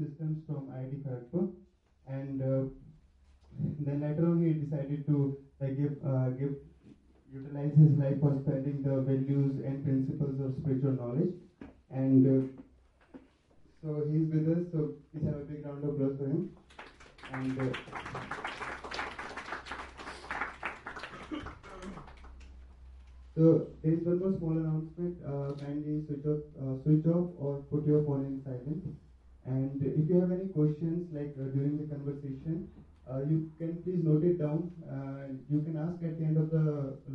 systems from IIT Kharagpur, and uh, then later on he decided to like, give uh, give utilize his life for spreading the values and principles of spiritual knowledge. And uh, so he's with us. So please have a big round of applause for him. And. So there is one more small announcement. Uh, kindly switch off, uh, switch off or put your phone in silent. And if you have any questions like uh, during the conversation, uh, you can please note it down. Uh, you can ask at the end of the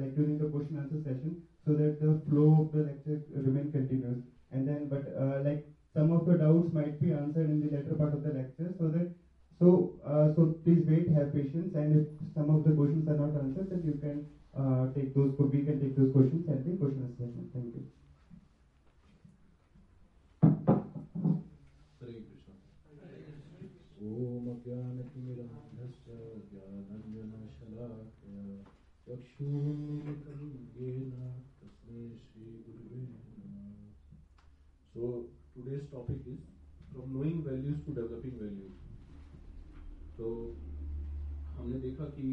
like during the question answer session so that the flow of the lecture uh, remain continuous. And then, but uh, like some of the doubts might be answered in the later part of the lecture, so that so uh, so please wait, have patience, and if some of the questions are not answered, then you can take those. We can take those questions at the question answer session. Thank you. ज्ञानतिमिरान्धस्य ज्ञानञ्जनशलाकया चक्षुमिकं येन तस्मै श्रीगुरुवे so today's topic is तो हमने देखा कि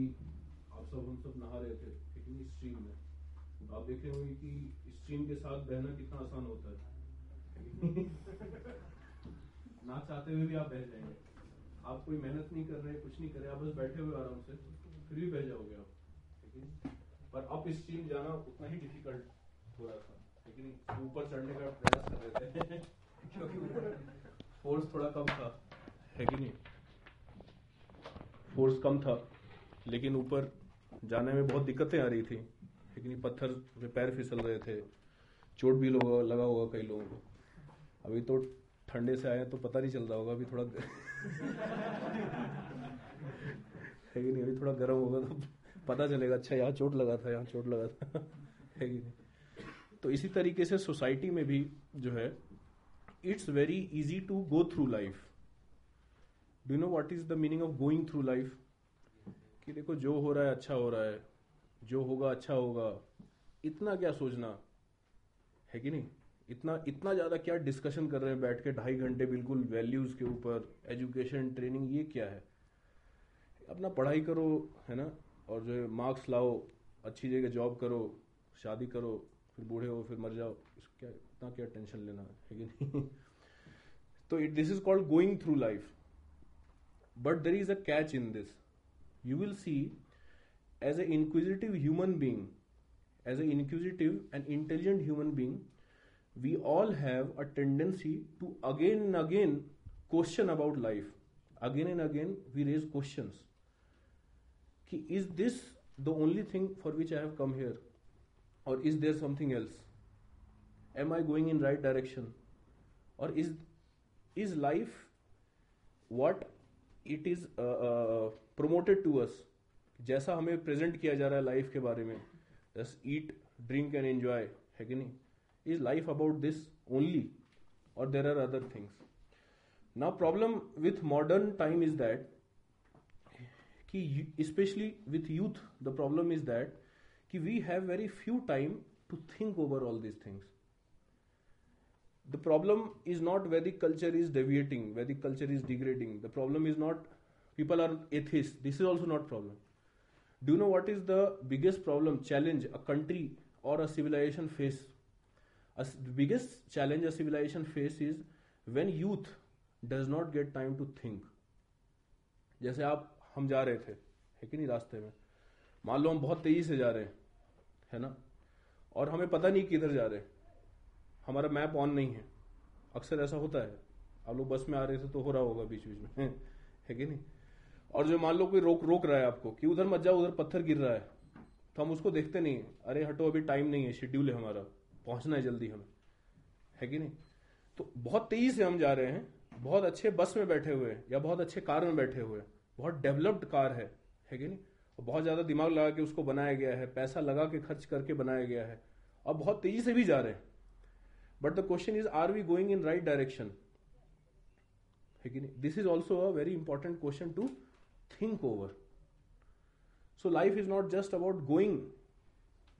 आप सब हम सब नहा रहे थे लेकिन स्ट्रीम में तो आप देखे होंगे कि स्ट्रीम के साथ बहना कितना आसान होता है ना चाहते हुए भी आप बह जाएंगे आप कोई मेहनत नहीं कर रहे कुछ नहीं कर रहे आप बस बैठे हुए आराम से फिर भी बह जाओगे आप ठीक पर अब इस चीज जाना उतना ही डिफिकल्ट हो रहा था लेकिन तो ऊपर चढ़ने का प्रयास कर रहे थे क्योंकि फोर्स थोड़ा कम था है कि नहीं फोर्स कम था लेकिन ऊपर जाने में बहुत दिक्कतें आ रही थी लेकिन पत्थर में पैर फिसल रहे थे चोट भी लगा लगा होगा कई लोगों को अभी तो ठंडे से आए तो पता नहीं चल रहा होगा अभी थोड़ा है कि नहीं अभी थोड़ा गर्म होगा तो पता चलेगा अच्छा यहाँ चोट लगा था यहाँ चोट लगा था है कि नहीं तो इसी तरीके से सोसाइटी में भी जो है it's very easy to go through life do know what is the meaning of going through life कि देखो जो हो रहा है अच्छा हो रहा है जो होगा अच्छा होगा इतना क्या सोचना है कि नहीं इतना इतना ज़्यादा क्या डिस्कशन कर रहे हैं बैठ के ढाई घंटे बिल्कुल वैल्यूज़ के ऊपर एजुकेशन ट्रेनिंग ये क्या है अपना पढ़ाई करो है ना और जो है मार्क्स लाओ अच्छी जगह जॉब करो शादी करो फिर बूढ़े हो फिर मर जाओ क्या इतना क्या टेंशन लेना है कि नहीं तो it this is called going through life but there is a catch in this you will see as a inquisitive human being as a inquisitive and intelligent human being we all have a tendency to again and again question about life. Again and again, we raise questions. Ki, is this the only thing for which I have come here? Or is there something else? Am I going in right direction? Or is is life what it is promoted to us? जैसा हमें present किया जा रहा है life के बारे में just eat drink and enjoy है कि नहीं is life about this only or there are other things now problem with modern time is that especially with youth the problem is that we have very few time to think over all these things the problem is not where the culture is deviating where the culture is degrading the problem is not people are atheists this is also not problem do you know what is the biggest problem challenge a country or a civilization face biggest challenge civilization face is when youth does not get time to think जैसे आप हम जा रहे थे है कि नहीं रास्ते में मान लो हम बहुत तेजी से जा रहे हैं है ना और हमें पता नहीं किधर जा रहे हमारा मैप ऑन नहीं है अक्सर ऐसा होता है आप लोग बस में आ रहे थे तो हो रहा होगा बीच बीच में है कि नहीं और जो मान लो कोई रोक रोक रहा है आपको कि उधर मत जाओ उधर पत्थर गिर रहा है तो हम उसको देखते नहीं अरे हटो अभी टाइम नहीं है शेड्यूल है हमारा पहुंचना है जल्दी हमें है कि नहीं तो बहुत तेजी से हम जा रहे हैं बहुत अच्छे बस में बैठे हुए हैं या बहुत अच्छे कार में बैठे हुए हैं बहुत डेवलप्ड कार है है कि नहीं और बहुत ज़्यादा दिमाग लगा के उसको बनाया गया है पैसा लगा के खर्च करके बनाया गया है और बहुत तेजी से भी जा रहे हैं but the question is are we going in right direction है कि नहीं this is also a very important question to think over so life is not just about going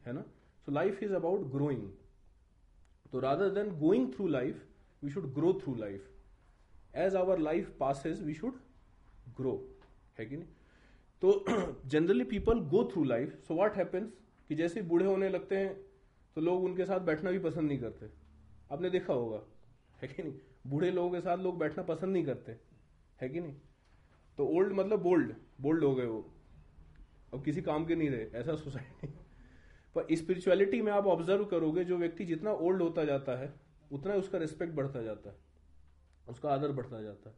है ना so life is about growing तो rather than going through life we should grow through life as our life passes we should grow है कि नहीं तो generally people go through life so what happens कि जैसे बूढ़े होने लगते हैं तो लोग उनके साथ बैठना भी पसंद नहीं करते आपने देखा होगा है कि नहीं बूढ़े लोगों के साथ लोग बैठना पसंद नहीं करते है कि नहीं तो ओल्ड मतलब बोल्ड बोल्ड हो गए वो अब किसी काम के नहीं रहे ऐसा सोसाइटी पर स्पिरिचुअलिटी में आप ऑब्जर्व करोगे जो व्यक्ति जितना ओल्ड होता जाता है उतना उसका रिस्पेक्ट बढ़ता जाता है उसका आदर बढ़ता जाता है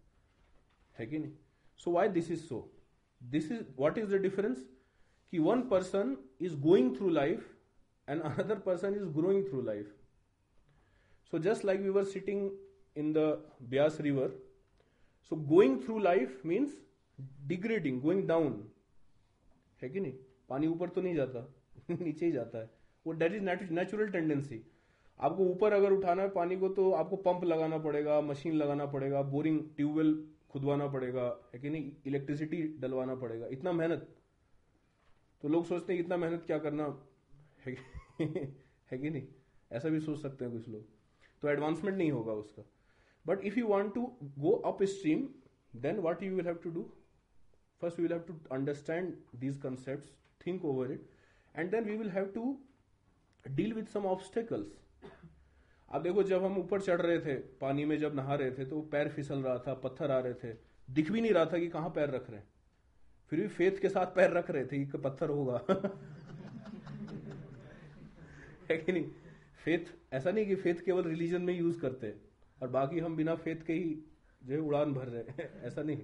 है कि नहीं so why this is so this is what is the difference कि one person is going through life and another person is growing through life so just like we were sitting in the Beas river so going through life means degrading going down है कि नहीं पानी ऊपर तो नहीं जाता नीचे ही जाता है वो डेट इज नेचुरल टेंडेंसी आपको ऊपर अगर उठाना है पानी को तो आपको पंप लगाना पड़ेगा मशीन लगाना पड़ेगा बोरिंग ट्यूबवेल खुदवाना पड़ेगा है कि नहीं इलेक्ट्रिसिटी डलवाना पड़ेगा इतना मेहनत तो लोग सोचते हैं इतना मेहनत क्या करना है है कि नहीं ऐसा भी सोच सकते हैं कुछ लोग तो एडवांसमेंट नहीं होगा उसका but if you want to go up stream then what you will have to do first you will have to understand these concept think over it and then we will have to deal with some obstacles अब देखो जब हम ऊपर चढ़ रहे थे पानी में जब नहा रहे थे तो पैर फिसल रहा था पत्थर आ रहे थे दिख भी नहीं रहा था कि कहाँ पैर रख रहे हैं फिर भी फेथ के साथ पैर रख रहे थे कि पत्थर होगा है कि नहीं फेथ ऐसा नहीं कि फेथ केवल रिलीजन में यूज करते हैं और बाकी हम बिना फेथ के ही जो है उड़ान भर रहे हैं ऐसा नहीं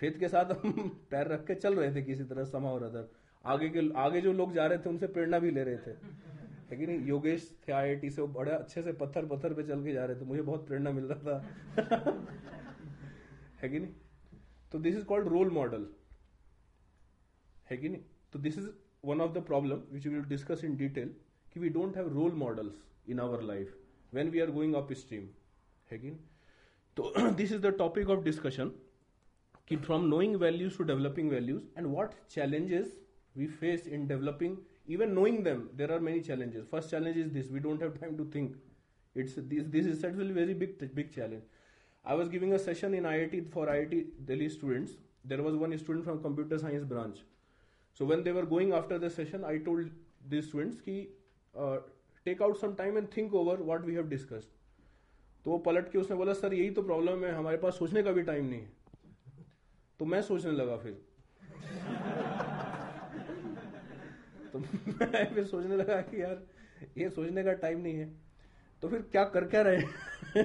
फेथ के साथ हम पैर रख के चल रहे थे किसी तरह समा और अदर आगे के आगे जो लोग जा रहे थे उनसे प्रेरणा भी ले रहे थे लेकिन योगेश थे आई से वो बड़े अच्छे से पत्थर पत्थर पे चल के जा रहे थे मुझे बहुत प्रेरणा मिल रहा था है कि नहीं तो this is called role model है कि नहीं तो this is one of the problem which will discuss in detail कि we don't have role models in our life when we are going up stream है कि तो this is the topic of discussion कि from knowing values to developing values and what challenges we face in developing even knowing them there are many challenges first challenge is this we don't have time to think it's this this is such a very big big challenge i was giving a session in iit for iit delhi students there was one student from computer science branch so when they were going after the session i told these students ki uh, take out some time and think over what we have discussed तो वो पलट के उसने बोला sir यही तो problem है हमारे पास सोचने का भी टाइम नहीं है तो मैं सोचने लगा फिर तो मैं फिर सोचने लगा कि यार ये सोचने का टाइम नहीं है तो फिर क्या कर क्या रहे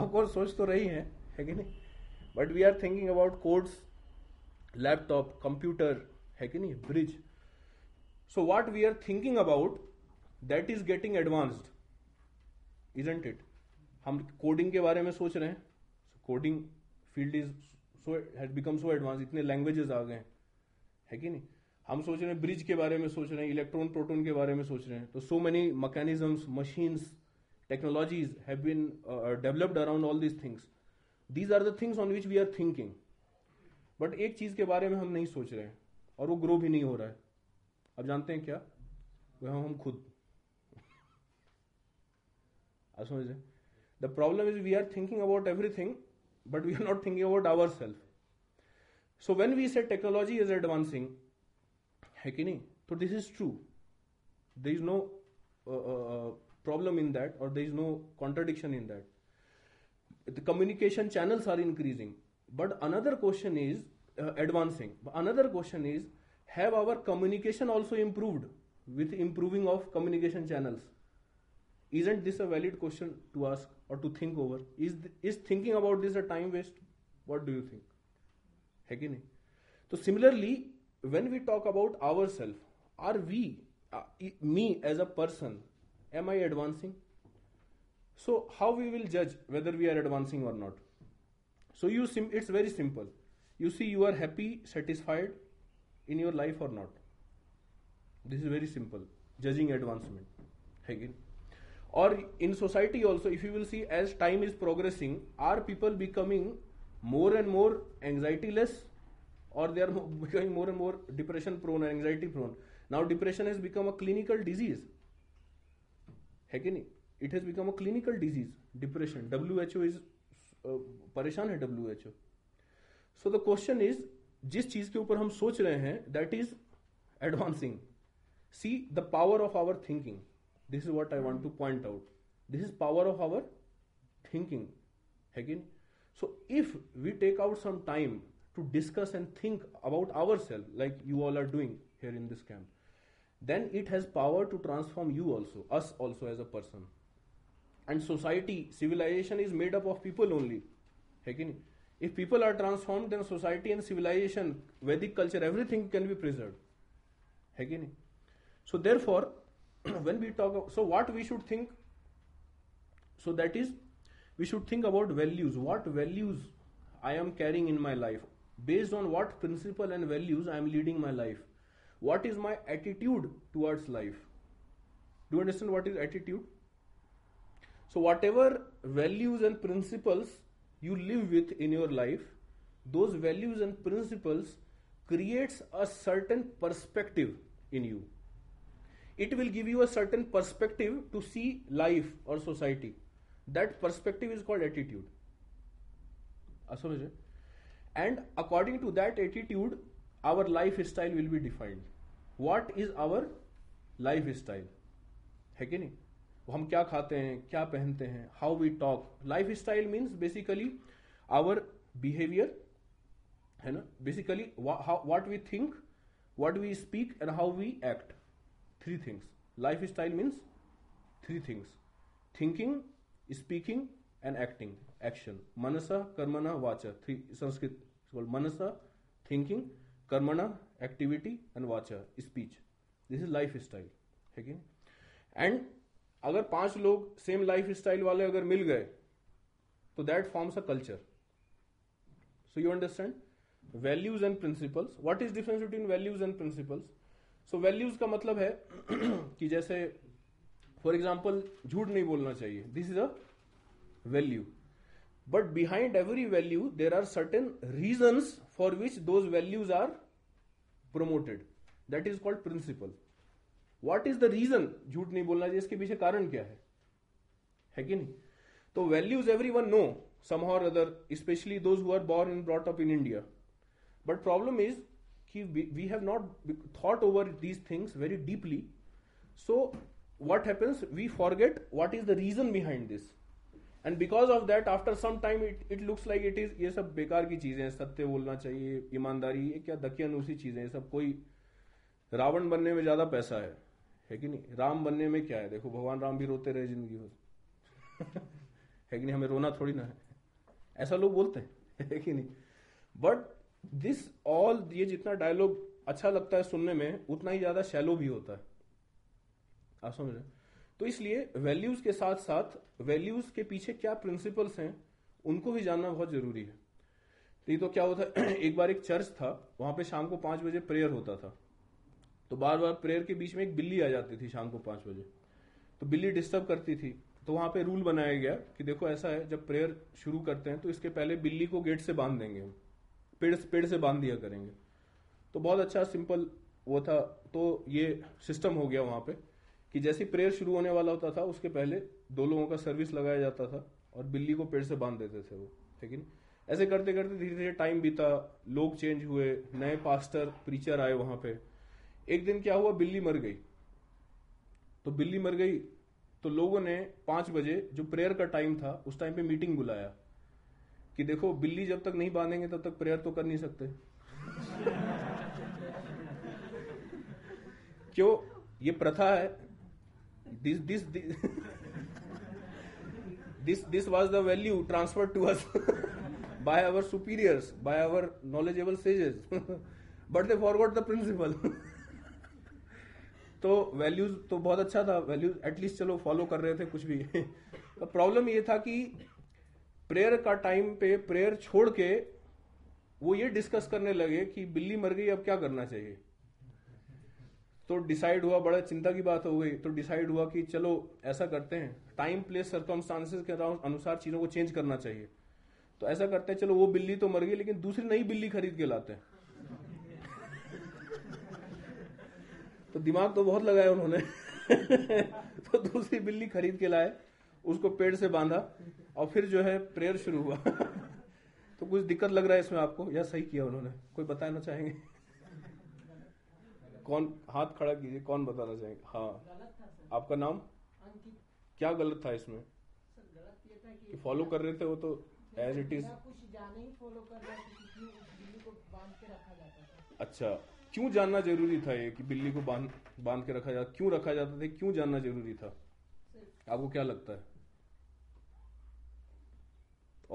ऑफकोर्स सोच तो रही है, है कि नहीं but we are thinking about codes laptop computer है कि नहीं bridge so what we are thinking about that is getting advanced isn't it हम कोडिंग के बारे में सोच रहे हैं coding field is so has become so advance इतने लैंग्वेजेस आ गए हैं है कि नहीं हम सोच रहे हैं ब्रिज के बारे में सोच रहे हैं इलेक्ट्रॉन प्रोटोन के बारे में सोच रहे हैं तो so many mechanisms machines technologies have been developed around all these things these are the things on which we are thinking but एक चीज के बारे में हम नहीं सोच रहे हैं और वो ग्रो भी नहीं हो रहा है अब जानते हैं क्या वह हम खुद आप समझ रहे the problem is we are thinking about everything but we are not thinking about our self so when we say technology is advancing है कि नहीं तो this is true there is no problem in that और there is no contradiction in that the communication channels are increasing but another question is advancing another question is have our communication also improved improving of communication channels is isn't this a valid question to ask और to think over is is thinking about this a time waste what do you think है कि नहीं तो similarly when we talk about ourselves, are we, uh, me as a person, am I advancing? So how we will judge whether we are advancing or not? So you sim- it's very simple. You see, you are happy, satisfied in your life or not. This is very simple. Judging advancement again. Or in society also, if you will see, as time is progressing, are people becoming more and more anxiety less or they are becoming more and more depression prone and anxiety prone now depression has become a clinical disease है कि नहीं it has become a clinical disease depression W H O is परेशान है W H O so the question is जिस चीज के ऊपर हम सोच रहे हैं that is advancing see the power of our thinking this is what I want to point out this is power of our thinking है कि नहीं so if we take out some time to discuss and think about ourselves like you all are doing here in this camp then it has power to transform you also us also as a person and society civilization is made up of people only if people are transformed then society and civilization vedic culture everything can be preserved so therefore when we talk of, so what we should think so that is we should think about values what values i am carrying in my life based on what principle and values I am leading my life. What is my attitude towards life? Do you understand what is attitude? So, whatever values and principles you live with in your life, those values and principles creates a certain perspective in you. It will give you a certain perspective to see life or society. That perspective is called attitude. समझे and according to that attitude our life style will be defined what is our life style है कि नहीं वो हम क्या खाते हैं क्या पहनते हैं how we talk life style means basically our behaviour है ना basically what we think what we speak and how we act three things life style means three things thinking speaking and acting action मनसा कर्मना वाचा three Sanskrit called manasa, thinking, karmana, activity, and vacha, speech. This is life style है and अगर पांच लोग same life style वाले अगर मिल गए तो that forms a culture so you understand values and principles what is difference between values and principles so values का मतलब है कि जैसे फॉर एग्जाम्पल झूठ नहीं बोलना चाहिए this is a value but behind every value there are certain reasons for which those values are promoted that is called principle what is the reason झूठ नहीं बोलना चाहिए इसके पीछे कारण क्या है है कि नहीं तो values everyone know somehow or other especially those who are born and brought up in india but problem is we, we have not thought over these things very deeply so what happens we forget what is the reason behind this and because of that after some time it it looks like it is ये सब बेकार की चीजें हैं सत्य बोलना चाहिए ईमानदारी ये क्या दकियानूसी चीजें सब कोई रावण बनने में ज्यादा पैसा है है कि नहीं राम बनने में क्या है देखो भगवान राम भी रोते रहे जिंदगी भर है कि नहीं हमें रोना थोड़ी ना है ऐसा लोग बोलते हैं है कि नहीं बट दिस ऑल ये जितना डायलॉग अच्छा लगता है सुनने में उतना ही ज्यादा शैलो भी होता है आप समझ रहे तो इसलिए वैल्यूज के साथ साथ वैल्यूज के पीछे क्या प्रिंसिपल्स हैं उनको भी जानना बहुत जरूरी है नहीं तो, तो क्या होता है एक बार एक चर्च था वहां पे शाम को पांच बजे प्रेयर होता था तो बार बार प्रेयर के बीच में एक बिल्ली आ जाती थी शाम को पांच बजे तो बिल्ली डिस्टर्ब करती थी तो वहां पे रूल बनाया गया कि देखो ऐसा है जब प्रेयर शुरू करते हैं तो इसके पहले बिल्ली को गेट से बांध देंगे हम पेड़ से पेड़ से बांध दिया करेंगे तो बहुत अच्छा सिंपल वो था तो ये सिस्टम हो गया वहां पे कि जैसे प्रेयर शुरू होने वाला होता था उसके पहले दो लोगों का सर्विस लगाया जाता था और बिल्ली को पेड़ से बांध देते थे वो ठीक है ऐसे करते करते धीरे धीरे टाइम बीता लोग चेंज हुए नए पास्टर प्रीचर आए वहां पे एक दिन क्या हुआ बिल्ली मर गई तो बिल्ली मर गई तो लोगों ने पांच बजे जो प्रेयर का टाइम था उस टाइम पे मीटिंग बुलाया कि देखो बिल्ली जब तक नहीं बांधेंगे तब तक प्रेयर तो कर नहीं सकते क्यों ये प्रथा है this this this this, this was the value transferred to us by our superiors by our knowledgeable sages but they forgot the principle तो वैल्यूज तो बहुत अच्छा था वैल्यूज एटलीस्ट चलो फॉलो कर रहे थे कुछ भी प्रॉब्लम ये था कि प्रेयर का टाइम पे प्रेयर छोड़ के वो ये डिस्कस करने लगे कि बिल्ली मर गई अब क्या करना चाहिए तो डिसाइड हुआ बड़ा चिंता की बात हो गई तो डिसाइड हुआ कि चलो ऐसा करते हैं टाइम प्लेस सर्कमस्टांसेस के अनुसार चीज़ों को चेंज करना चाहिए तो ऐसा करते हैं चलो वो बिल्ली तो मर गई लेकिन दूसरी नई बिल्ली खरीद के लाते हैं तो दिमाग तो बहुत लगाया उन्होंने तो दूसरी बिल्ली खरीद के लाए उसको पेड़ से बांधा और फिर जो है प्रेयर शुरू हुआ तो कुछ दिक्कत लग रहा है इसमें आपको या सही किया उन्होंने कोई बताना चाहेंगे कौन हाथ खड़ा कीजिए कौन बताना चाहेंगे हाँ आपका नाम क्या गलत था इसमें कि फॉलो कर रहे थे वो तो एज इट इज अच्छा क्यों जानना जरूरी था ये कि बिल्ली को बांध बांध के रखा जाता क्यों रखा जाता था क्यों जानना जरूरी था आपको क्या लगता है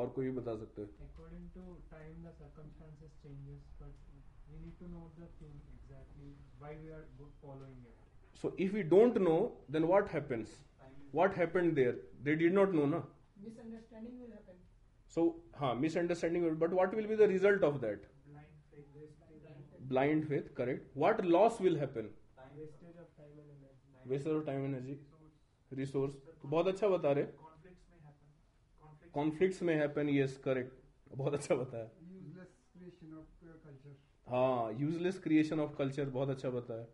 और कोई भी बता सकते हैं according to time the changes but we need to know the thing exactly why we are following it so if we don't know then what happens what happened there they did not know na misunderstanding will happen so ha misunderstanding will but what will be the result of that blind faith blind faith correct what loss will happen wastage of time and energy wastage of time and energy resource तो बहुत अच्छा बता रहे conflicts में happen yes correct बहुत अच्छा बताया हाँ यूजलेस क्रिएशन ऑफ कल्चर बहुत अच्छा बताया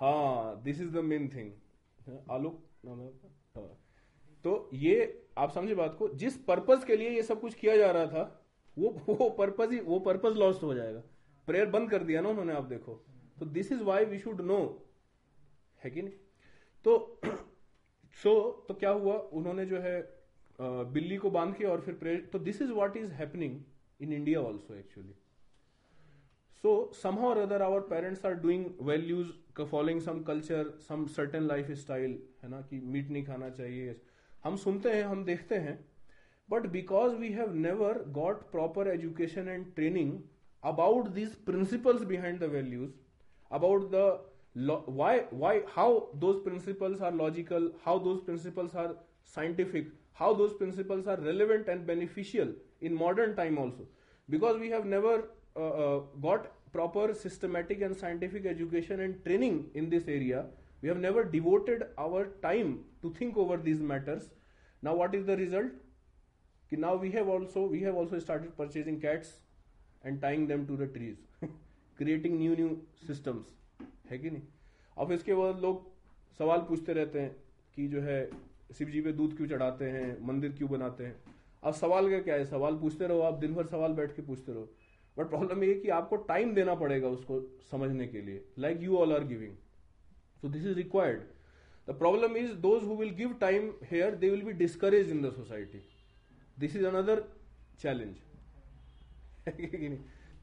हाँ this is the main thing Alok नाम है हाँ. तो ये आप समझे बात को जिस पर्पज के लिए ये सब कुछ किया जा रहा था वो वो पर्पज ही वो पर्पज लॉस्ट हो जाएगा प्रेयर बंद कर दिया ना उन्होंने आप देखो तो this is why we should know है कि नहीं तो सो so, तो क्या हुआ उन्होंने जो है बिल्ली को बांध के और फिर प्रेयर तो this is what is happening in India also actually. So somehow or other our parents are doing values following some culture, some certain lifestyle, style है ना कि मीट नहीं खाना चाहिए हम सुनते हैं हम देखते हैं but because we have never got proper education and training about these principles behind the values about the why why how those principles are logical how those principles are scientific how those principles are relevant and beneficial in modern time also, because we have never uh, uh, got proper systematic and scientific education and training in this area. We have never devoted our time to think over these matters. Now, what is the result? कि now we have also we have also started purchasing cats and tying them to the trees creating new new systems है कि नहीं अब इसके बाद लोग सवाल पूछते रहते हैं कि जो है शिव जी पे दूध क्यों चढ़ाते हैं मंदिर क्यों बनाते हैं अब सवाल का क्या है सवाल पूछते रहो आप दिन भर सवाल बैठ के पूछते रहो बट प्रॉब्लम ये कि आपको टाइम देना पड़ेगा उसको समझने के लिए like you all are giving so this is required the problem is those who will give time here they will be discourage in the society this is another challenge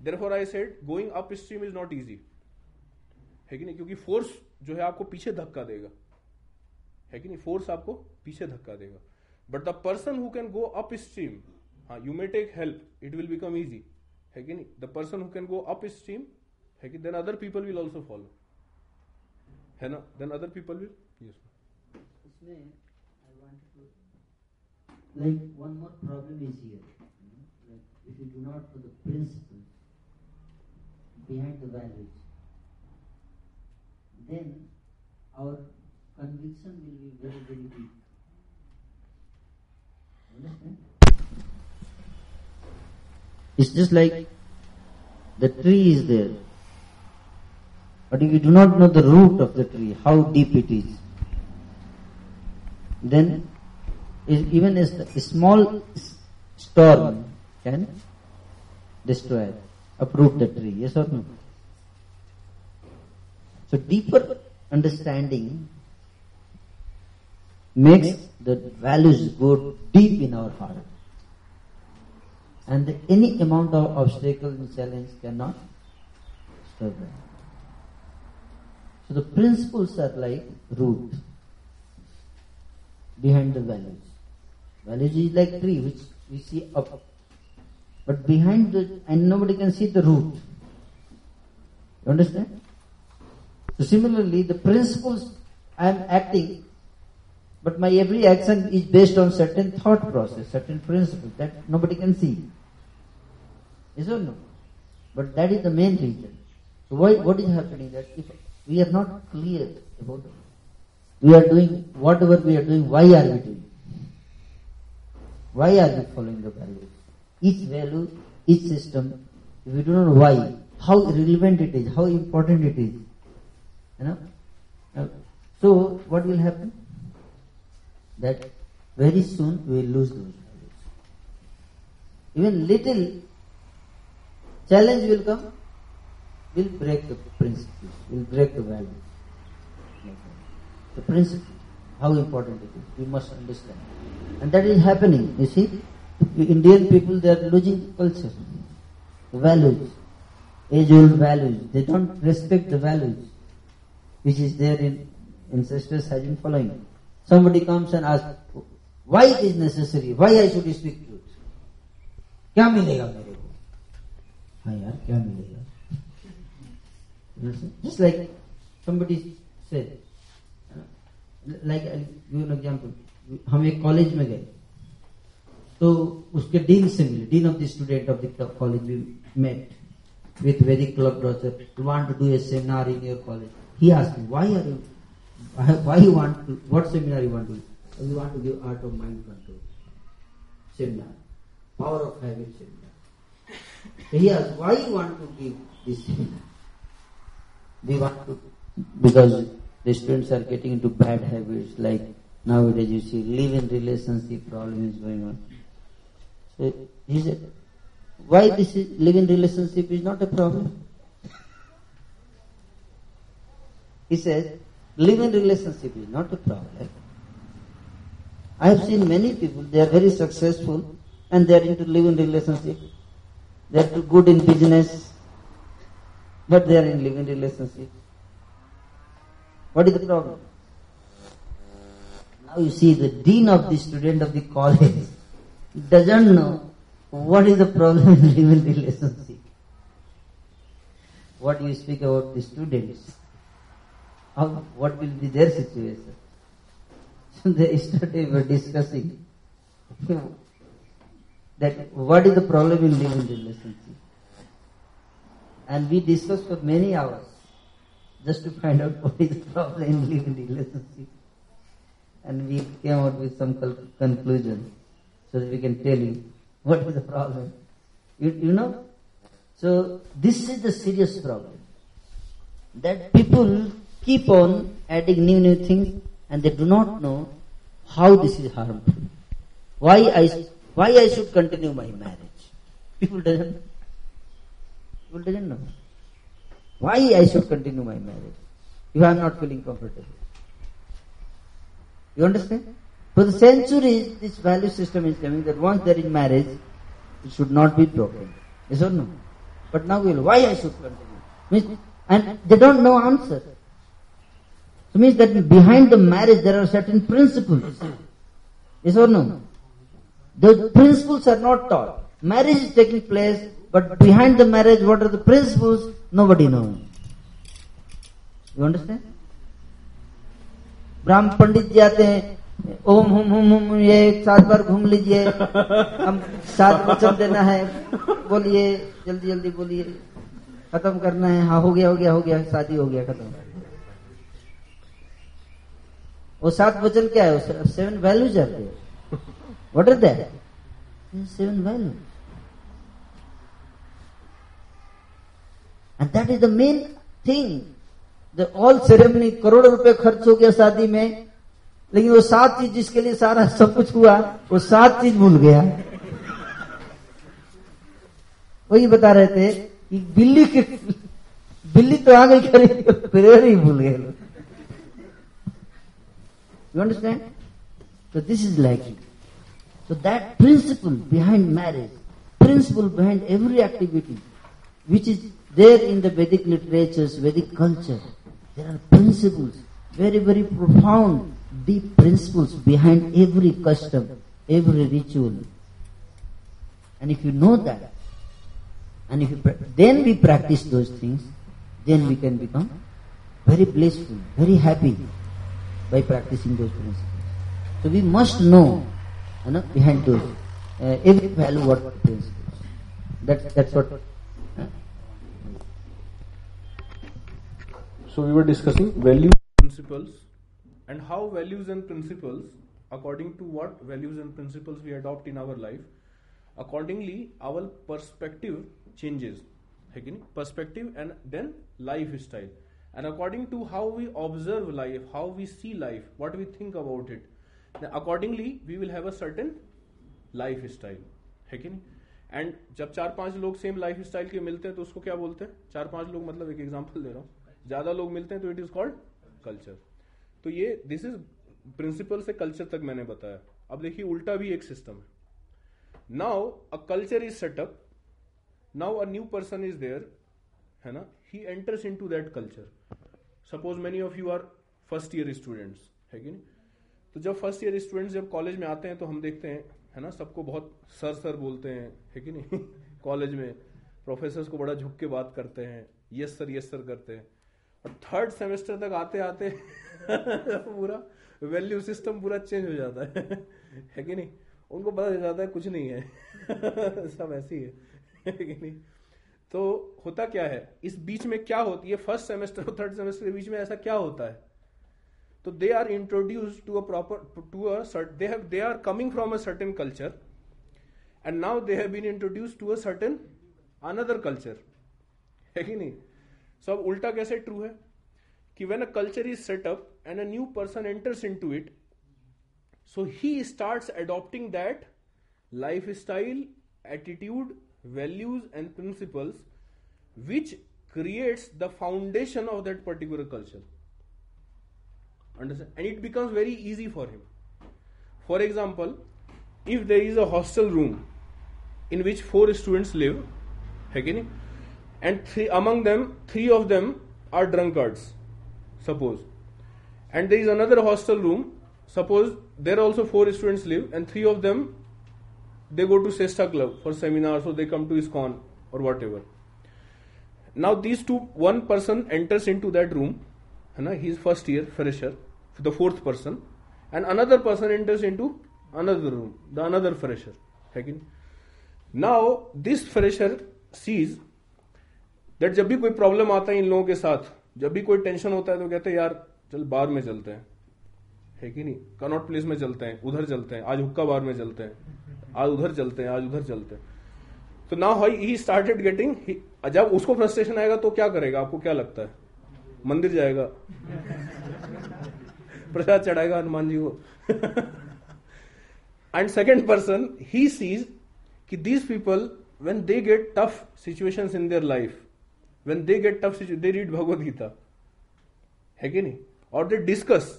therefore I said going up stream is not easy है कि नहीं क्योंकि force जो है आपको पीछे धक्का देगा है कि नहीं फोर्स आपको पीछे धक्का देगा But the person who can go upstream हाँ you may take help it will become easy है कि नहीं the person who can go upstream है कि then other people will also follow है ना then other people will yes इसमें I wanted to like one more problem is here. you know, Like if you do not know the principles behind the values, then our conviction will be very very weak. It's just like the tree is there. But if you do not know the root of the tree, how deep it is, then even a small storm can destroy, uproot the tree. Yes or no? So deeper understanding makes the values go deep in our heart. And any amount of obstacle and challenge cannot disturb them. So the principles are like root behind the values. Values is like tree which we see up, up. But behind the and nobody can see the root. You understand? So similarly the principles I am acting but my every action is based on certain thought process, certain principle that nobody can see. Is or no? But that is the main reason. So why, what is happening that if we are not clear about it, we are doing whatever we are doing, why are we doing Why are we following the values? Each value, each system, if we do not know why, how relevant it is, how important it is, you know. So what will happen? that very soon we will lose those values. Even little challenge will come, will break the principles, will break the values. The principle, how important it is, we must understand. And that is happening, you see. The Indian people, they are losing culture, the values, age-old values. They don't respect the values which is there in ancestors have been following. somebody comes and asks why it is necessary why i should speak truth क्या मिलेगा मेरे को हाँ यार क्या मिलेगा just like somebody said like I'll give an example हम एक कॉलेज में गए तो उसके डीन से मिले dean of the student of the college we met with very club brother want to do a seminar in your college he asked me why are you why you want to, what seminar you want to give? Oh, you want to give art of mind control seminar, power of habit seminar. He asked, why you want to give this seminar? want to, because the students are getting into bad habits like nowadays you see live-in relationship problem is going on. So he said, why this is, live-in relationship is not a problem? He says, Living relationship is not a problem. I have seen many people, they are very successful and they are into living relationship. They are good in business, but they are in living relationship. What is the problem? Now you see the dean of the student of the college doesn't know what is the problem in living relationship. What you speak about the students how, what will be their situation? So they started discussing that what is the problem in living relationship. And we discussed for many hours just to find out what is the problem in living relationship. And we came out with some conclusion so that we can tell you what is the problem. You, you know? So this is the serious problem that people keep on adding new, new things and they do not know how this is harmful. Why I, why I should continue my marriage? People doesn't know. People doesn't know. Why I should continue my marriage? If I am not feeling comfortable. You understand? For the centuries, this value system is coming that once there is marriage, it should not be broken. Yes or no? But now we'll, why I should continue? and they don't know answer. So means that behind the marriage there are certain principles. Yes or no? The principles are not taught. Marriage is taking place, but behind the marriage, what are the principles? Nobody knows. You understand? ब्राह्म पंडित जी आते हैं ओम हुम हुम हुम ये सात बार घूम लीजिए हम सात वचन देना है बोलिए जल्दी जल्दी बोलिए खत्म करना है हाँ हो गया हो गया हो गया शादी हो गया खत्म वो सात वचन क्या है seven values are there what are there seven values and that is the main thing the all ceremony crore रुपए खर्च हो गया शादी में लेकिन वो सात चीज जिसके लिए सारा सब कुछ हुआ वो सात चीज भूल गया वही बता रहे थे कि बिल्ली के बिल्ली तो आ गई खरीद फिर ही भूल गए लोग You understand? So this is lacking. So that principle behind marriage, principle behind every activity, which is there in the Vedic literatures, Vedic culture, there are principles, very, very profound, deep principles behind every custom, every ritual. And if you know that, and if you pra- then we practice those things, then we can become very blissful, very happy by practicing those principles. So we must know, you know behind those, uh, every value what principles. That, that's what. So we were discussing value principles and how values and principles, according to what values and principles we adopt in our life, accordingly our perspective changes. Perspective and then lifestyle. And according to how we observe life, how we see life, what we think about it, accordingly we will have a certain life style है कि नहीं and जब चार पांच लोग same life style के मिलते हैं तो उसको क्या बोलते हैं चार पांच लोग मतलब एक एग्जाम्पल दे रहा हूं ज्यादा लोग मिलते हैं तो इट इज कॉल्ड कल्चर तो ये दिस इज प्रिंसिपल से कल्चर तक मैंने बताया अब देखिए उल्टा भी एक सिस्टम है now a culture is set up now a new person is there है ना he enters into that culture suppose many of you are first year students है कि नहीं तो जब फर्स्ट ईयर स्टूडेंट्स जब कॉलेज में आते हैं तो हम देखते हैं है ना सबको बहुत सर सर बोलते हैं है कि नहीं कॉलेज में प्रोफेसर को बड़ा झुक के बात करते हैं यस सर यस सर करते हैं और थर्ड सेमेस्टर तक आते आते पूरा वैल्यू सिस्टम पूरा चेंज हो जाता है है कि नहीं उनको पता चल जाता है कुछ नहीं है सब ऐसी है कि नहीं तो होता क्या है इस बीच में क्या होती है फर्स्ट सेमेस्टर और थर्ड सेमेस्टर के बीच में ऐसा क्या होता है तो they are introduce to a proper to uh they are coming from a certain culture and now they have been introduce to a certain another culture है कि नहीं सो so, अब उल्टा कैसे ट्रू है कि when a culture is set up and a new person enters into it so he start adopting that life style attitude values and principles which creates the foundation of that particular culture understand and it becomes very easy for him for example if there is a hostel room in which four students live okay and three among them three of them are drunkards suppose and there is another hostel room suppose there also four students live and three of them they go to Sesta Club for seminars or they come to ISKCON or whatever. Now these two, one person enters into that room, है ना, he is first year fresher, the fourth person, and another person enters into another room, the another fresher. Again. Now this fresher sees that जब भी कोई problem आता है इन लोगों के साथ जब भी कोई टेंशन होता है तो कहते हैं यार चल बार में चलते हैं है कि नहीं कनॉट प्लेस में चलते हैं उधर चलते हैं आज हुक्का बार में चलते हैं आज उधर चलते हैं आज उधर चलते हैं तो ना नाउ ही स्टार्टेड गेटिंग जब उसको फ्रस्ट्रेशन आएगा तो क्या करेगा आपको क्या लगता है मंदिर जाएगा प्रसाद चढ़ाएगा हनुमान जी को and second person he sees कि these people when they get tough situation in their life when they get tough they read Bhagavad Gita है कि नहीं और they discuss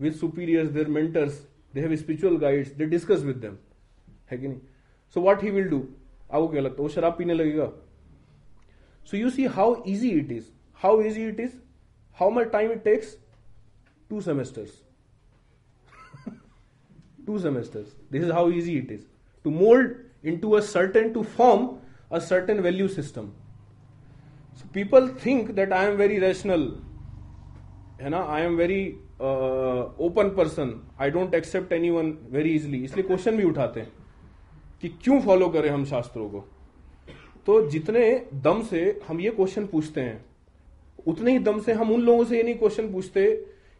with superiors, their mentors, they have spiritual guides, they discuss with them. है कि नहीं so what he will do आपको क्या लगता है वो शराब पीने लगेगा so you see how easy it is how easy it is how much time it takes two semesters two semesters this is how easy it is to mould into a certain to form a certain value system so people think that I am very rational है ना I am very open person I don't accept anyone very easily इसलिए question भी उठाते हैं कि क्यों follow करें हम शास्त्रों को तो जितने दम से हम ये क्वेश्चन पूछते हैं उतने ही दम से हम उन लोगों से ये नहीं क्वेश्चन पूछते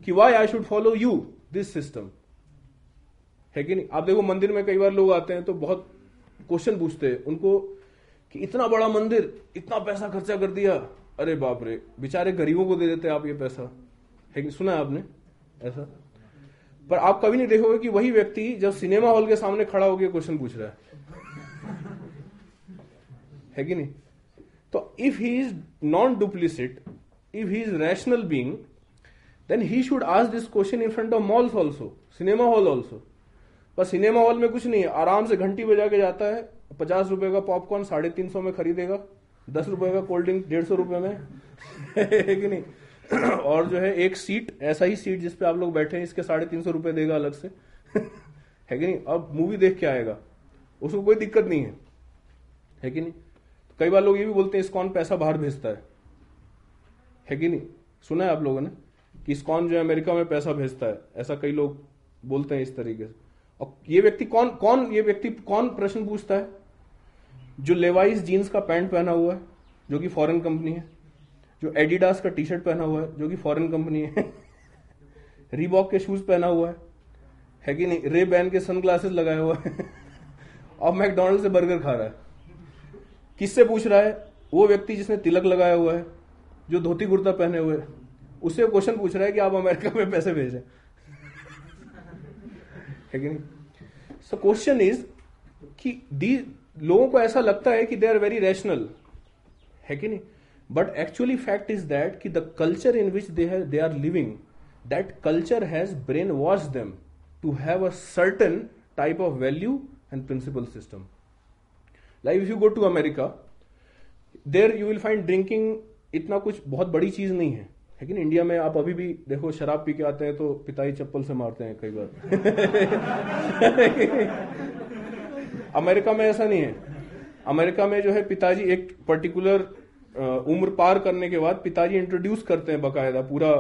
कि why I should follow you this system है कि नहीं आप देखो मंदिर में कई बार लोग आते हैं तो बहुत क्वेश्चन पूछते हैं उनको कि इतना बड़ा मंदिर इतना पैसा खर्चा कर दिया अरे बाप रे बेचारे गरीबों को दे देते आप ये पैसा है कि सुना है आपने ऐसा पर आप कभी नहीं देखोगे कि वही व्यक्ति जब सिनेमा हॉल के सामने खड़ा हो गया क्वेश्चन पूछ रहा है है कि नहीं तो if he is non duplicit if he is rational being then he should ask this question in front of malls also cinema hall also पर सिनेमा हॉल में कुछ नहीं है आराम से घंटी बजा के जाता है पचास रुपए का पॉपकॉर्न साढ़े तीन सौ में खरीदेगा दस रुपए का कोल्ड ड्रिंक डेढ़ सौ रुपए में है कि नहीं और जो है एक सीट ऐसा ही सीट जिसपे आप लोग बैठे हैं इसके साढ़े तीन सौ रुपये देगा अलग से है कि नहीं अब मूवी देख के आएगा उसको कोई दिक्कत नहीं है है कि नहीं तो कई बार लोग ये भी बोलते हैं इसकॉन पैसा बाहर भेजता है है कि नहीं सुना है आप लोगों ने कि इसकॉन जो है अमेरिका में पैसा भेजता है ऐसा कई लोग बोलते हैं इस तरीके से और ये व्यक्ति कौन कौन ये व्यक्ति कौन प्रश्न पूछता है जो लेवाइस जीन्स का पैंट पहना हुआ है जो कि फॉरेन कंपनी है जो एडिडास का टी शर्ट पहना हुआ है जो कि फॉरेन कंपनी है रिबॉक के शूज पहना हुआ है है कि नहीं रे बैन के सनग्लासेस लगाए हुआ है और मैकडोनल्ड से बर्गर खा रहा है किससे पूछ रहा है वो व्यक्ति जिसने तिलक लगाया हुआ है जो धोती कुर्ता पहने हुए उससे क्वेश्चन पूछ रहा है कि आप अमेरिका में पैसे भेजें है कि नहीं सो क्वेश्चन इज कि दी लोगों को ऐसा लगता है कि दे आर वेरी रैशनल है कि नहीं but actually fact is that कि the culture in which they are living that culture has brainwash them to have a certain type of value and principle system like if you go to America there you will find drinking इतना कुछ बहुत बड़ी चीज नहीं है लेकिन India में आप अभी भी देखो शराब पी के आते हैं तो पिताई चप्पल से मारते हैं कई बार अमेरिका में ऐसा नहीं है अमेरिका में जो है पिताजी एक पर्टिकुलर उम्र पार करने के बाद पिताजी इंट्रोड्यूस करते हैं बकायदा पूरा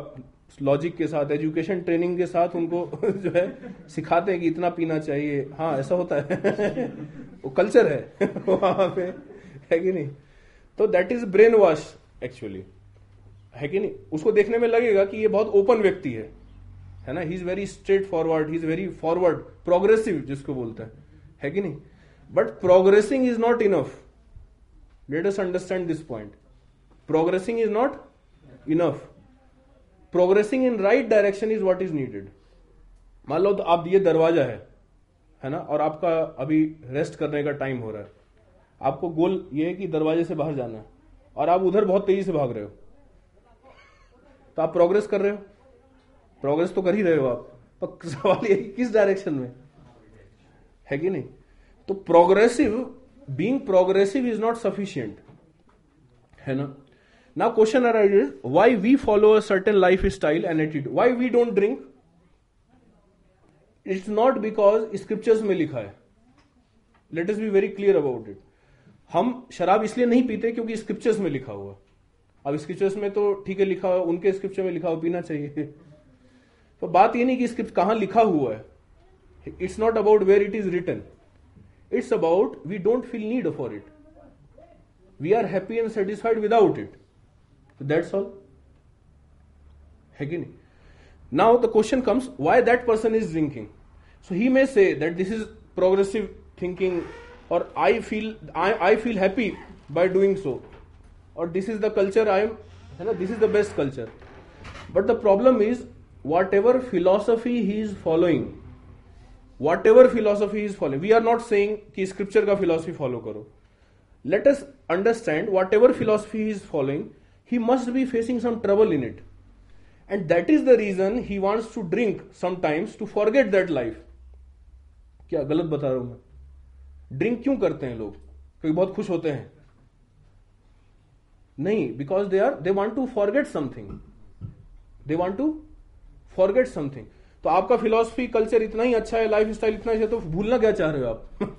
लॉजिक के साथ एजुकेशन ट्रेनिंग के साथ उनको जो है सिखाते हैं कि इतना पीना चाहिए हाँ ऐसा होता है वो कल्चर है वहां पे है कि नहीं तो that is brain wash actually है कि नहीं उसको देखने में लगेगा कि ये बहुत ओपन व्यक्ति है है ना he is very straightforward he is very forward progressive जिसको बोलते हैं है कि नहीं but progressing is not enough let us understand this point progressing is not enough progressing in right direction is what is needed मान लो तो आप ये दरवाजा है है ना और आपका अभी रेस्ट करने का टाइम हो रहा है आपको गोल ये है कि दरवाजे से बाहर जाना है और आप उधर बहुत तेजी से भाग रहे हो तो आप प्रोग्रेस कर रहे हो प्रोग्रेस तो कर ही रहे हो आप पर सवाल ये किस डायरेक्शन में है कि नहीं तो progressive being progressive is not sufficient है ना Now question arises, why we follow a certain lifestyle and attitude? Why we don't drink? It's not because scriptures में लिखा है let is be very clear about it हम शराब इसलिए नहीं पीते क्योंकि स्क्रिप्चर्स में लिखा हुआ अब स्क्रिप्चर्स में तो ठीक है लिखा हुआ उनके स्क्रिप्चर में लिखा हुआ पीना चाहिए तो बात ये नहीं कि स्क्रिप्ट कहां लिखा हुआ है it's not about where it is written it's about we don't feel need for it we are happy and satisfied without it that's all है कि नहीं now the question comes why that person is drinking so he may say that this is progressive thinking और I feel I feel happy by doing so और this is the culture I am है ना this is the best culture but the problem is whatever philosophy he is following whatever philosophy is following we are not saying कि scripture का philosophy follow करो let us understand whatever philosophy is following he must be facing some trouble in it. And that is the reason he wants to drink sometimes to forget that life. क्या गलत बता रहा हूं मैं drink क्यों करते हैं लोग क्योंकि बहुत खुश होते हैं नहीं because they are they want to forget something they want to forget something तो आपका फिलॉसफी कल्चर इतना ही अच्छा है लाइफ स्टाइल इतना अच्छा है तो भूलना क्या चाह रहे हो आप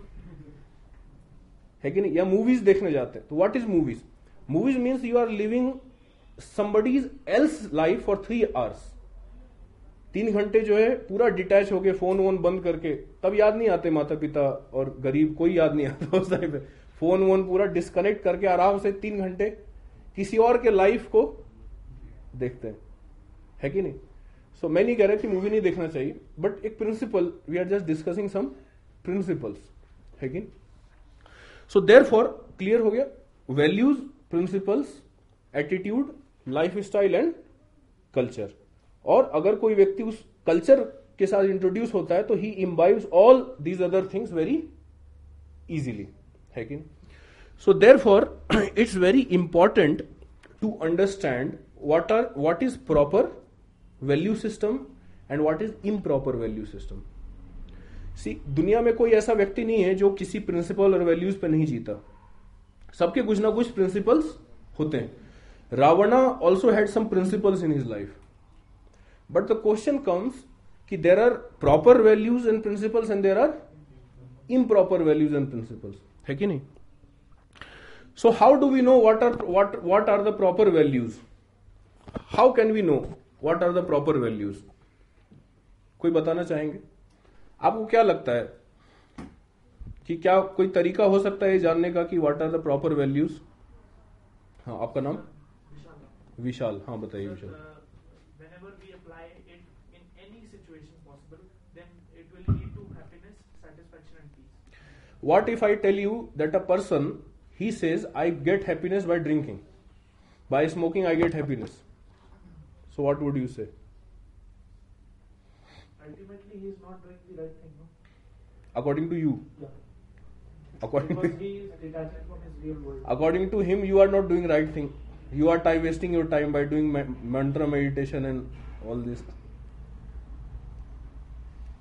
है कि नहीं या मूवीज देखने जाते हैं तो what is movies movies means you are living somebody's else life for three hours तीन घंटे जो है पूरा डिटैच गए फोन वोन बंद करके तब याद नहीं आते माता पिता और गरीब कोई याद नहीं आता उस टाइम पे फोन वोन पूरा डिस्कनेक्ट करके आराम से तीन घंटे किसी और के लाइफ को देखते हैं है कि नहीं सो so, मैं नहीं कह रहा कि मूवी नहीं देखना चाहिए बट एक principle we are just discussing some principles है कि सो देर फॉर क्लियर हो गया values principles attitude life style and culture और अगर कोई व्यक्ति उस कल्चर के साथ इंट्रोड्यूस होता है तो he imbibe all these other things very easily है कि so therefore it's very important to understand are are is proper value system and what is improper value system see दुनिया में कोई ऐसा व्यक्ति नहीं है जो किसी प्रिंसिपल और वैल्यूज पर नहीं जीता सबके कुछ ना कुछ प्रिंसिपल्स होते हैं Ravana also had some principles in his life but the question comes कि there are proper values and principles and there are proper values and principles है कि नहीं so how do we know what are what what are the proper values how can we know what are the proper values कोई बताना चाहेंगे आपको क्या लगता है कि क्या कोई तरीका हो सकता है जानने का कि what are the proper values हाँ आपका नाम विशाल हाँ बताइए Vishal what if I tell you that a person he says I get happiness by drinking by smoking I get happiness so what would you say according to you according to, him, according to him you are not doing right thing you are time wasting your time by doing ma- mantra meditation and all this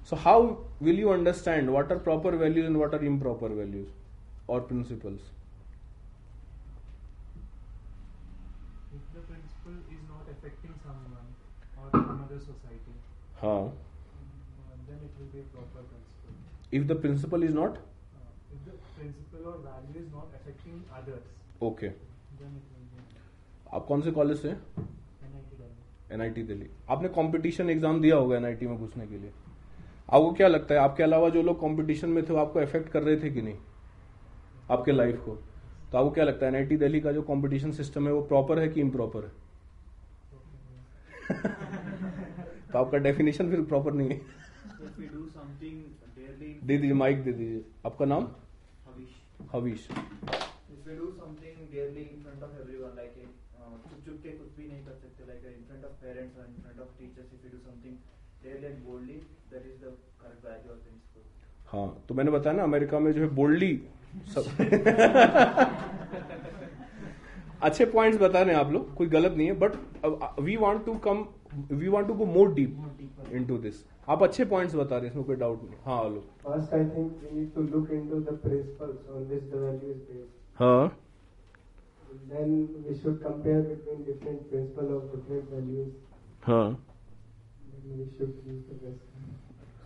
so how will you understand what are proper values and what are improper values or principles if the principle is not affecting someone or another society huh. then it will be a proper principle if the principle is not principle or values not affecting others. Okay. आप कौन से college से NIT Delhi आपने competition exam दिया होगा NIT में घुसने के लिए आपको क्या लगता है आपके अलावा जो लोग कंपटीशन में थे वो आपको इफेक्ट कर रहे थे कि नहीं आपके लाइफ को तो आपको क्या लगता है एनआईटी दिल्ली का जो कंपटीशन सिस्टम है वो प्रॉपर है कि इम्प्रॉपर है तो आपका डेफिनेशन फिर प्रॉपर नहीं है दे दीजिए माइक दे दीजिए आपका नाम हवीश if you do something barely in front of everyone like चुप चुप के कुछ भी नहीं कर सकते like in front of parents or in front of teachers if you do something really and boldly that is the correct value of principle हाँ तो मैंने बताया ना अमेरिका में जो है बोल्डली सब अच्छे पॉइंट्स बता रहे हैं आप लोग कोई गलत नहीं है but we want to come we want to go more deep into this आप अच्छे पॉइंट्स बता रहे हैं इसमें कोई डाउट नहीं हाँ आलोक हाँ।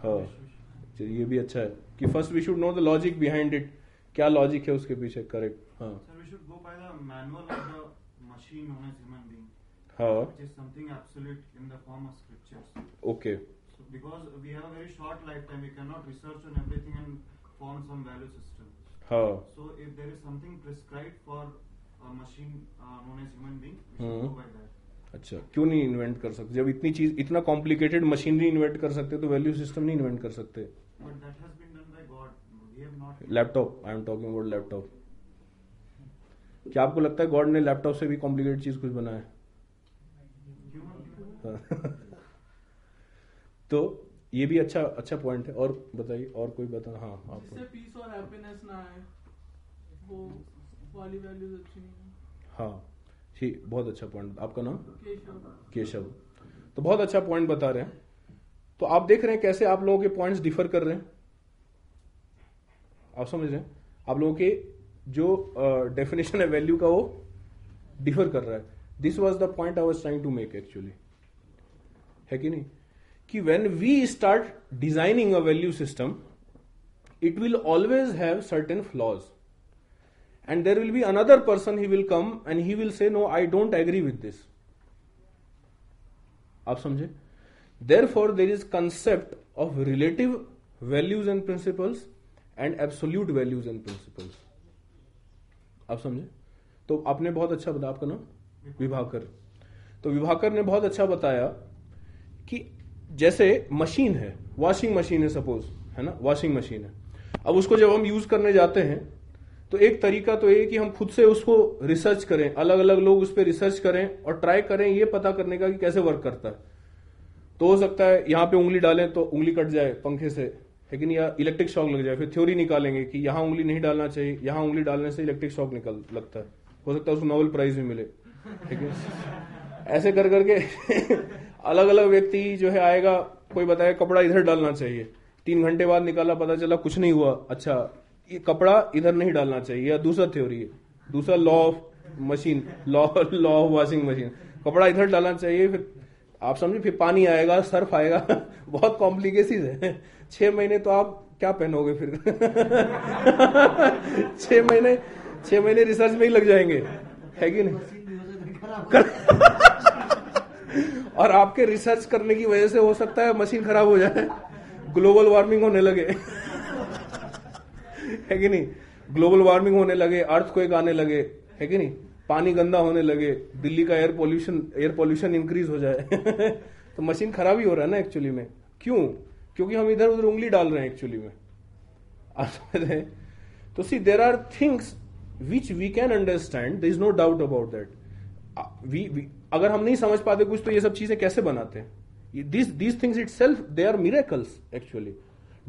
हाँ। हाँ। ये भी अच्छा है कि first we should know the logic behind it क्या लॉजिक है उसके पीछे करेक्ट हां okay because we have a very short lifetime. We cannot research on everything and form some value system. Oh. So if there is something prescribed for a machine uh, known as human being, we should go by that. अच्छा क्यों नहीं invent कर सकते जब इतनी चीज इतना complicated machinery invent कर सकते तो वैल्यू सिस्टम नहीं इन्वेंट कर सकते laptop I am talking about laptop क्या आपको लगता है गॉड ने लैपटॉप से भी कॉम्प्लिकेटेड चीज कुछ बनाया तो ये भी अच्छा अच्छा पॉइंट है और बताइए और कोई बता हाँ आप पीस और हैप्पीनेस ना आए वो वाली वैल्यूज तो अच्छी हाँ ठीक बहुत अच्छा पॉइंट आपका नाम केशव केशव तो बहुत अच्छा पॉइंट बता रहे हैं तो आप देख रहे हैं कैसे आप लोगों के पॉइंट्स डिफर कर रहे हैं आप समझ रहे हैं आप लोगों के जो डेफिनेशन है वैल्यू का वो डिफर कर रहा है this was the point I was trying to make actually है कि नहीं कि when we start designing a value system it will always have certain flaws and there will be another person he will come and he will say no I don't agree with this आप समझे therefore there is concept of relative values and principles and absolute values and principles आप समझे तो आपने बहुत अच्छा बताया आपका नाम विभाकर तो विभाकर ने बहुत अच्छा बताया कि जैसे मशीन है वॉशिंग मशीन है सपोज है ना वॉशिंग मशीन है अब उसको जब हम यूज करने जाते हैं तो एक तरीका तो ये कि हम खुद से उसको रिसर्च करें अलग अलग लोग उस पर रिसर्च करें और ट्राई करें ये पता करने का कि कैसे वर्क करता है तो हो सकता है यहां पे उंगली डालें तो उंगली कट जाए पंखे से लेकिन या इलेक्ट्रिक शॉक लग जाए फिर थ्योरी निकालेंगे कि यहां उंगली नहीं डालना चाहिए यहाँ उंगली डालने से इलेक्ट्रिक शॉक निकल लगता है हो सकता है उसको नोबेल प्राइज भी मिले ठीक है ऐसे कर करके अलग अलग व्यक्ति जो है आएगा कोई बताएगा कपड़ा इधर डालना चाहिए तीन घंटे बाद निकाला पता चला कुछ नहीं हुआ अच्छा ये कपड़ा इधर नहीं डालना चाहिए या दूसरा थ्योरी है दूसरा law of machine law law of washing machine कपड़ा इधर डालना चाहिए फिर आप समझे फिर पानी आएगा सर्फ आएगा बहुत कॉम्प्लिकेसीज है छह महीने तो आप क्या पहनोगे फिर छह महीने छह महीने रिसर्च में ही लग जाएंगे है कि नहीं और आपके रिसर्च करने की वजह से हो सकता है मशीन खराब हो जाए ग्लोबल वार्मिंग होने लगे है कि नहीं ग्लोबल वार्मिंग होने लगे अर्थ को एक आने लगे है कि नहीं पानी गंदा होने लगे दिल्ली का air pollution air pollution increase हो जाए तो मशीन खराब ही हो रहा है ना एक्चुअली में क्यों क्योंकि हम इधर उधर उंगली डाल रहे हैं एक्चुअली में आप समझ रहे तो see there are things which we can understand there is no doubt about that we अगर हम नहीं समझ पाते कुछ तो ये सब चीजें कैसे बनाते हैं this things itself they are miracles actually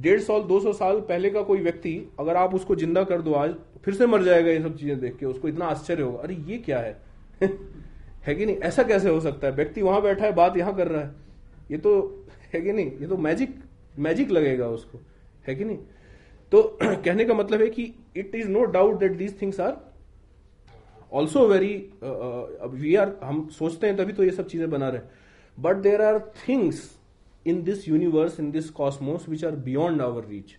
डेढ़ साल दो सौ साल पहले का कोई व्यक्ति अगर आप उसको जिंदा कर दो आज फिर से मर जाएगा ये सब चीजें देख के उसको इतना आश्चर्य होगा अरे ये क्या है है कि नहीं ऐसा कैसे हो सकता है व्यक्ति वहां बैठा है बात यहां कर रहा है ये तो है कि नहीं ये तो मैजिक मैजिक लगेगा उसको है कि नहीं तो कहने का मतलब है कि it is no doubt that these things are also very we are हम सोचते हैं तभी तो ये सब चीजें बना रहे but there are things in this universe in this cosmos which are beyond our reach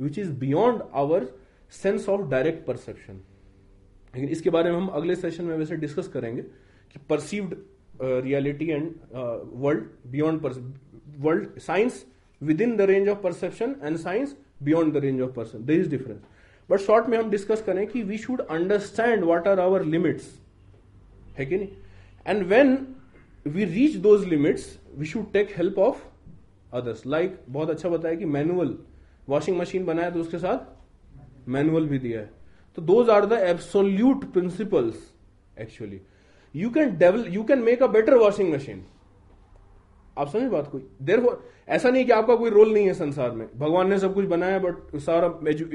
which is beyond our sense of direct perception लेकिन इसके बारे में हम अगले सेशन में वैसे डिस्कस करेंगे कि perceived reality and world beyond world science within the range of perception and science beyond the range of perception this is difference but short में हम डिस्कस करें कि we should understand what are our limits है कि नहीं and when we reach those limits we should take help of others like बहुत अच्छा बताया कि मैनुअल वॉशिंग मशीन बनाया तो उसके साथ मैनुअल भी दिया है तो those are the absolute principles actually you can develop you can make a better washing machine आप समझ बात कोई देर हो ऐसा नहीं कि आपका कोई रोल नहीं है संसार में भगवान ने सब कुछ बनाया बट सारा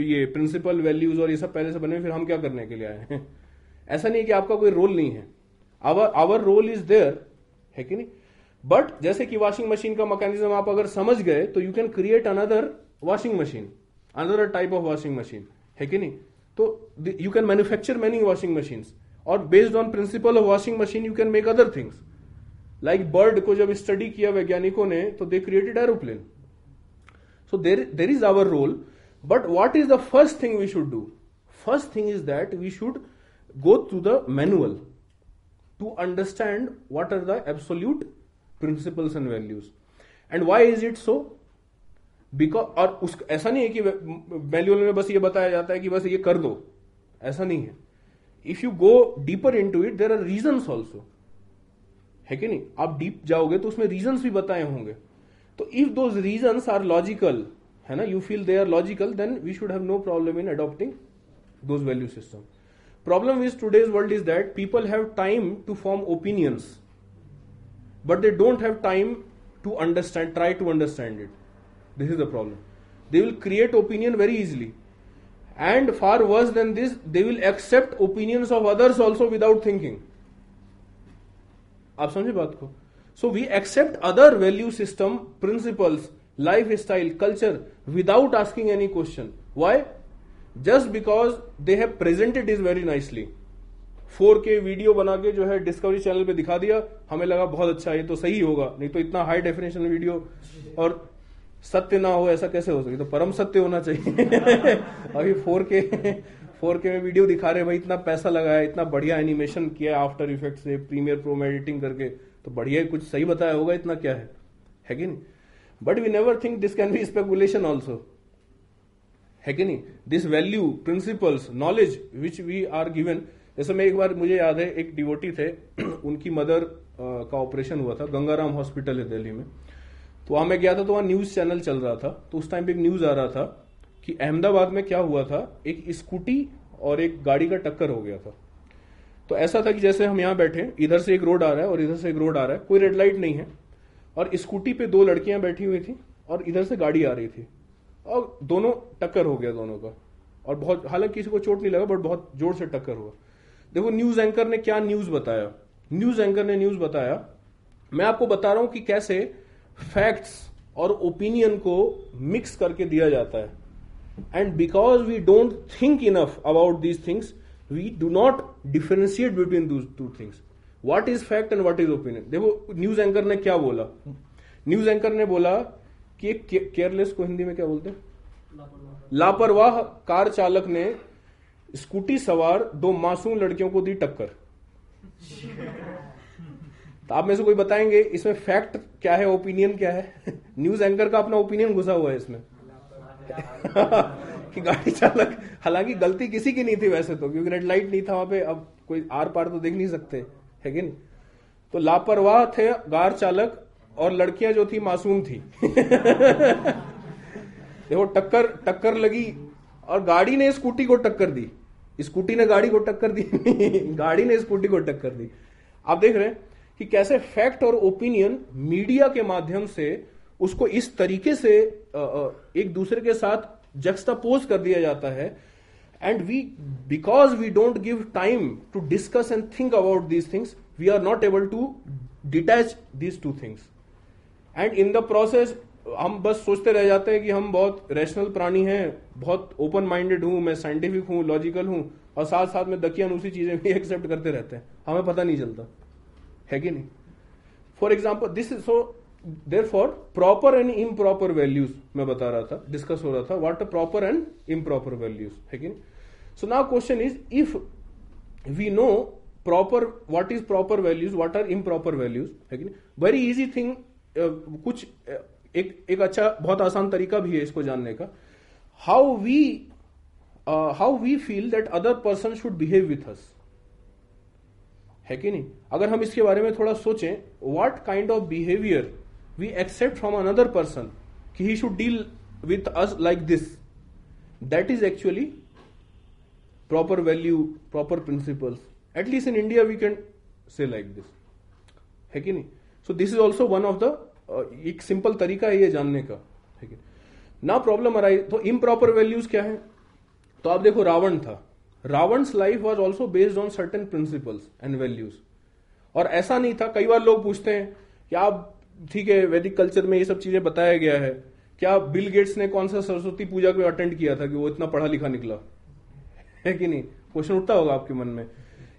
ये प्रिंसिपल वैल्यूज और ये सब पहले से बने फिर हम क्या करने के लिए आए हैं ऐसा नहीं है कि आपका कोई रोल नहीं है our our role is there है कि नहीं बट जैसे कि वॉशिंग मशीन का मैकेनिज्म आप अगर समझ गए तो you can create another washing machine another type of washing machine है कि नहीं तो you can manufacture many washing machine और based on principle of washing machine you can make other things like like bird को जब study किया वैज्ञानिकों ने तो they created aeroplane so there there is our role but what is the first thing we should do first thing is that we should go through the manual to understand what are the absolute principles and values and why is it so because और उस ऐसा नहीं है कि manual में बस ये बताया जाता है कि बस ये कर दो ऐसा नहीं है if you go deeper into it there are reason also है कि नहीं आप डीप जाओगे तो उसमें रीजन भी बताए होंगे तो if those reason are logical है ना you feel they are logical then we should have no problem in adopting those value system problem is today's world is that people have time to form opinions but they don't have time to understand try to understand it this is the problem they will create opinion very easily and far worse than this they will accept opinions of others also without thinking आप समझे बात को so we accept other value system principles life style culture without asking any question why just because they have presented is very nicely four K video बना के जो है Discovery channel पे दिखा दिया हमें लगा बहुत अच्छा ये तो सही होगा नहीं तो इतना हाई डेफिनेशन वीडियो और सत्य ना हो ऐसा कैसे हो सके तो परम सत्य होना चाहिए अभी फोर के फोर के में वीडियो दिखा रहे भाई इतना पैसा लगाया इतना बढ़िया एनिमेशन किया आफ्टर इफेक्ट से प्रीमियर प्रो में एडिटिंग करके तो बढ़िया कुछ सही बताया होगा इतना क्या है है कि नहीं but we never think this can be speculation also है कि नहीं this value principles knowledge which we are given जैसे मैं एक बार मुझे याद है एक डिवोटी थे उनकी मदर का ऑपरेशन हुआ था गंगाराम हॉस्पिटल है दिल्ली में तो वहां मैं गया था तो वहां न्यूज चैनल चल रहा था तो उस टाइम पे एक न्यूज आ रहा था कि अहमदाबाद में क्या हुआ था एक स्कूटी और एक गाड़ी का टक्कर हो गया था तो ऐसा था कि जैसे हम यहां बैठे इधर से एक रोड आ रहा है और इधर से एक रोड आ रहा है कोई रेड लाइट नहीं है और स्कूटी पे दो लड़कियां बैठी हुई थी और इधर से गाड़ी आ रही थी और दोनों टक्कर हो गया दोनों का और बहुत हालांकि किसी को चोट नहीं लगा बट बहुत जोर से टक्कर हुआ देखो न्यूज एंकर ने क्या न्यूज बताया न्यूज एंकर ने न्यूज बताया मैं आपको बता रहा हूं कि कैसे फैक्ट्स और ओपिनियन को मिक्स करके दिया जाता है and because we don't think enough about these things we do not differentiate between those two things what is fact and what is देखो न्यूज एंकर ने क्या बोला न्यूज एंकर ने बोला कि केयरलेस को हिंदी में क्या बोलते हैं लापरवाह कार चालक ने स्कूटी सवार दो मासूम लड़कियों को दी टक्कर तो आप में से कोई बताएंगे इसमें फैक्ट क्या है ओपिनियन क्या है न्यूज एंकर का अपना ओपिनियन घुसा हुआ है इसमें कि गाड़ी चालक हालांकि गलती किसी की नहीं थी वैसे तो क्योंकि रेड लाइट नहीं था वहां पे अब कोई आर पार तो देख नहीं सकते है कि तो लापरवाह थे गार चालक और लड़कियां जो थी मासूम थी देखो टक्कर टक्कर लगी और गाड़ी ने स्कूटी को टक्कर दी स्कूटी ने गाड़ी को टक्कर दी गाड़ी ने स्कूटी को टक्कर दी आप देख रहे हैं कि कैसे फैक्ट और ओपिनियन मीडिया के माध्यम से उसको इस तरीके से एक दूसरे के साथ जक्स्टापोज कर दिया जाता है and we because we don't give time to discuss and think about these things we are not able to detach these two things and in the process हम बस सोचते रह जाते हैं कि हम बहुत रैशनल प्राणी हैं बहुत ओपन माइंडेड हूं मैं साइंटिफिक हूं लॉजिकल हूं और साथ साथ में दकियान उसी चीजें भी एक्सेप्ट करते रहते हैं हमें पता नहीं चलता है कि नहीं for example this is so therefore proper and improper values मैं बता रहा था डिस्कस हो रहा था what proper and improper values है so now question is if we know proper what is proper values what are improper values है कि वेरी इजी थिंग कुछ एक एक अच्छा बहुत आसान तरीका भी है इसको जानने का how we how we feel that other person should behave with us है कि नहीं अगर हम इसके बारे में थोड़ा सोचें what kind of behavior we accept from another person कि he should deal with us like this. That is actually proper value, proper principles. At least in India we can say like this. है कि नहीं? So this is also one of the uh, एक simple तरीका है ये जानने का है कि ना प्रॉब्लम अराई तो इम्प्रॉपर वैल्यूज क्या है तो आप देखो रावण था Ravan's life was also based on certain principles and values और ऐसा नहीं था कई बार लोग पूछते हैं कि आप ठीक है वैदिक कल्चर में ये सब चीजें बताया गया है क्या बिल गेट्स ने कौन सा सरस्वती पूजा को अटेंड किया था कि वो इतना पढ़ा लिखा निकला है कि नहीं क्वेश्चन उठता होगा आपके मन में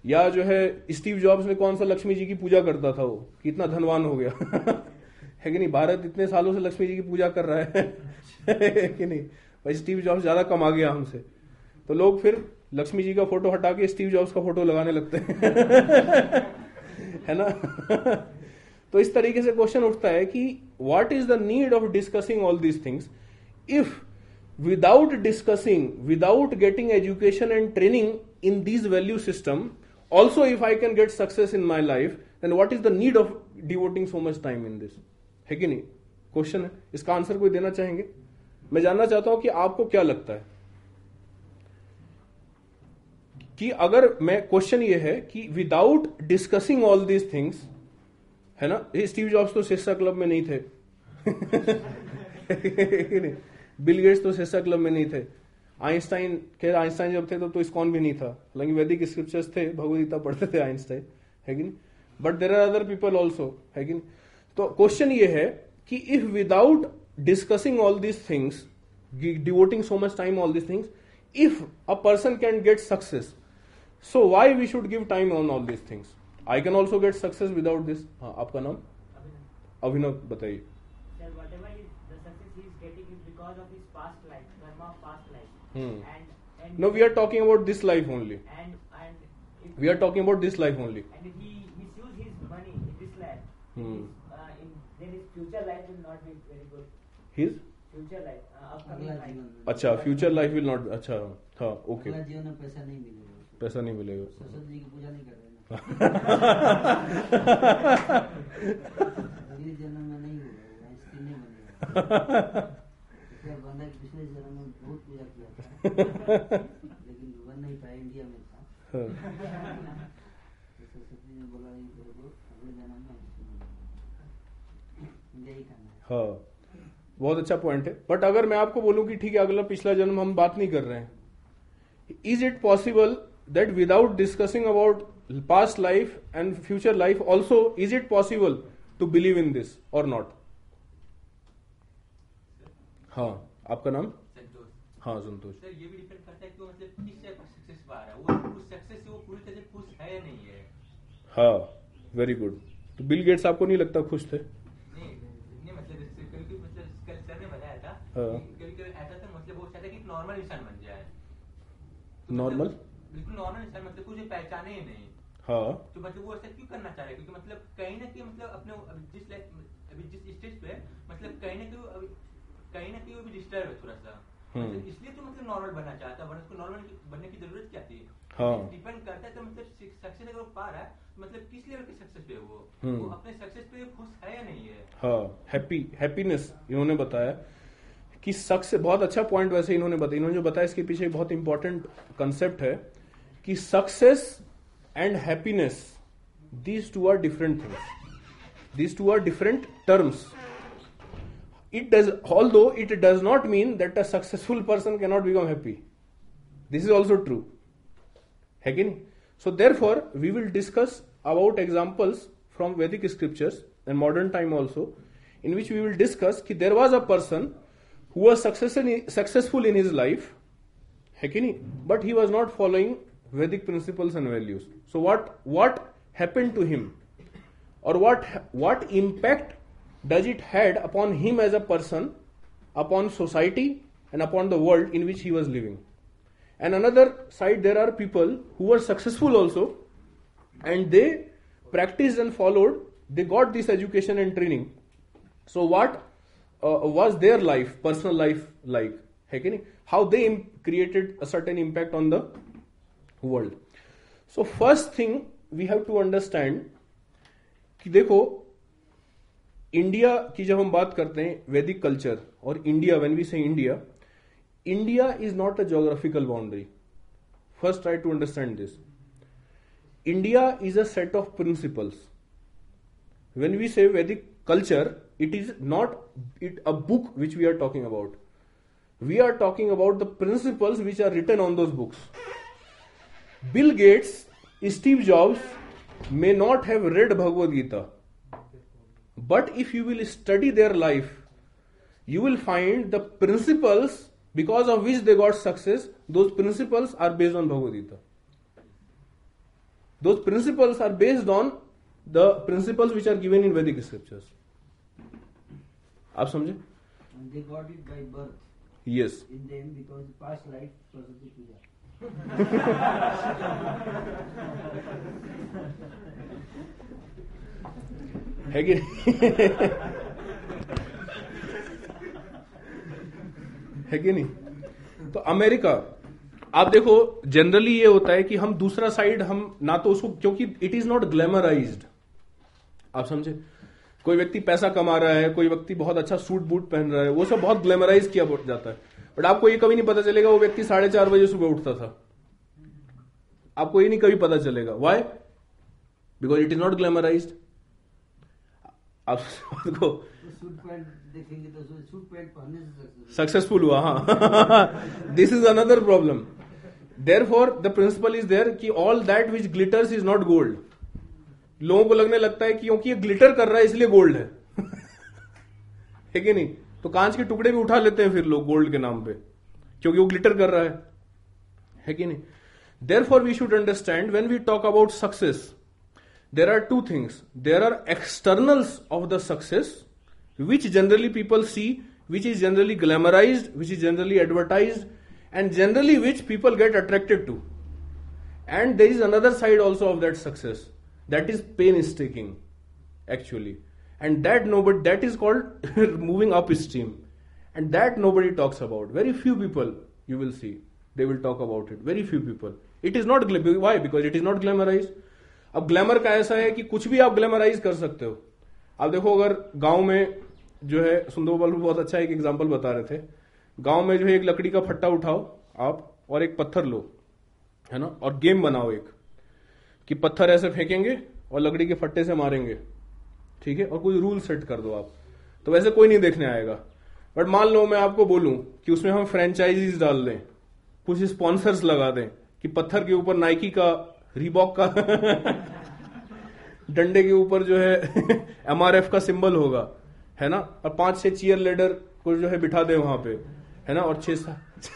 या जो है स्टीव जॉब्स ने कौन सा लक्ष्मी जी की पूजा करता था वो कितना इतना धनवान हो गया है कि नहीं भारत इतने सालों से लक्ष्मी जी की पूजा कर रहा है, है कि नहीं भाई स्टीव जॉब्स ज्यादा कमा गया हमसे तो लोग फिर लक्ष्मी जी का फोटो हटा के स्टीव जॉब्स का फोटो लगाने लगते हैं है ना तो इस तरीके से क्वेश्चन उठता है कि what is the need of discussing all these things if without discussing without getting education and training in these value system also if I can get success in my life then what is the need of devoting so much time in this है कि नहीं question है इसका answer कोई देना चाहेंगे मैं जानना चाहता हूं कि आपको क्या लगता है कि अगर मैं क्वेश्चन ये है कि without discussing all these things है ना ये स्टीव जॉब्स तो सिरसा क्लब में नहीं थे बिल गेट्स तो सिरसा क्लब में नहीं थे आइंस्टाइन खैर आइंस्टाइन जब थे तो, तो इस्कॉन भी नहीं था हालांकि वैदिक स्क्रिप्चर्स थे भगवदगीता पढ़ते थे आइंस्टाइन है कि नहीं but there are other people also है कि नहीं तो क्वेश्चन ये है कि if without discussing all these things devoting so much time all these things if a person can get success so why we should give time on all these things I can also get success without this हाँ आपका नाम अभिनव बताइए no we are talking about this life only we are talking about this life only अच्छा future life will not अच्छा हाँ okay पैसा नहीं मिलेगा पैसा नहीं मिलेगा अगले जन्म में नहीं होगा पिछले जन्म में बहुत पूजा किया था लेकिन बन नहीं इंडिया में था बहुत अच्छा पॉइंट है बट अगर मैं आपको बोलूं कि ठीक है अगला पिछला जन्म हम बात नहीं कर रहे हैं is it possible that without discussing about past life and future life also is it possible to believe in this or not हाँ आपका नाम हाँ संतोष मतलब हाँ वेरी गुड तो बिल गेट्स आपको नहीं लगता खुश थे नहीं नॉर्मल नॉर्मल मतलब मतलब हाँ। बिल्कुल नॉर्मल इंसान मतलब कुछ पहचाने ही नहीं हाँ तो मतलब वो ऐसा क्यों करना चाह रहे क्योंकि मतलब कहीं ना कहीं मतलब अपने जिस लाइफ अभी जिस स्टेज पे है मतलब कहीं ना कहीं कहीं ना कहीं वो भी डिस्टर्ब है थोड़ा सा हम्म। मतलब इसलिए तो मतलब नॉर्मल बनना चाहता है उसको नॉर्मल बनने की जरूरत क्या थी हाँ। डिपेंड करता है तो मतलब सक्सेस अगर पा रहा है तो मतलब किस लेवल के सक्सेस पे वो हम्म। वो अपने सक्सेस पे खुश है या नहीं है हाँ हैप्पीनेस इन्होंने बताया कि सक्सेस बहुत अच्छा पॉइंट वैसे इन्होंने बताया इन्होंने जो बताया इसके पीछे बहुत इंपॉर्टेंट कंसेप्ट है कि success and happiness, these two are different things. These two are different terms. It does, although it does not mean that a successful person cannot become happy. This is also true. Again, so therefore, we will discuss about examples from Vedic scriptures and modern time also, in which we will discuss that there was a person who was successful in his life, but he was not following vedic principles and values so what what happened to him or what what impact does it had upon him as a person upon society and upon the world in which he was living and another side there are people who were successful also and they practiced and followed they got this education and training so what uh, was their life personal life like है कि नहीं how they im- created a certain impact on world so first thing we have to understand कि देखो India की जब हम बात करते हैं वैदिक कल्चर और India when we say India India is not a geographical boundary first try to understand this India is a set of principles when we say Vedic culture it is not it a book which we are talking about we are talking about the principles which are written on those books Bill Gates Steve Jobs may not have read Bhagavad Gita but if you will study their life you will find the principles because of which they got success दो principles are based on Bhagavad Gita दो principles are based on the principles which are given in Vedic scriptures आप समझे yes in दिकॉज pass life है कि है कि नहीं तो अमेरिका आप देखो जनरली ये होता है कि हम दूसरा साइड हम ना तो उसको क्योंकि इट इज नॉट ग्लैमराइज आप समझे कोई व्यक्ति पैसा कमा रहा है कोई व्यक्ति बहुत अच्छा सूट बूट पहन रहा है वो सब बहुत ग्लैमराइज किया जाता है बट आपको ये कभी नहीं पता चलेगा वो व्यक्ति साढ़े चार बजे सुबह उठता था आपको ये नहीं कभी पता चलेगा why because it is not glamorize आप को सक्सेसफुल हुआ हाँ this is another problem therefore the principle is there that all that which glitters is not gold लोगों को लगने लगता है क्योंकि ये ग्लिटर कर रहा है इसलिए गोल्ड है ठीक है नहीं तो कांच के टुकड़े भी उठा लेते हैं फिर लोग गोल्ड के नाम पे क्योंकि वो ग्लिटर कर रहा है है कि नहीं therefore we should understand when we talk about success there are two things there are externals of the success which generally people see which is generally glamorize which is generally advertise and generally which people get attracted to and there is another side also of that success that is painstaking actually and that nobody that is called moving upstream and that nobody talks about very few people you will see they will talk about it very few people it is not why because it is not glamorized अब glamour का ऐसा है कि कुछ भी आप glamorize कर सकते हो आप देखो अगर गांव में जो है सुंदर बल्लू बहुत अच्छा एक एग्जांपल बता रहे थे गांव में जो है एक लकड़ी का फट्टा उठाओ आप और एक पत्थर लो है ना और गेम बनाओ एक कि पत्थर ऐसे फेंकेंगे और लकड़ी के फट्टे से मारेंगे ठीक है और कोई रूल सेट कर दो आप तो वैसे कोई नहीं देखने आएगा बट मान लो मैं आपको बोलूं कि उसमें हम फ्रेंचाइजीज डाल दें कुछ स्पॉन्सर्स लगा दें कि पत्थर के ऊपर नाइकी का रिबॉक का डंडे के ऊपर जो है एमआरएफ का सिंबल होगा है ना और पांच छह चीयर लेडर को जो है बिठा दे वहां पे है ना और छह सात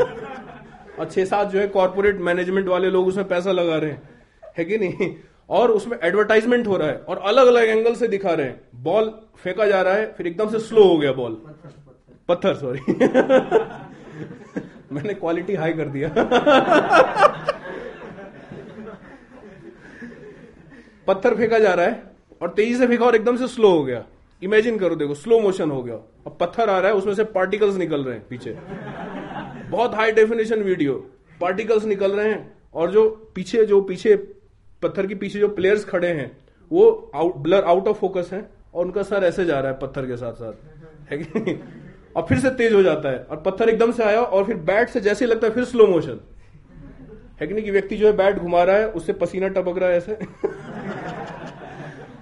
और छह सात जो है कॉर्पोरेट मैनेजमेंट वाले लोग उसमें पैसा लगा रहे हैं है कि नहीं और उसमें एडवर्टाइजमेंट हो रहा है और अलग अलग एंगल से दिखा रहे हैं बॉल फेंका जा रहा है फिर एकदम से स्लो हो गया बॉल पत्थर सॉरी मैंने क्वालिटी हाई कर दिया पत्थर फेंका जा रहा है और तेजी से फेंका और एकदम से स्लो हो गया इमेजिन करो देखो स्लो मोशन हो गया अब पत्थर आ रहा है उसमें से पार्टिकल्स निकल रहे हैं पीछे बहुत हाई डेफिनेशन वीडियो पार्टिकल्स निकल रहे हैं और जो पीछे जो पीछे पत्थर के पीछे जो प्लेयर्स खड़े हैं वो out blur out of focus है और उनका सर ऐसे जा रहा है पत्थर के साथ साथ है कि और फिर से तेज हो जाता है और पत्थर एकदम से आया और फिर बैट से जैसे ही लगता है फिर स्लो मोशन है कि नहीं कि व्यक्ति जो है बैट घुमा रहा है उससे पसीना टपक रहा है ऐसे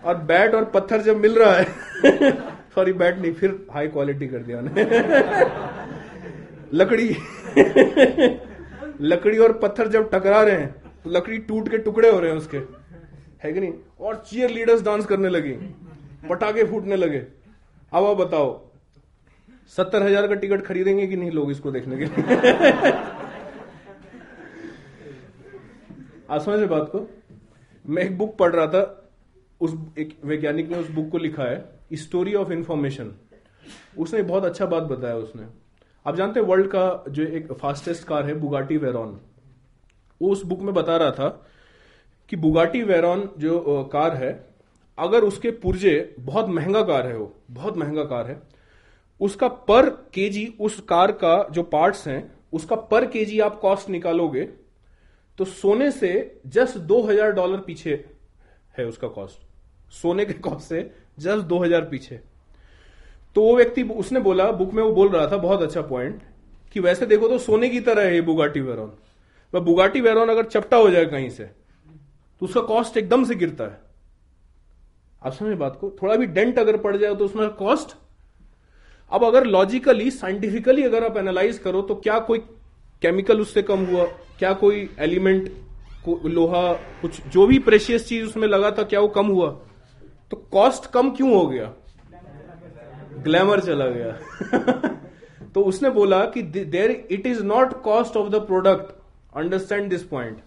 और बैट और पत्थर जब मिल रहा है सॉरी बैट नहीं फिर हाई क्वालिटी कर दिया लकड़ी लकड़ी और पत्थर जब टकरा रहे हैं लकड़ी टूट के टुकड़े हो रहे हैं उसके है कि नहीं और चीयर लीडर्स डांस करने लगी पटाखे फूटने लगे अब आप बताओ सत्तर हजार का टिकट खरीदेंगे कि नहीं लोग इसको देखने के लिए आसमान से बात को मैं एक बुक पढ़ रहा था उस एक वैज्ञानिक ने उस बुक को लिखा है स्टोरी ऑफ इंफॉर्मेशन उसने बहुत अच्छा बात बताया उसने आप जानते हैं वर्ल्ड का जो एक फास्टेस्ट कार है बुगाटी वेरॉन उस बुक में बता रहा था कि बुगाटी वेरॉन जो कार है अगर उसके पुर्जे बहुत महंगा कार है वो बहुत महंगा कार है उसका पर केजी उस कार का जो पार्ट्स हैं उसका पर केजी आप कॉस्ट निकालोगे तो सोने से जस्ट दो हजार डॉलर पीछे है उसका कॉस्ट सोने के कॉस्ट से जस्ट दो हजार पीछे तो वो व्यक्ति उसने बोला बुक में वो बोल रहा था बहुत अच्छा पॉइंट कि वैसे देखो तो सोने की तरह है ये बुगाटी वेरॉन वह बुगाटी वेरॉन अगर चपटा हो जाए कहीं से तो उसका कॉस्ट एकदम से गिरता है आप समझ बात को थोड़ा भी डेंट अगर पड़ जाए तो उसमें कॉस्ट अब अगर लॉजिकली साइंटिफिकली अगर आप एनालाइज करो तो क्या कोई केमिकल उससे कम हुआ क्या कोई एलिमेंट को, लोहा कुछ जो भी प्रेशियस चीज उसमें लगा था क्या वो कम हुआ तो कॉस्ट कम क्यों हो गया ग्लैमर चला गया तो उसने बोला कि there it is not cost of the product Understand this point.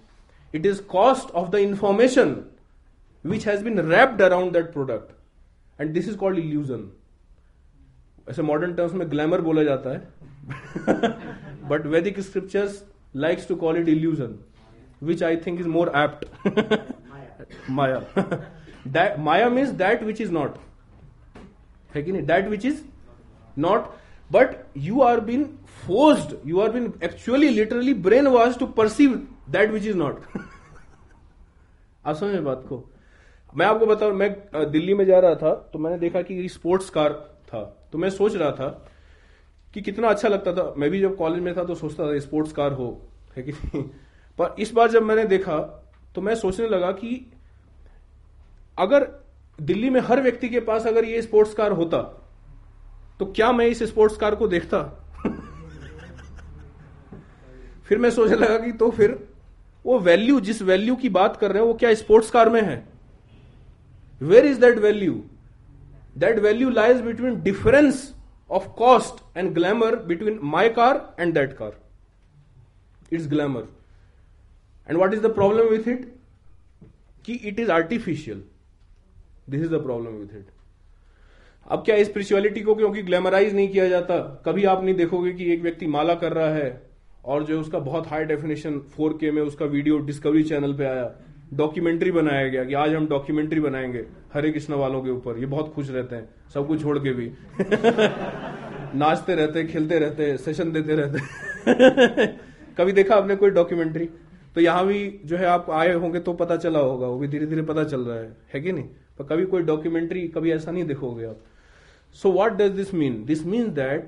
It is cost of the information which has been wrapped around that product. And this is called illusion. ऐसे मॉडर्न टर्म्स में glamour बोला जाता है but Vedic scriptures likes to call it illusion which I think is more apt maya maya means that which is not है कि नहीं that which is not you are been being you are been actually literally brain was to perceive that which is not आप समझ बात को मैं आपको बता मैं दिल्ली में जा रहा था तो मैंने देखा कि स्पोर्ट्स कार था तो मैं सोच रहा था कि कितना अच्छा लगता था मैं भी जब कॉलेज में था तो सोचता था स्पोर्ट्स कार हो है कि नहीं पर इस बार जब मैंने देखा तो मैं सोचने लगा कि अगर दिल्ली में हर व्यक्ति के पास अगर ये स्पोर्ट्स कार होता तो क्या मैं इस स्पोर्ट्स कार को देखता फिर मैं सोचने लगा कि तो फिर वो वैल्यू जिस वैल्यू की बात कर रहे हैं वो क्या स्पोर्ट्स कार में है where is that value that value lies between difference of cost and glamour between my car and that car it's glamour and what is the problem with it कि it is artificial this is the problem with it अब क्या spirituality को क्योंकि glamorize नहीं किया जाता कभी आप नहीं देखोगे कि एक व्यक्ति माला कर रहा है और जो उसका बहुत हाई डेफिनेशन 4K में उसका वीडियो डिस्कवरी चैनल पे आया डॉक्यूमेंट्री बनाया गया कि आज हम डॉक्यूमेंट्री बनाएंगे हरे कृष्ण वालों के ऊपर ये बहुत खुश रहते हैं सब कुछ छोड़ के भी नाचते रहते खेलते रहते सेशन देते रहते कभी देखा आपने कोई डॉक्यूमेंट्री तो यहाँ भी जो है आप आए होंगे तो पता चला होगा वो भी धीरे धीरे पता चल रहा है है कि नहीं पर कभी कोई डॉक्यूमेंट्री कभी ऐसा नहीं देखोगे आप So what does this mean? This means that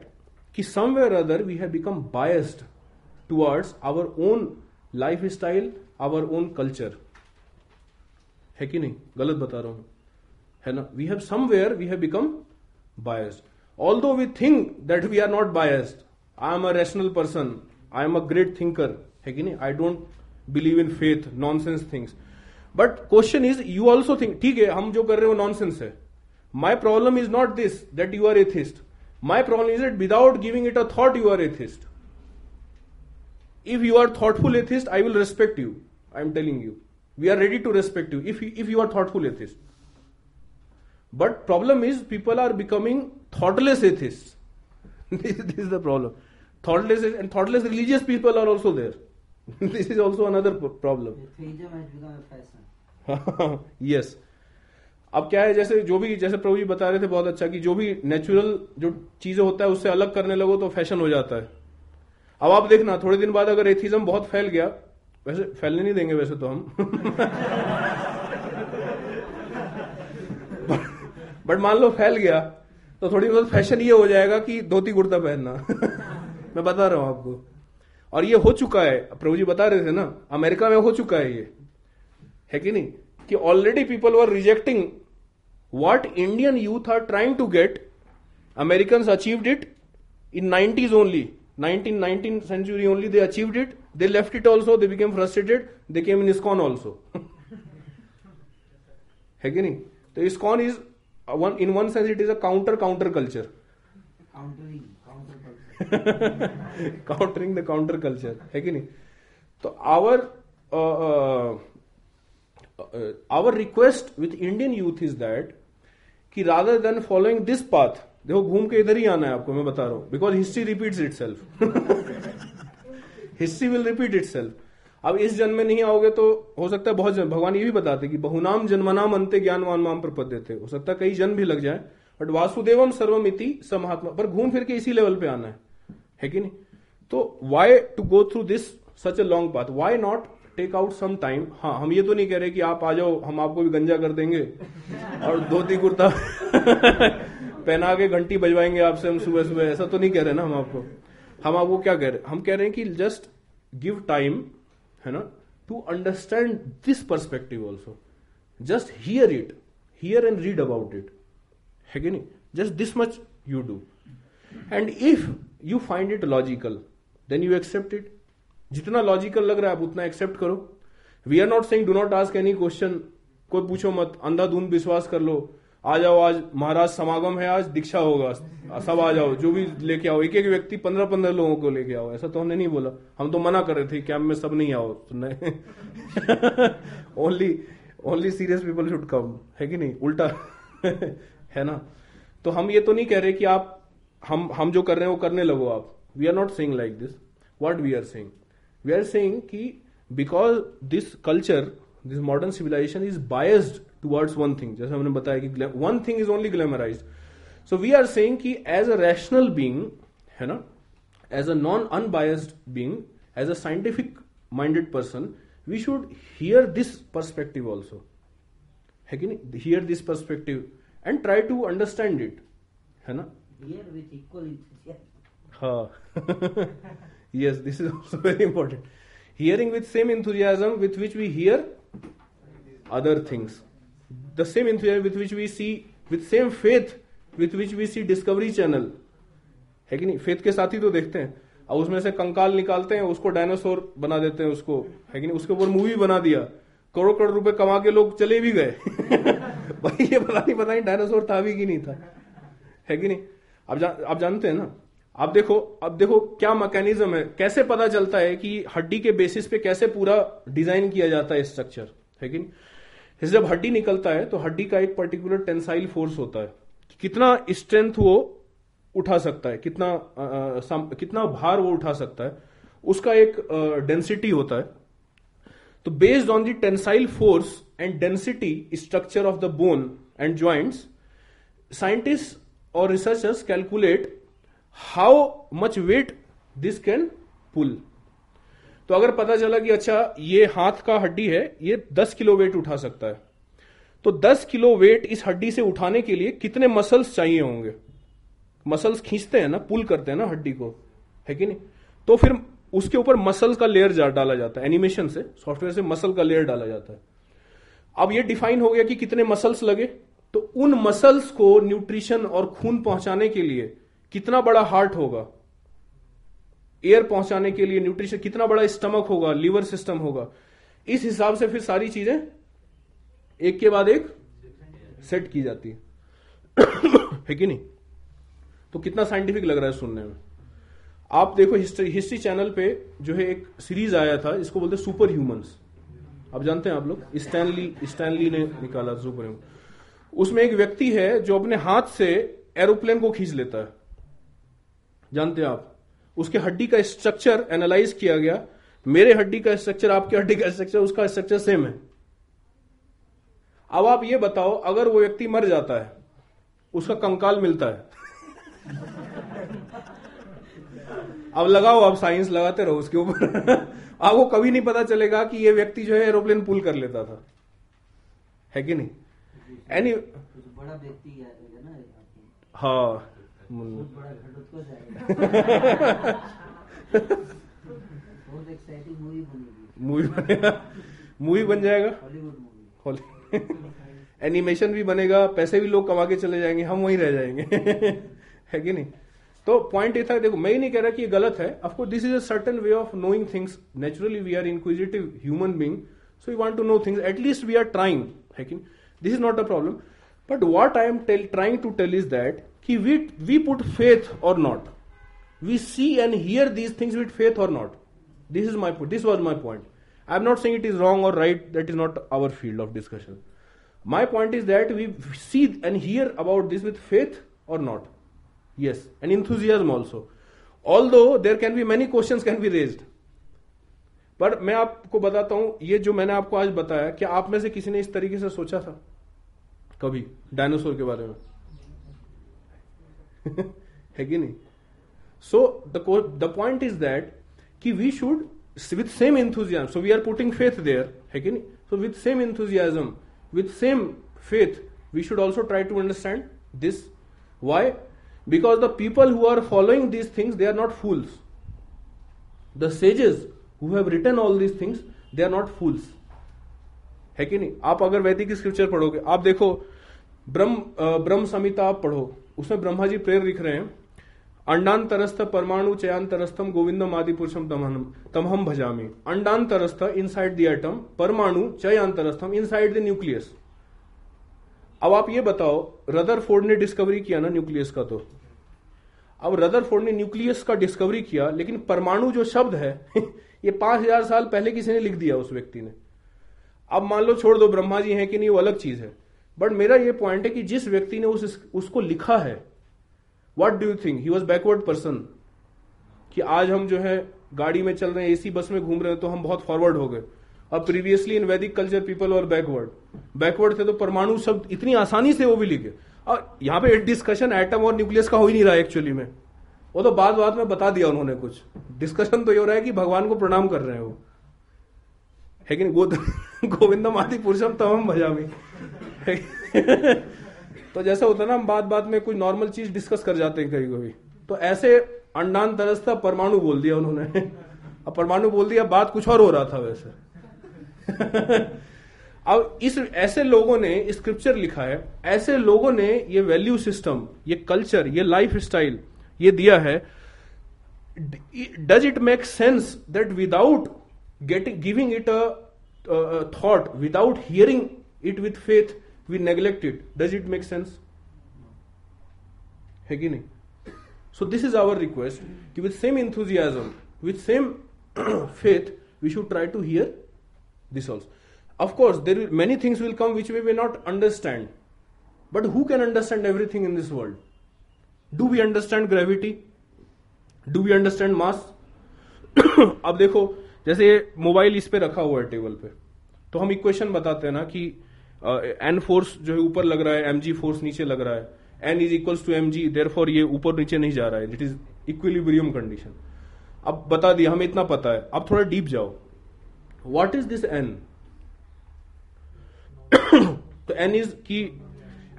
कि somewhere other we have become biased biased our own life style our own culture है कि नहीं गलत बता रहा हूं है ना we have somewhere we have become biased although we think that we are not biased I am a rational person I am a great thinker है कि नहीं I don't believe in faith non sense things but question is you also think ठीक है हम जो कर रहे हो नॉन सेंस है My problem is not this, that you are atheist. My problem is that without giving it a thought, you are atheist. If you are thoughtful atheist, I will respect you. I am telling you. We are ready to respect you if, you, if you are thoughtful atheist. But problem is people are becoming thoughtless atheists. this, this is the problem. Thoughtless and thoughtless religious people are also there. this is also another problem. Atheism has become a fashion. yes. अब क्या है जैसे जो भी जैसे प्रभु जी बता रहे थे बहुत अच्छा कि जो भी नेचुरल जो चीजें होता है उससे अलग करने लगो तो फैशन हो जाता है अब आप देखना थोड़े दिन बाद अगर एथिज्म बहुत फैल गया वैसे फैलने नहीं देंगे वैसे तो हम बट मान लो फैल गया तो थोड़ी बहुत फैशन ये हो जाएगा कि धोती कुर्ता पहनना मैं बता रहा हूं आपको और ये हो चुका है प्रभु जी बता रहे थे ना अमेरिका में हो चुका है ये है कि नहीं कि already people were rejecting what Indian youth are trying to get American achieve it in nineties only nineteen nineteen century only they achieve it they left it also they became frustrated they came in ISKCON also है कि नहीं तो ISKCON is one in one sense it is a counter counter culture countering the counter culture है कि नहीं तो our our request with Indian youth is that कि rather than following this path देखो घूम के इधर ही आना है आपको मैं बता रहा हूं because history repeat itself history will repeat itself अब इस जन्म में नहीं आओगे तो हो सकता है बहुत जन्म भगवान ये भी बताते कि बहुनाम जन्मनाम अंत्य ज्ञानवान माम प्रपद्य देते हो सकता है कई जन्म भी लग जाए बट वासुदेवम सर्वमिति समहात्मा पर घूम फिर के इसी लेवल पे आना है है कि नहीं तो why to go through this such a long path why not take out some time हाँ हम ये तो नहीं कह रहे कि आप आ जाओ हम आपको भी गंजा कर देंगे और धोती कुर्ता पहना के घंटी बजवाएंगे आपसे हम सुबह सुबह ऐसा तो नहीं कह रहे ना हम आपको हम आपको क्या कह रहे हम कह रहे हैं कि जस्ट गिव टाइम है ना to understand this perspective also just hear it hear and read about it है कि नहीं just this much you do and if you find it logical then you accept it जितना logical लग रहा है आप उतना एक्सेप्ट करो we are not saying do not ask any question कोई पूछो मत अंधाधुंध विश्वास कर लो आ जाओ आज महाराज समागम है आज दीक्षा होगा सब आ जाओ जो भी लेके आओ एक एक व्यक्ति पंद्रह पंद्रह लोगों को लेके आओ ऐसा तो हमने नहीं बोला हम तो मना कर रहे थे कैंप में सब नहीं आओ only only serious people should come है कि नहीं उल्टा है ना तो हम ये तो नहीं कह रहे कि आप हम हम जो कर रहे हैं वो करने लगो आप we are not saying like this what we are saying we are saying कि because this culture this modern civilization is biased towards one thing जैसे हमने बताया कि one thing is only glamorize so we are saying कि as a rational being है ना as a non unbiased being as a scientific minded person we should hear this perspective also है कि नहीं hear this perspective and try to understand it है ना हाँ yes this is also very important hearing with same enthusiasm with which we hear other things the same enthusiasm with which we see with same faith with which we see discovery channel है कि नहीं faith के साथ ही तो देखते हैं और उसमें से कंकाल निकालते हैं उसको डायनासोर बना देते हैं उसको है कि नहीं उसके ऊपर मूवी बना दिया करोड़ करोड़ रुपए कमा के लोग चले भी गए भाई ये पता नहीं पता नहीं डायनासोर था भी कि नहीं था है कि नहीं आप जा, आप जानते हैं ना अब देखो अब देखो क्या मैकेनिज्म है कैसे पता चलता है कि हड्डी के बेसिस पे कैसे पूरा डिजाइन किया जाता है स्ट्रक्चर है कि जब हड्डी निकलता है तो हड्डी का एक पर्टिकुलर टेंसाइल फोर्स होता है कितना स्ट्रेंथ वो उठा सकता है कितना आ, कितना भार वो उठा सकता है उसका एक डेंसिटी होता है तो based on the tensile force and density structure of the bone and joints scientist और researchers calculate how much weight this can pull तो अगर पता चला कि अच्छा ये हाथ का हड्डी है ये 10 किलो वेट उठा सकता है तो 10 किलो वेट इस हड्डी से उठाने के लिए कितने मसल्स चाहिए होंगे मसल्स खींचते हैं ना पुल करते हैं ना हड्डी को है कि नहीं तो फिर उसके ऊपर मसल का लेयर डाला जाता है एनिमेशन से सॉफ्टवेयर से मसल का लेयर डाला जाता है अब ये डिफाइन हो गया कि कितने मसल्स लगे तो उन मसल्स को न्यूट्रिशन और खून पहुंचाने के लिए कितना बड़ा हार्ट होगा एयर पहुंचाने के लिए न्यूट्रिशन कितना बड़ा स्टमक होगा लीवर सिस्टम होगा इस हिसाब से फिर सारी चीजें एक के बाद एक सेट की जाती है कि नहीं तो कितना साइंटिफिक लग रहा है सुनने में आप देखो हिस्ट्री हिस्ट्री चैनल पे जो है एक सीरीज आया था इसको बोलते सुपर ह्यूमंस आप जानते हैं आप लोग स्टैनली स्टैनली ने निकाला सुपर ह्यूमन उसमें एक व्यक्ति है जो अपने हाथ से एरोप्लेन को खींच लेता है जानते हैं आप उसके हड्डी का स्ट्रक्चर एनालाइज किया गया मेरे हड्डी का स्ट्रक्चर आपके हड्डी का स्ट्रक्चर उसका स्ट्रक्चर सेम है अब आप ये बताओ अगर वो व्यक्ति मर जाता है उसका कंकाल मिलता है अब लगाओ आप साइंस लगाते रहो उसके ऊपर आपको कभी नहीं पता चलेगा कि ये व्यक्ति जो है एरोप्लेन पुल कर लेता था है कि नहीं एनी anyway, बड़ा व्यक्ति हाँ मुन्ना मूवी तो बनेगा मूवी बन जाएगा एनिमेशन भी बनेगा पैसे भी लोग कमा के चले जाएंगे हम वहीं रह जाएंगे है कि नहीं तो पॉइंट ये था देखो मैं ही नहीं कह रहा कि ये गलत है of course this is a certain way of knowing things naturally we are inquisitive human being so you want to know things at least we are trying है कि this is not a problem but what I am trying to tell is that कि we we put faith और not we see and hear these things with faith और not this is my this was my point I am not saying it is wrong और right that is not our field of discussion my point is that we see and hear about this with faith और not yes and enthusiasm also although there can be many question can be raise पर मैं आपको बताता हूं ये जो मैंने आपको आज बताया कि आप में से किसी ने इस तरीके से सोचा था कभी डायनासोर के बारे में है कि नहीं so the point is that कि we should with same enthusiasm so we are putting faith there है कि नहीं so with same enthusiasm with same faith we should also try to understand this why because the people who are following these things they are not fools the sages who have written all these things they are not fools है कि नहीं आप अगर वैदिक scripture पढ़ोगे आप देखो ब्रह्म ब्रह्म संहिता आप पढ़ो उसमें ब्रह्मा जी प्रेयर लिख रहे हैं तरस्थ परमाणु चयांतरस्थम गोविंदम आदि पुरुषम तमहम तमहम भजामी इन साइड दी एटम परमाणु इन साइड द न्यूक्लियस अब आप ये बताओ रदर फोर्ड ने डिस्कवरी किया ना न्यूक्लियस का तो अब रदर फोर्ड ने न्यूक्लियस का डिस्कवरी किया लेकिन परमाणु जो शब्द है ये पांच हजार साल पहले किसी ने लिख दिया उस व्यक्ति ने अब मान लो छोड़ दो ब्रह्मा जी हैं कि नहीं वो अलग चीज है बट मेरा ये पॉइंट है कि जिस व्यक्ति ने उस उसको लिखा है what do you think he was backward person कि आज हम जो है गाड़ी में चल रहे हैं एसी बस में घूम रहे हैं तो हम बहुत फॉरवर्ड हो गए अब previously in Vedic culture people और बैकवर्ड बैकवर्ड थे तो परमाणु शब्द इतनी आसानी से वो भी लिखे और यहाँ पे डिस्कशन एटम और न्यूक्लियस का हो ही नहीं रहा एक्चुअली में वो तो बाद बाद में बता दिया उन्होंने कुछ डिस्कशन तो ये हो रहा है कि भगवान को प्रणाम कर रहे हैं वो है कि नहीं तो गोविंदम आदि पुरुषम तमाम भजामी तो जैसे होता है ना हम बात बात में कोई नॉर्मल चीज डिस्कस कर जाते हैं कभी कभी तो ऐसे अंडान तरसता परमाणु बोल दिया उन्होंने अब परमाणु बोल दिया बात कुछ और हो रहा था वैसे अब इस ऐसे लोगों ने स्क्रिप्चर लिखा है ऐसे लोगों ने ये वैल्यू सिस्टम ये कल्चर ये लाइफ स्टाइल ये दिया है does it make sense that without getting giving it a thought without hearing it with faith we neglect it does it make sense है कि नहीं so this is our request कि with same enthusiasm with same faith we should try to hear this also of course there many things will come which we way not understand but who can understand everything in this world do we understand gravity do we understand mass अब देखो जैसे mobile इस पे रखा हुआ है table पे तो हम इक्वेशन बताते हैं ना कि एन फोर्स जो है ऊपर लग रहा है एम जी फोर्स नीचे लग रहा है N is equal to M G there ये ऊपर नीचे नहीं जा रहा है इट इज इक्विलिब्रियम कंडीशन अब बता दिया हमें इतना पता है अब थोड़ा डीप जाओ वॉट इज दिस एन तो एन इज की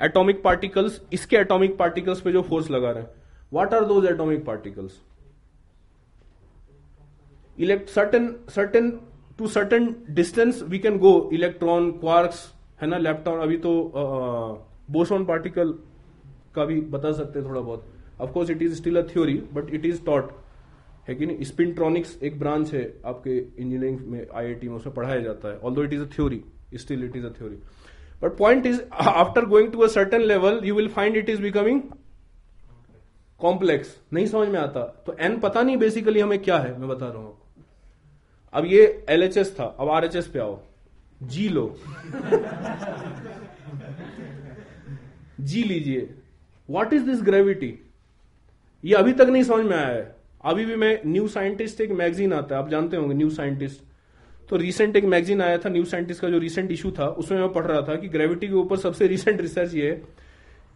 एटॉमिक पार्टिकल्स इसके एटॉमिक पार्टिकल्स पे जो फोर्स लगा रहे हैं what are those atomic particles elect certain certain to certain distance we can go electron quarks है ना लैपटॉप अभी तो बोसोन पार्टिकल का भी बता सकते हैं थोड़ा बहुत of course it is still a theory but it is taught है कि नहीं स्पिनट्रॉनिक्स एक ब्रांच है आपके इंजीनियरिंग में आईआईटी में उसमें पढ़ाया जाता है all it is a theory still it is a theory but point is after going to a certain level you will find it is becoming complex नहीं समझ में आता तो एन पता नहीं बेसिकली हमें क्या है मैं बता रहा हूं अब ये एल था अब आर पे आओ जी लो जी लीजिए वॉट इज दिस ग्रेविटी ये अभी तक नहीं समझ में आया है अभी भी मैं न्यू साइंटिस्ट एक मैगजीन आता है आप जानते होंगे न्यू साइंटिस्ट तो रिसेंट एक मैगजीन आया था न्यू साइंटिस्ट का जो रिसेंट इशू था उसमें मैं पढ़ रहा था कि ग्रेविटी के ऊपर सबसे रिसेंट रिसर्च ये है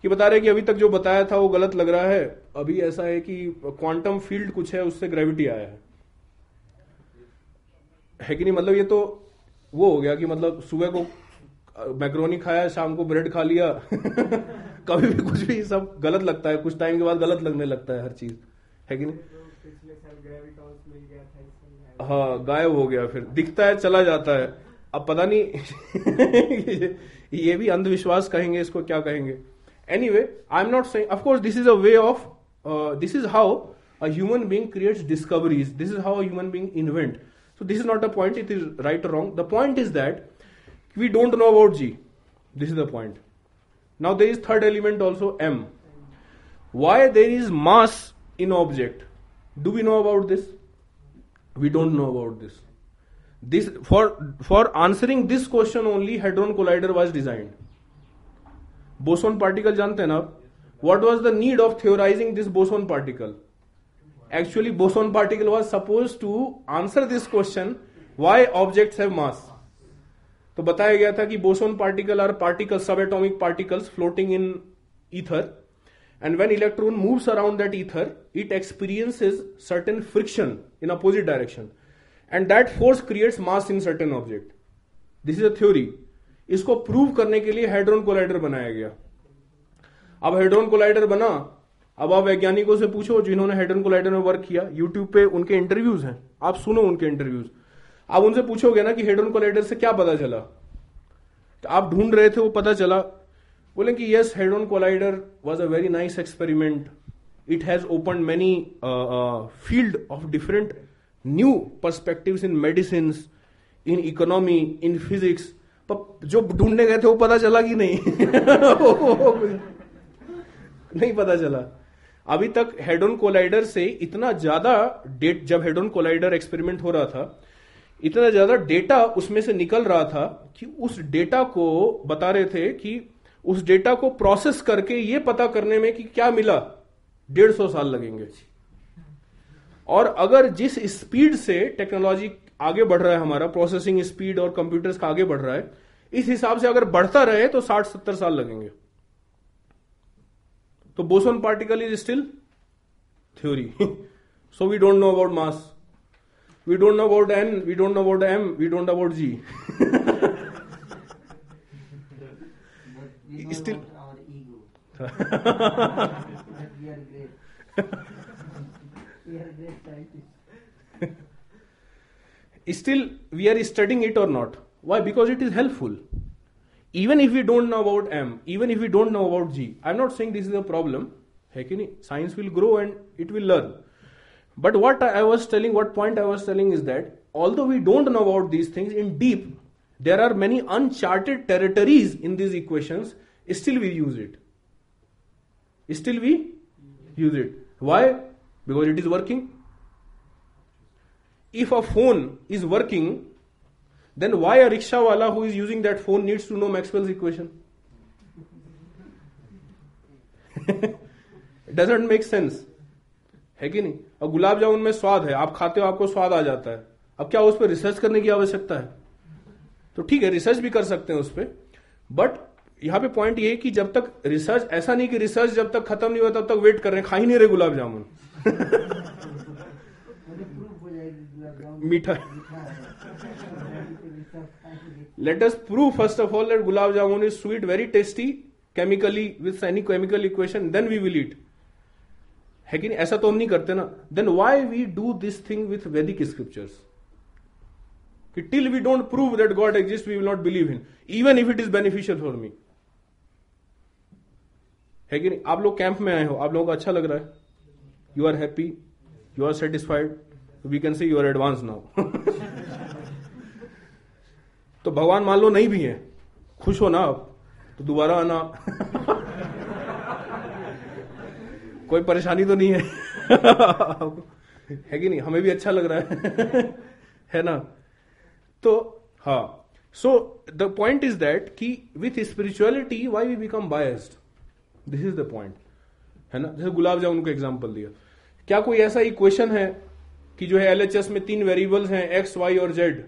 कि बता रहे कि अभी तक जो बताया था वो गलत लग रहा है अभी ऐसा है कि क्वांटम फील्ड कुछ है उससे ग्रेविटी आया है है कि नहीं मतलब ये तो वो हो गया कि मतलब सुबह को मैक्रोनी खाया शाम को ब्रेड खा लिया कभी भी कुछ भी सब गलत लगता है कुछ टाइम के बाद गलत लगने लगता है हर चीज है कि नहीं हाँ गायब हो गया फिर दिखता है चला जाता है अब पता नहीं ये भी अंधविश्वास कहेंगे इसको क्या कहेंगे anyway I am not saying of course this is a way of this is how a human being creates discoveries this is how a human being invent So this is not a point. It is right or wrong. The point is that we don't know about G. This is the point. Now there is third element also M. Why there is mass in object? Do we know about this? We don't know about this. This for for answering this question only hadron collider was designed. Boson particle जानते हैं ना आप? What was the need of theorizing this boson particle? actually boson particle was supposed to answer this question why objects have mass तो बताया गया था कि boson particle are particle subatomic particles floating in ether and when electron moves around that ether it experiences certain friction in opposite direction and that force creates mass in certain object this is a theory इसको prove करने के लिए hadron collider बनाया गया अब hadron collider बना अब आप वैज्ञानिकों से पूछो जिन्होंने हेडन कोलाइडन में वर्क किया यूट्यूब पे उनके इंटरव्यूज हैं आप सुनो उनके इंटरव्यूज आप उनसे पूछोगे ना कि हेडन कोलाइडन से क्या पता चला तो आप ढूंढ रहे थे वो पता चला बोले कि yes Hadron collider was a very nice experiment it has open many field of different new perspective in medicine in economy in physics पर जो ढूंढने गए थे वो पता चला कि नहीं नहीं पता चला अभी तक हेडोन कोलाइडर से इतना ज्यादा डेट जब हेडोन कोलाइडर एक्सपेरिमेंट हो रहा था इतना ज्यादा डेटा उसमें से निकल रहा था कि उस डेटा को बता रहे थे कि उस डेटा को प्रोसेस करके ये पता करने में कि क्या मिला डेढ़ सौ साल लगेंगे और अगर जिस स्पीड से टेक्नोलॉजी आगे बढ़ रहा है हमारा प्रोसेसिंग स्पीड और कंप्यूटर्स का आगे बढ़ रहा है इस हिसाब से अगर बढ़ता रहे तो साठ सत्तर साल लगेंगे So boson particle is still theory. So we don't know about mass, we don't know about n, we don't know about m, we don't know about g. We know still about our ego. But we are great. We are great scientists. Still we are studying it or not? Why? Because it is helpful even if we don't know about m even if we don't know about g i'm not saying this is a problem hey, science will grow and it will learn but what i was telling what point i was telling is that although we don't know about these things in deep there are many uncharted territories in these equations still we use it still we use it why because it is working if a phone is working then why a rickshaw wala who is using that phone needs to know Maxwell's equation? Doesn't make sense है कि नहीं और गुलाब जामुन में स्वाद है आप खाते हो आपको स्वाद आ जाता है अब क्या उस पर रिसर्च करने की आवश्यकता है तो ठीक है रिसर्च भी कर सकते हैं उस पर बट यहाँ पे पॉइंट ये है कि जब तक रिसर्च ऐसा नहीं कि रिसर्च जब तक खत्म नहीं हुआ तब तक वेट कर रहे हैं खा ही नहीं रहे गुलाब जामुन मीठा let us prove first of all that gulab jamun is sweet very tasty chemically with any chemical equation then we will eat है कि नहीं ऐसा तो हम नहीं करते ना then why we do this thing with Vedic scriptures कि till we don't prove that God exist we will not believe in even if it is beneficial for me है कि नहीं आप लोग कैंप में आए हो आप लोगों को अच्छा लग रहा है you are happy you are satisfied we can say you are advance now तो भगवान मान लो नहीं भी है खुश हो ना आप तो दोबारा आना कोई परेशानी तो नहीं है है कि नहीं हमें भी अच्छा लग रहा है है ना तो हा so the point is that कि with spirituality why we become biased this is the point है ना जैसे गुलाब जामुन को एग्जाम्पल दिया क्या कोई ऐसा इक्वेशन है कि जो है एलएचएस में तीन वेरिएबल्स हैं एक्स वाई और जेड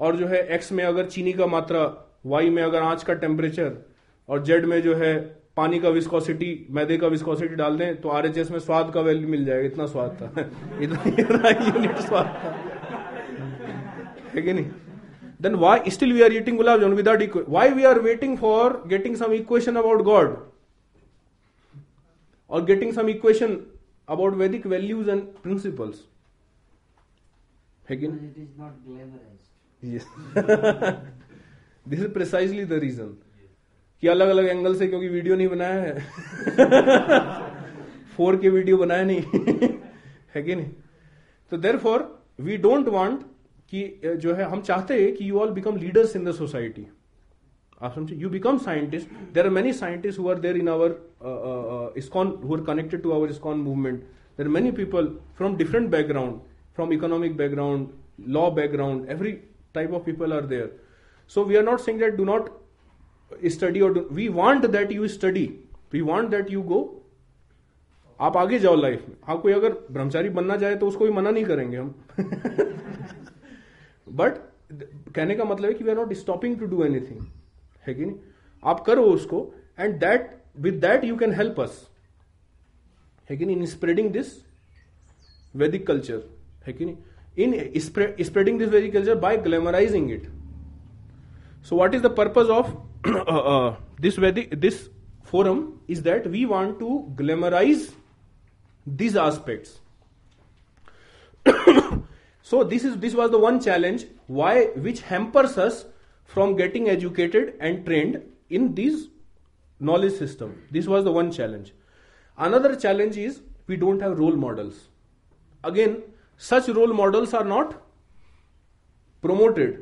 और जो है एक्स में अगर चीनी का मात्रा वाई में अगर आंच का टेम्परेचर और जेड में जो है पानी का विस्कोसिटी मैदे का विस्कोसिटी डाल दें तो आर में स्वाद का वैल्यू मिल जाएगा इतना स्वाद था इतना यूनिट स्वाद था है कि नहीं then why still we are eating gulab jamun without why we are waiting for getting some equation about God और getting some equation about Vedic values and principles है कि नहीं this is precisely the reason कि अलग अलग angle से क्योंकि video नहीं बनाया है फोर के वीडियो बनाया नहीं है कि नहीं तो therefore we don't want कि जो है हम चाहते हैं कि you all become leaders in the society आप समझे you become scientist there are many scientist who are there in our ISKCON who are connected to our ISKCON movement there are many people from different background from economic background law background every type of people are there. So we are not saying that do not study or do, we want that you study. We want that you go. आप आगे जाओ life में आप कोई अगर ब्रह्मचारी बनना चाहे तो उसको भी मना नहीं करेंगे हम बट कहने का मतलब है कि we are not stopping to do anything है कि नहीं आप करो उसको and that with that you can help us है कि नहीं in spreading this Vedic culture है कि नहीं in spread, spreading this very culture by glamorizing it. So, what is the purpose of uh, uh, this Vedic, this forum? Is that we want to glamorize these aspects. so, this is this was the one challenge why which hampers us from getting educated and trained in these knowledge system. This was the one challenge. Another challenge is we don't have role models. Again, such role models are not promoted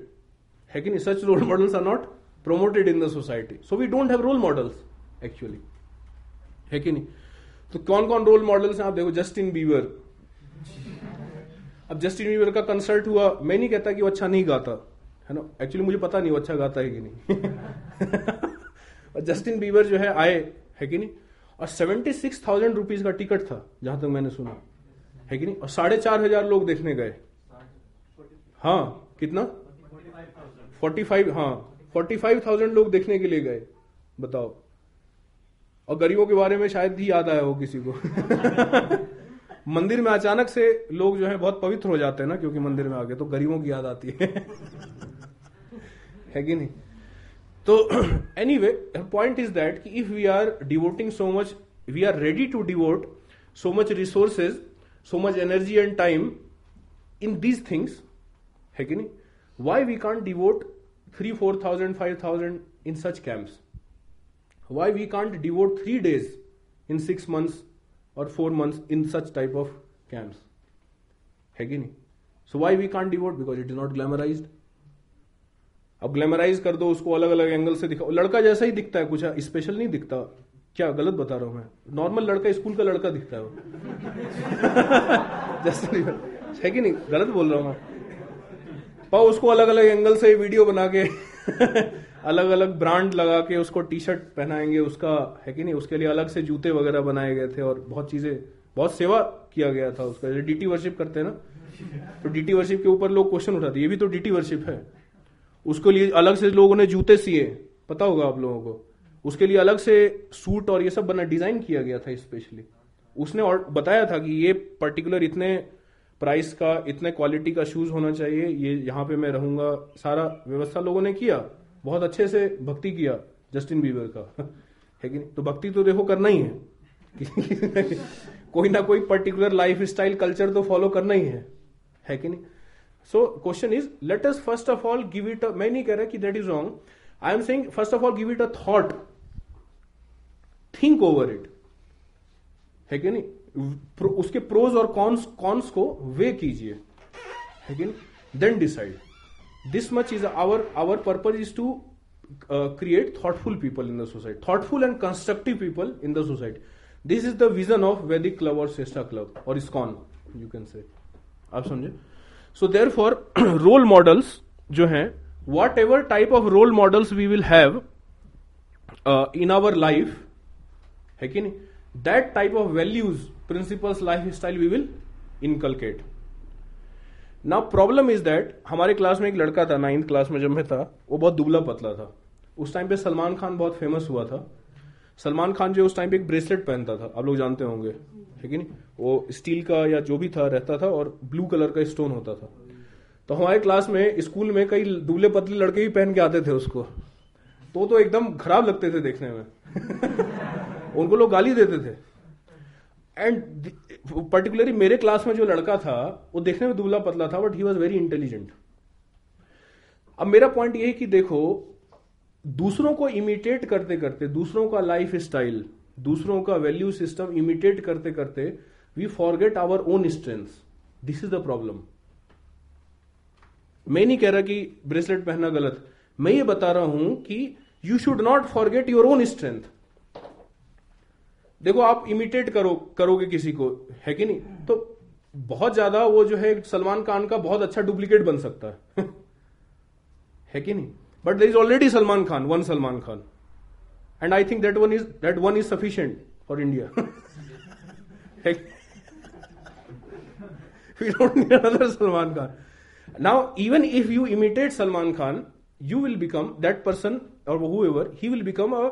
है कि नहीं such role models are not promoted in the society so we don't have role models actually है कि नहीं तो कौन कौन role models हैं आप देखो जस्टिन बीवर अब जस्टिन बीवर का कंसर्ट हुआ मैं नहीं कहता कि वो अच्छा नहीं गाता है ना एक्चुअली मुझे पता नहीं वो अच्छा गाता है कि नहीं और जस्टिन बीवर जो है आए है कि नहीं और सेवेंटी सिक्स थाउजेंड रुपीज का टिकट था जहां तक मैंने सुना है कि नहीं और साढ़े चार हजार लोग देखने गए हाँ कितना फोर्टी फाइव हाँ फोर्टी फाइव थाउजेंड लोग देखने के लिए गए बताओ और गरीबों के बारे में शायद ही याद आया हो किसी को मंदिर में अचानक से लोग जो है बहुत पवित्र हो जाते हैं ना क्योंकि मंदिर में आ गए तो गरीबों की याद आती है है कि नहीं तो anyway point is that कि if we are devoting so much we are ready to devote so much resources so much energy and time in these things है कि नहीं why we can't devote three four thousand five thousand in such camps why we can't devote three days in six months और four months in such type of camps है कि नहीं so why we can't devote because it is not glamorise अब glamorize कर दो उसको अलग अलग एंगल से दिखाओ लड़का जैसा ही दिखता है कुछ स्पेशल नहीं दिखता क्या गलत बता रहा हूं मैं नॉर्मल लड़का स्कूल का लड़का दिखता है जैसे नहीं है कि नहीं गलत बोल रहा हूं मैं पाओ उसको अलग अलग एंगल से वीडियो बना के अलग अलग ब्रांड लगा के उसको टी शर्ट पहनाएंगे उसका है कि नहीं उसके लिए अलग से जूते वगैरह बनाए गए थे और बहुत चीजें बहुत सेवा किया गया था उसका जैसे डीटी वर्शिप करते हैं ना तो डीटी वर्शिप के ऊपर लोग क्वेश्चन उठाते ये भी तो डीटी वर्शिप है उसके लिए अलग से लोगों ने जूते सिए पता होगा आप लोगों को उसके लिए अलग से सूट और ये सब बना डिजाइन किया गया था स्पेशली उसने और बताया था कि ये पर्टिकुलर इतने प्राइस का इतने क्वालिटी का शूज होना चाहिए ये यहाँ पे मैं रहूंगा सारा व्यवस्था लोगों ने किया बहुत अच्छे से भक्ति किया जस्टिन बीबर का है कि नहीं तो भक्ति तो देखो करना ही है कोई ना कोई पर्टिकुलर लाइफ स्टाइल कल्चर तो फॉलो करना ही है है कि नहीं so question is let us first of all give it मैं नहीं कह रहा कि that is wrong I am saying first of all give it a thought think over it है कि नहीं उसके प्रोज और कॉन्स कॉन्स को वे कीजिए है कि नहीं then decide this much is our our purpose is to create thoughtful people in the society thoughtful and constructive people in the society this is the vision of Vedic club और Shreshtha club और ISKCON you can say आप समझे so therefore role models जो है whatever type of role models we will have in our life है कि नहीं that type of values principles lifestyle we will inculcate ना प्रॉब्लम इज दैट हमारे class में एक लड़का था नाइन्थ क्लास में जब मैं था वो बहुत दुबला पतला था उस टाइम पे सलमान खान बहुत फेमस हुआ था सलमान खान जो उस टाइम पे एक ब्रेसलेट पहनता था आप लोग जानते होंगे है कि नहीं वो स्टील का या जो भी था रहता था और ब्लू कलर का स्टोन होता था तो हमारे क्लास में स्कूल में कई दुबले पतले लड़के भी पहन के आते थे उसको तो तो एकदम खराब लगते थे देखने में उनको लोग गाली देते थे एंड पर्टिकुलरली मेरे क्लास में जो लड़का था वो देखने में दुबला पतला था but he was very intelligent अब मेरा पॉइंट ये है कि देखो दूसरों को इमिटेट करते करते दूसरों का लाइफ स्टाइल दूसरों का वैल्यू सिस्टम इमिटेट करते करते we forget our own strength this is the problem मैं नहीं कह रहा कि ब्रेसलेट पहनना गलत मैं ये बता रहा हूं कि you should not forget your own strength देखो आप इमिटेट करो करोगे किसी को है कि नहीं हाँ। तो बहुत ज्यादा वो जो है सलमान खान का बहुत अच्छा डुप्लीकेट बन सकता है है कि नहीं but there is already Salman Khan one Salman Khan and I think that one is that one is sufficient for India Salman Khan now even if you imitate Salman Khan you will become that person और whoever he will become a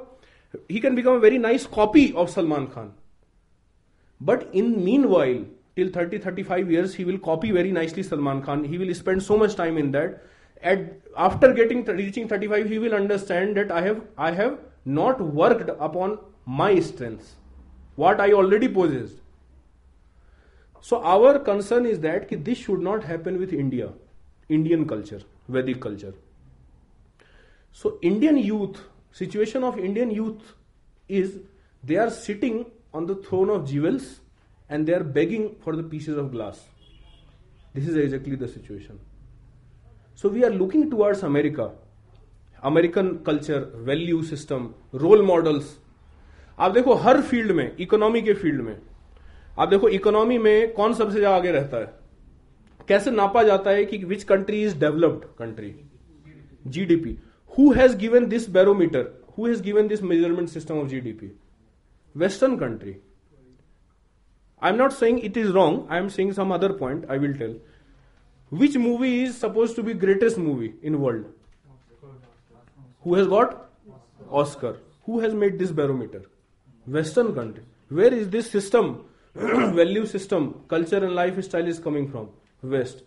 he can become a very nice copy of Salman Khan. But in meanwhile, till 30 35 years, he will copy very nicely Salman Khan. He will spend so much time in that. At, after getting reaching 35, he will understand that I have I have not worked upon my strengths, what I already possessed. So our concern is that ki this should not happen with India, Indian culture, Vedic culture. So Indian youth situation of Indian youth is they are sitting on the throne of jewels and they are begging for the pieces of glass this is exactly the situation so we are looking towards America American culture value system role models आप देखो हर field में economy के field में आप देखो economy में कौन सबसे ज्यादा आगे रहता है कैसे नापा जाता है कि which country is developed country GDP who has given this barometer who has given this measurement system of gdp western country i'm not saying it is wrong i'm saying some other point i will tell which movie is supposed to be greatest movie in world who has got oscar who has made this barometer western country where is this system value system culture and lifestyle is coming from west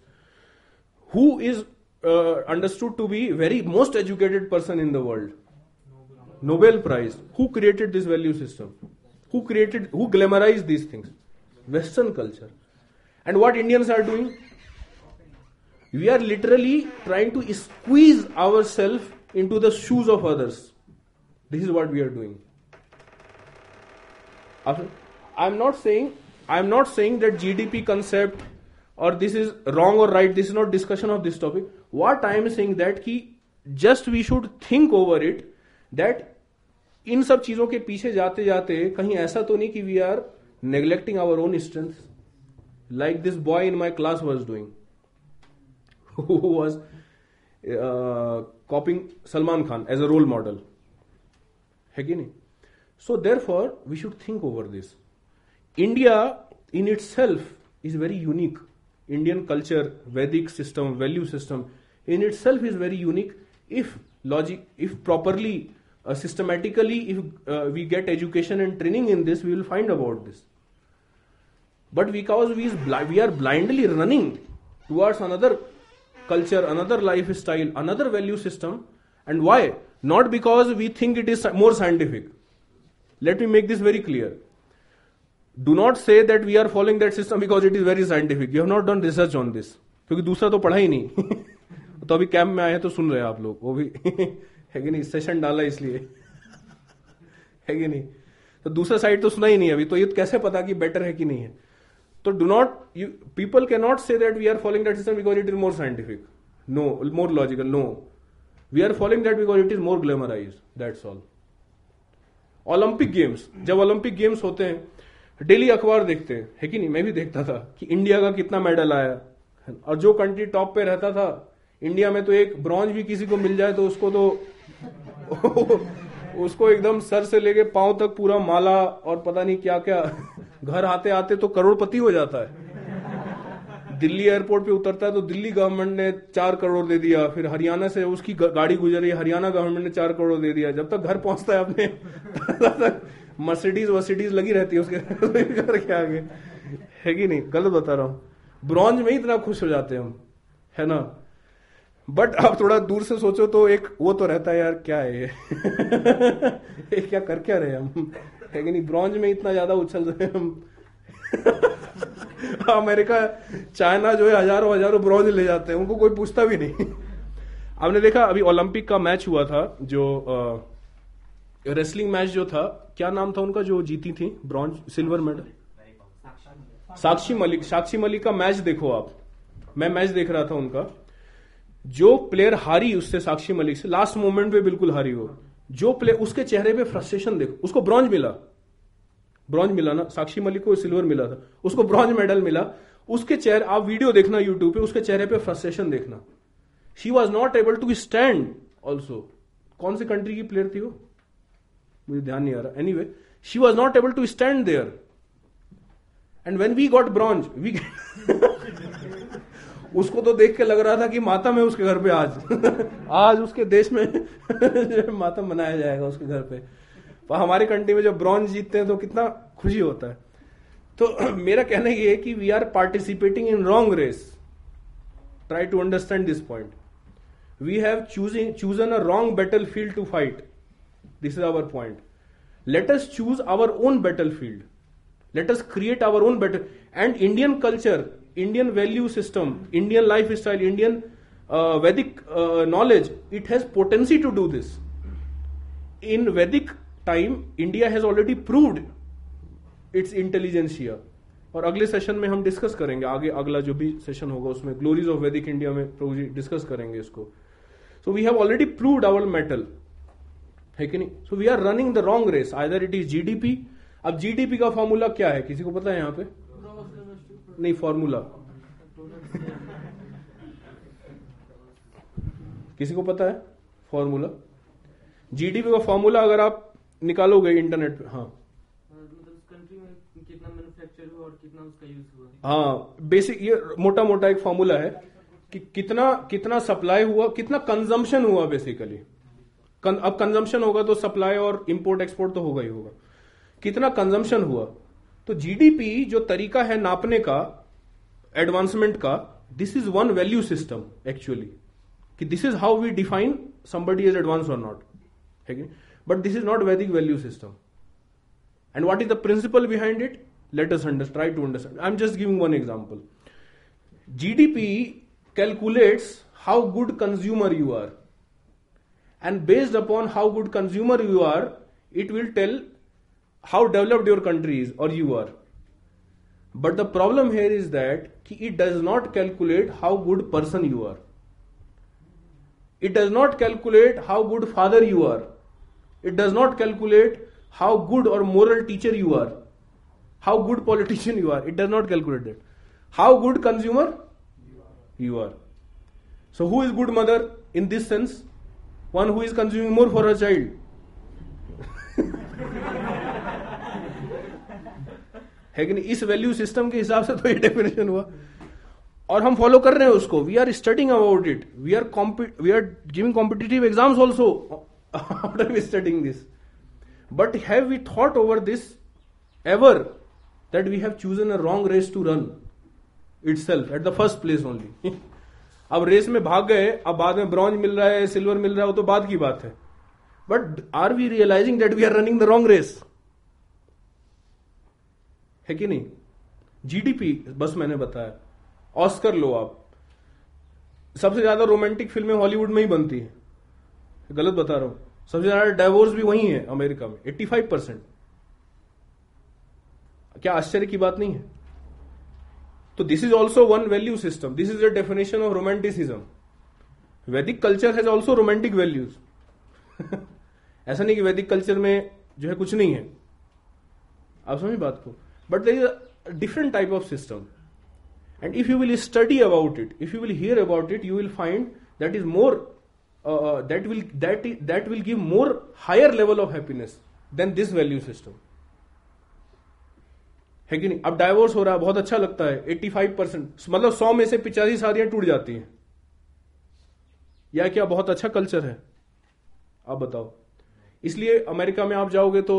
who is uh, understood to be very most educated person in the world. Nobel Prize. Who created this value system? Who created, who glamorized these things? Western culture. And what Indians are doing? We are literally trying to squeeze ourselves into the shoes of others. This is what we are doing. I'm not saying I'm not saying that GDP concept or this is wrong or right. This is not discussion of this topic. What I am saying that की just we should think over it that इन सब चीजों के पीछे जाते जाते कहीं ऐसा तो नहीं कि we are neglecting our own strength like this boy in my class was doing was copying Salman Khan as a role model है कि नहीं so therefore we should think over this India in itself is very unique Indian culture Vedic system value system in itself is very unique. If logic, if properly, uh, systematically, if uh, we get education and training in this, we will find about this. But because we, is bli- we are blindly running towards another culture, another lifestyle, another value system. And why? Not because we think it is more scientific. Let me make this very clear. Do not say that we are following that system because it is very scientific. You have not done research on this. क्योंकि दूसरा तो पढ़ा ही नहीं तो अभी camp में आए हैं तो सुन रहे हैं आप लोग वो भी है कि नहीं सेशन डाला इसलिए है कि नहीं तो दूसरा साइड तो सुना ही नहीं अभी तो ये तो कैसे पता कि बेटर है कि नहीं है तो do not you people can not say that we are following that system because it is more scientific no more logical no we are following that because it is more glamorize that's all Olympic games जब Olympic games होते हैं daily अखबार देखते हैं है कि नहीं मैं भी देखता था कि इंडिया का कितना मेडल आया और जो कंट्री टॉप पे रहता था इंडिया में तो एक ब्रॉन्ज भी किसी को मिल जाए तो उसको तो उसको एकदम सर से लेके पांव तक पूरा माला और पता नहीं क्या क्या घर आते आते तो करोड़पति हो जाता है दिल्ली एयरपोर्ट पे उतरता है तो दिल्ली गवर्नमेंट ने चार करोड़ दे दिया फिर हरियाणा से उसकी गाड़ी रही हरियाणा गवर्नमेंट ने चार करोड़ दे दिया जब तक घर पहुंचता है अपने मर्सिडीज वर्सिडीज लगी रहती है उसके घर के आगे है कि नहीं गलत बता रहा हूँ ब्रॉन्ज में ही इतना खुश हो जाते हैं हम है ना बट आप थोड़ा दूर से सोचो तो एक वो तो रहता है यार क्या है ये क्या कर क्या रहे हम लेकिन नहीं ब्रॉन्ज में इतना ज्यादा उछल रहे हम अमेरिका चाइना जो है हजारों हजारों ब्रॉन्ज ले जाते हैं उनको कोई पूछता भी नहीं आपने देखा अभी ओलंपिक का मैच हुआ था जो रेसलिंग मैच जो था क्या नाम था उनका जो जीती थी bronze silver medal Sakshi Malik Sakshi Malik का मैच देखो आप मैं मैच देख रहा था उनका जो प्लेयर हारी उससे साक्षी मलिक से लास्ट मोमेंट पे बिल्कुल हारी हो जो प्लेयर उसके चेहरे पे फ्रस्ट्रेशन देखो उसको ब्रॉन्ज मिला ब्रॉन्ज मिला ना साक्षी मलिक को सिल्वर मिला था उसको ब्रॉन्ज मेडल मिला उसके चेहरे आप वीडियो देखना यूट्यूब पे उसके चेहरे पे फ्रस्ट्रेशन देखना she was not able to stand also कौन सी कंट्री की प्लेयर थी वो मुझे ध्यान नहीं आ रहा anyway she was not able to stand there and when we got bronze we उसको तो देख के लग रहा था कि मातम है उसके घर पे आज आज उसके देश में मातम मनाया जाएगा उसके घर पे तो हमारे कंट्री में जब ब्रॉन्ज जीतते हैं तो कितना खुशी होता है तो मेरा कहना यह है कि we are participating in wrong race try to understand this point we have choosing chosen a wrong battlefield to fight this is our point let's choose our own battlefield let's create our own battle and Indian culture Indian value system Indian lifestyle Indian Vedic knowledge it has potency to do this in Vedic time India has already proved its intelligence here और अगले session में हम discuss करेंगे आगे अगला जो भी session होगा उसमें ग्लोरीज ऑफ वैदिक इंडिया में प्रभु जी डिस्कस करेंगे इसको so we have already proved our mettle है कि नहीं so we are running the wrong race either it is GDP अब जीडीपी का फॉर्मूला क्या है किसी को पता है यहां पे नहीं फॉर्मूला किसी को पता है फॉर्मूला जीडीपी का फॉर्मूला अगर आप निकालोगे इंटरनेट पे हाँ मतलब हाँ बेसिक ये मोटा मोटा एक फॉर्मूला है कि कितना कितना सप्लाई हुआ कितना कंजम्पशन हुआ बेसिकली अब कंजम्पशन होगा तो सप्लाई और इंपोर्ट एक्सपोर्ट तो होगा ही होगा कितना कंजम्पशन हुआ तो जीडीपी जो तरीका है नापने का एडवांसमेंट का this is one value system actually कि this is how we define somebody is advance और नॉट है but this is not Vedic value system and what is the principle behind it let us under try to understand I am just giving one example G D P calculates how good consumer you are and based upon how good consumer you are it will tell how developed your country is or you are. But the problem here is that it does not calculate how good person you are. It does not calculate how good father you are. It does not calculate how good or moral teacher you are. How good politician you are. It does not calculate that. How good consumer you are. So who is good mother in this sense? One who is consuming more for her child है कि नहीं इस value system के हिसाब से तो ये definition हुआ और हम फॉलो कर रहे हैं उसको we are studying about it we are we are giving competitive exams also after studying this but have we thought over this ever that we have chosen a wrong race to run itself at the first place only अब race में भाग गए अब बाद में bronze मिल रहा है silver मिल रहा है वो तो बाद की बात है but are we realising that we are running the wrong race है कि नहीं जीडीपी बस मैंने बताया ऑस्कर लो आप सबसे ज्यादा रोमांटिक फिल्में हॉलीवुड में ही बनती हैं गलत बता रहा हूं सबसे ज्यादा डाइवोर्स भी वही है अमेरिका में 85 परसेंट क्या आश्चर्य की बात नहीं है तो this is also one value system this is the definition of romanticism Vedic culture has also romantic values ऐसा नहीं कि वैदिक कल्चर में जो है कुछ नहीं है आप समझ बात को But there is a different type of system. And if you will study about it, if you will hear about it, you will find that is more uh, that will that that will give more higher level of happiness than this value system है कि नहीं अब divorce हो रहा है बहुत अच्छा लगता है 85 परसेंट मतलब 100 में से पिचासी शादियां टूट जाती हैं या क्या बहुत अच्छा कल्चर है आप बताओ इसलिए अमेरिका में आप जाओगे तो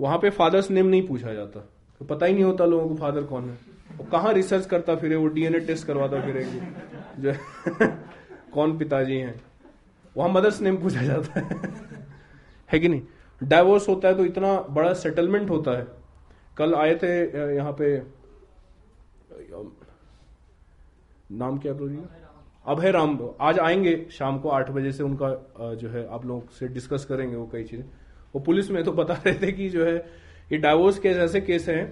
वहां पे फादर्स नेम नहीं पूछा जाता तो पता ही नहीं होता लोगों को फादर कौन है वो कहाँ रिसर्च करता फिरे वो डीएनए टेस्ट करवाता फिर जो कौन पिताजी हैं वहां मदर्स नेम पूछा जाता है है कि नहीं डाइवोर्स होता है तो इतना बड़ा सेटलमेंट होता है कल आए थे यहाँ पे नाम क्या करो जी अभय राम आज आएंगे शाम को आठ बजे से उनका जो है आप लोग से डिस्कस करेंगे वो कई चीजें वो पुलिस में तो बता रहे थे कि जो है ये डाइवोर्स केस ऐसे केस हैं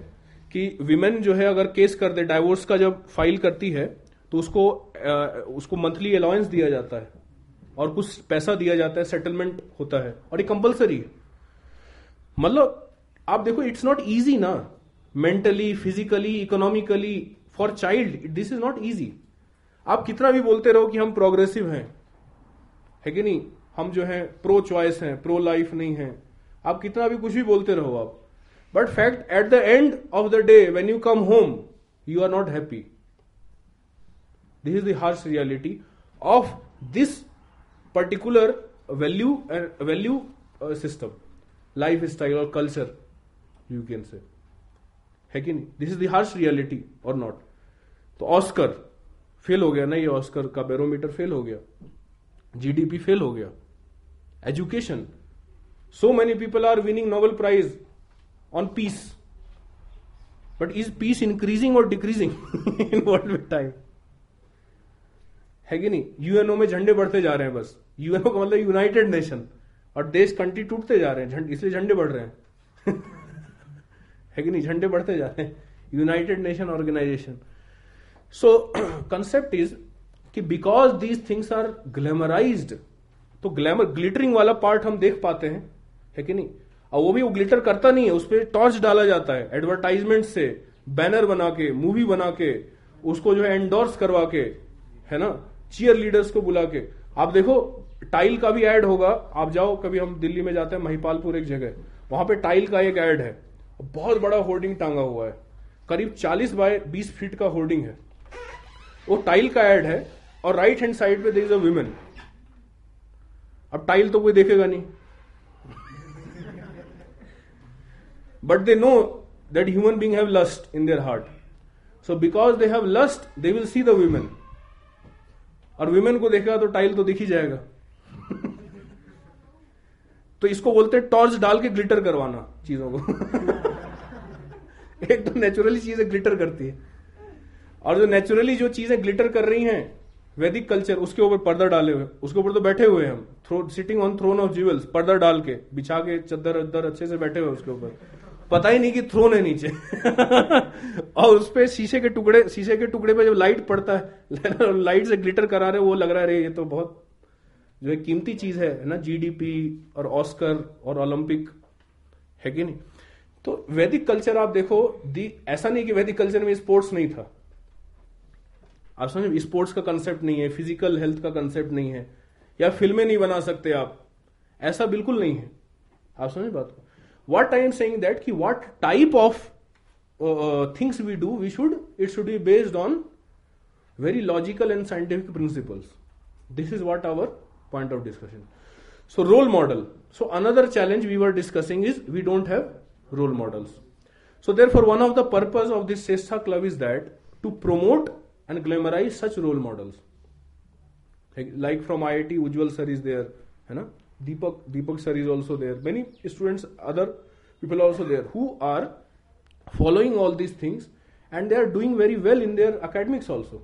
कि विमेन जो है अगर केस कर दे डाइवोर्स का जब फाइल करती है तो उसको आ, उसको मंथली अलाउंस दिया जाता है और कुछ पैसा दिया जाता है सेटलमेंट होता है और ये कंपलसरी है मतलब आप देखो इट्स नॉट ईजी ना mentally physically economically for child this is not easy आप कितना भी बोलते रहो कि हम प्रोग्रेसिव हैं है कि नहीं हम जो है प्रो चॉइस हैं प्रो लाइफ नहीं है आप कितना भी कुछ भी बोलते रहो आप but fact at the end of the day when you come home you are not happy this is the reality of this particular value value system life style और कल्चर यू कैन से है कि नहीं this is the reality और not तो Oscar fail हो गया ना ये ऑस्कर का बैरोमीटर फेल हो गया जीडीपी फेल हो गया education so many people are winning Nobel prize on peace but is peace increasing और decreasing in world with time? है कि नहीं यूएनओ में झंडे बढ़ते जा रहे हैं बस यूएनओ का मतलब यूनाइटेड नेशन और देश कंट्री टूटते जा रहे हैं इसलिए झंडे बढ़ रहे हैं है कि नहीं झंडे बढ़ते जा रहे हैं United Nation Organization so concept is कि because these things are glamorize तो ग्लैमर ग्लिटरिंग वाला पार्ट हम देख पाते हैं है कि नहीं और वो भी वो ग्लिटर करता नहीं है उस पर टॉर्च डाला जाता है एडवर्टाइजमेंट से बैनर बना के मूवी बना के उसको जो है एंडोर्स करवा के है ना चीयर लीडर्स को बुला के आप देखो टाइल का भी एड होगा आप जाओ कभी हम दिल्ली में जाते हैं महिपालपुर एक जगह वहां पे टाइल का एक एड है बहुत बड़ा होर्डिंग टांगा हुआ है करीब 40 बाय 20 फीट का होर्डिंग है वो टाइल का एड है और राइट हैंड साइड पे देर इज अ वुमेन अब टाइल तो कोई देखेगा नहीं but they know that human being have lust in their heart so because they have lust they will see the women और वुमेन को देखेगा तो टाइल तो दिख ही जाएगा तो इसको बोलते हैं टॉर्च डाल के ग्लिटर करवाना चीजों को एक तो नेचुरली चीजें ग्लिटर करती है और जो नेचुरली जो चीजें ग्लिटर कर रही हैं वैदिक कल्चर उसके ऊपर पर्दा डाले हुए उसके ऊपर तो बैठे हुए हम throne sitting on throne of jewels पर्दा डाल के बिछा के चद्दर अद्दर अच्छे से बैठे हुए उसके ऊपर पता ही नहीं कि थ्रोन है नीचे और उस पर शीशे के टुकड़े शीशे के टुकड़े पे जब लाइट पड़ता है लाइट से ग्लिटर करा रहे वो लग रहा है ये तो बहुत जो एक कीमती चीज है ना जीडीपी और ऑस्कर और ओलंपिक है कि नहीं तो वैदिक कल्चर आप देखो दी ऐसा नहीं कि वैदिक कल्चर में स्पोर्ट्स नहीं था आप समझ स्पोर्ट्स का कंसेप्ट नहीं है फिजिकल हेल्थ का कंसेप्ट नहीं है या फिल्में नहीं बना सकते आप ऐसा बिल्कुल नहीं है आप समझ बात को what i am saying that ki what type of uh, uh, things we do we should it should be based on very logical and scientific principles this is what our point of discussion so role model so another challenge we were discussing is we don't have role models so therefore one of the purpose of this sesha club is that to promote and glamorize such role models like, like from iit ujjwal sir is there है ना Deepak Deepak sir is also there. Many students, other people also there who are following all these things and they are doing very well in their academics also.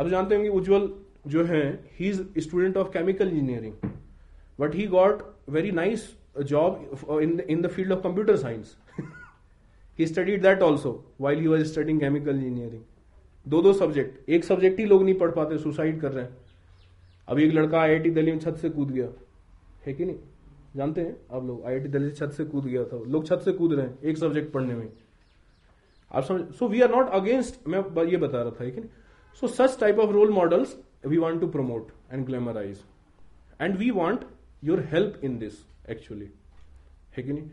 अब जानते होंगे उज्जवल जो है he is student of chemical engineering but he got very nice job in in the field of computer science he studied that also while he was studying chemical engineering दो दो subject एक subject ही लोग नहीं पढ़ पाते suicide कर रहे हैं अभी एक लड़का आई आई टी दिल्ली में छत से कूद गया है कि नहीं जानते हैं आप लोग आई आई दिल्ली छत से कूद गया था लोग छत से कूद रहे हैं एक सब्जेक्ट पढ़ने में आप समझ so we are not against मैं ये बता रहा था है कि नहीं so such type of role models we want to promote and glamorize and we want your help in this actually है कि नहीं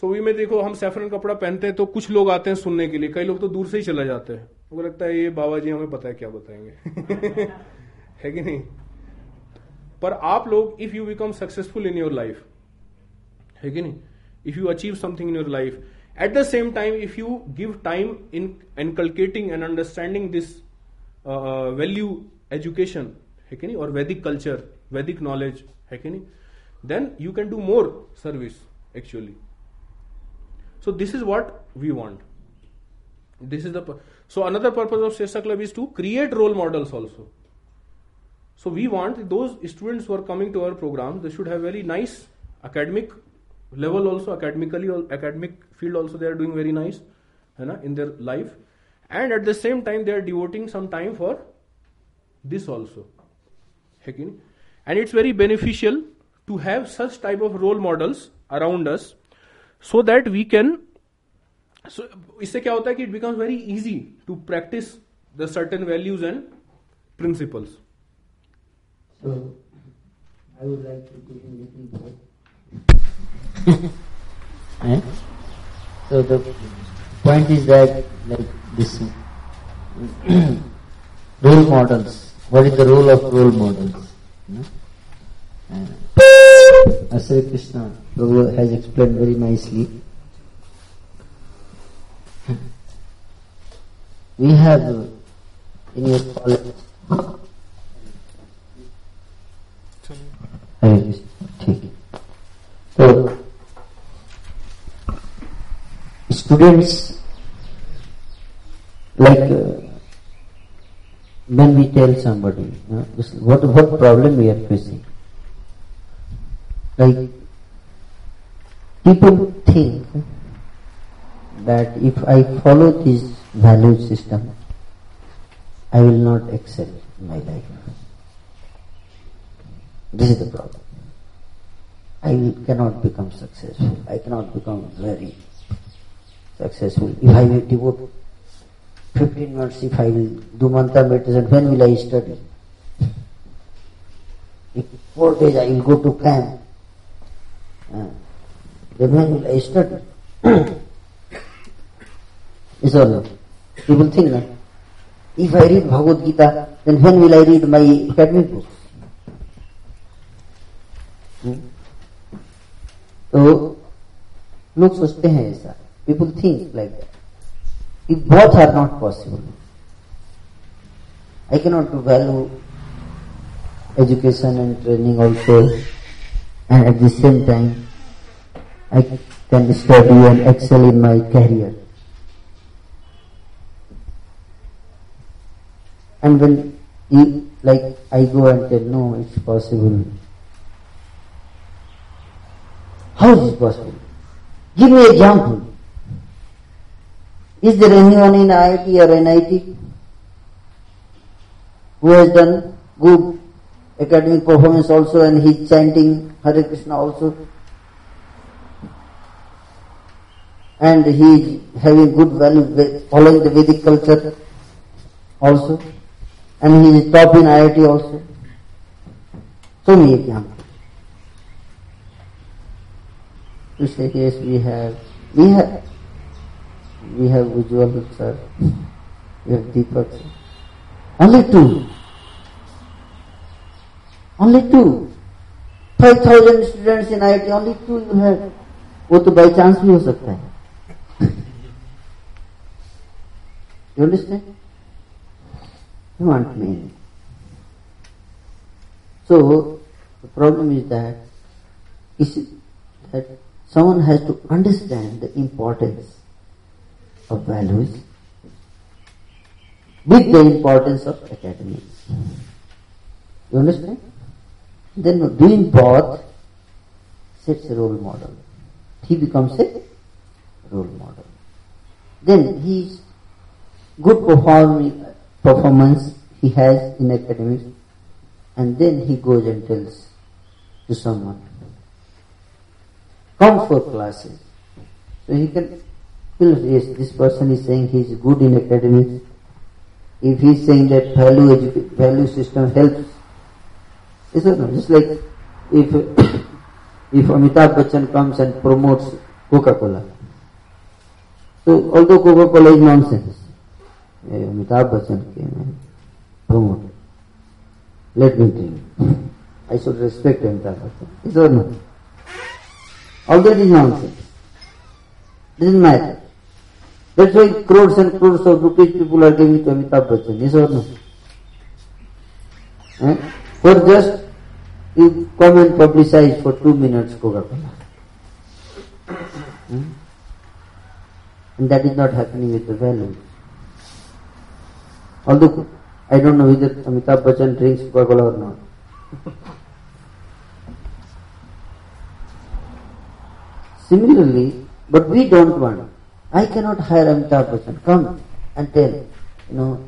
सो so, वी में देखो हम सेफरन कपड़ा पहनते हैं तो कुछ लोग आते हैं सुनने के लिए कई लोग तो दूर से ही चला जाते हैं उनको लगता है ये बाबा जी हमें पता है क्या बताएंगे है कि नहीं पर आप लोग if you become successful in your life है कि नहीं if you achieve something in your life at the same time if you give time in inculcating and understanding this value education है कि नहीं और वैदिक कल्चर वैदिक नॉलेज है कि नहीं then you can do more service actually so this is what we want this is the so another purpose of Shreshtha club is to create role models also So we want those students who are coming to our program, they should have very nice academic level also academically academic field also they are doing very nice है ना in their life and at the same time they are devoting some time for this also है कि नहीं and it's very beneficial to have such type of role models around us so that we can so इससे क्या होता है कि it becomes very easy to practice the certain values and principles so I would like to give him little vote. Eh? So the point is that like this role models. What is the role of role models? No? Uh, eh. Krishna has explained very nicely. we have in your college ठीक है तो students like uh, when we tell somebody you know, this, what what problem we are facing like people think that if I follow this value system I will not excel in my life this is the problem. I cannot become successful. I cannot become very successful. If I will devote 15 months, if I will do mantra meditation, when will I study? If four days I will go to camp, then when will I study? it's all. People think that. If I read Bhagavad Gita, then when will I read my academic books? तो लोग सोचते हैं ऐसा people think like that if both are not possible I cannot do value education and training also and at the same time I can study and excel in my career and when you, like I go and tell no it's possible how is this possible? Give me example. Is there anyone in IIT or NIT who has done good academic performance also and he's chanting Hare Krishna also? And he is having good value, following the Vedic culture also. And he is top in IIT also. So many example. Mr. Yes, we have. We have. We have Ujjwal sir. We have Deepak sir. Only two. Only two. Five thousand students in IIT, only two you have. वो तो by chance भी हो सकता है you want me so problem is that is that Someone has to understand the importance of values with the importance of academics. You understand? Then doing both sets a role model. He becomes a role model. Then his good perform performance he has in academics and then he goes and tells to someone Comfort classes. So he can feel yes, this person is saying he is good in academics. If he is saying that value value system helps, is it not? Just like if if Amitabh Bachchan comes and promotes Coca-Cola. So although Coca-Cola is nonsense, eh, Amitabh Bachchan came and promoted. Let me think. I should respect Amitabh Bachchan. Is it not? All that is nonsense. Doesn't matter. That's why crores and crores of rupees people are giving to Amitabh Bachchan, yes or no? Eh? For just you come and publicize for two minutes Coca-Cola. Eh? And that is not happening with the value. Although I don't know whether Amitabh Bachchan drinks Coca-Cola or not. Similarly, but we don't want. I cannot hire Amitabh Bachchan. Come and tell, you know,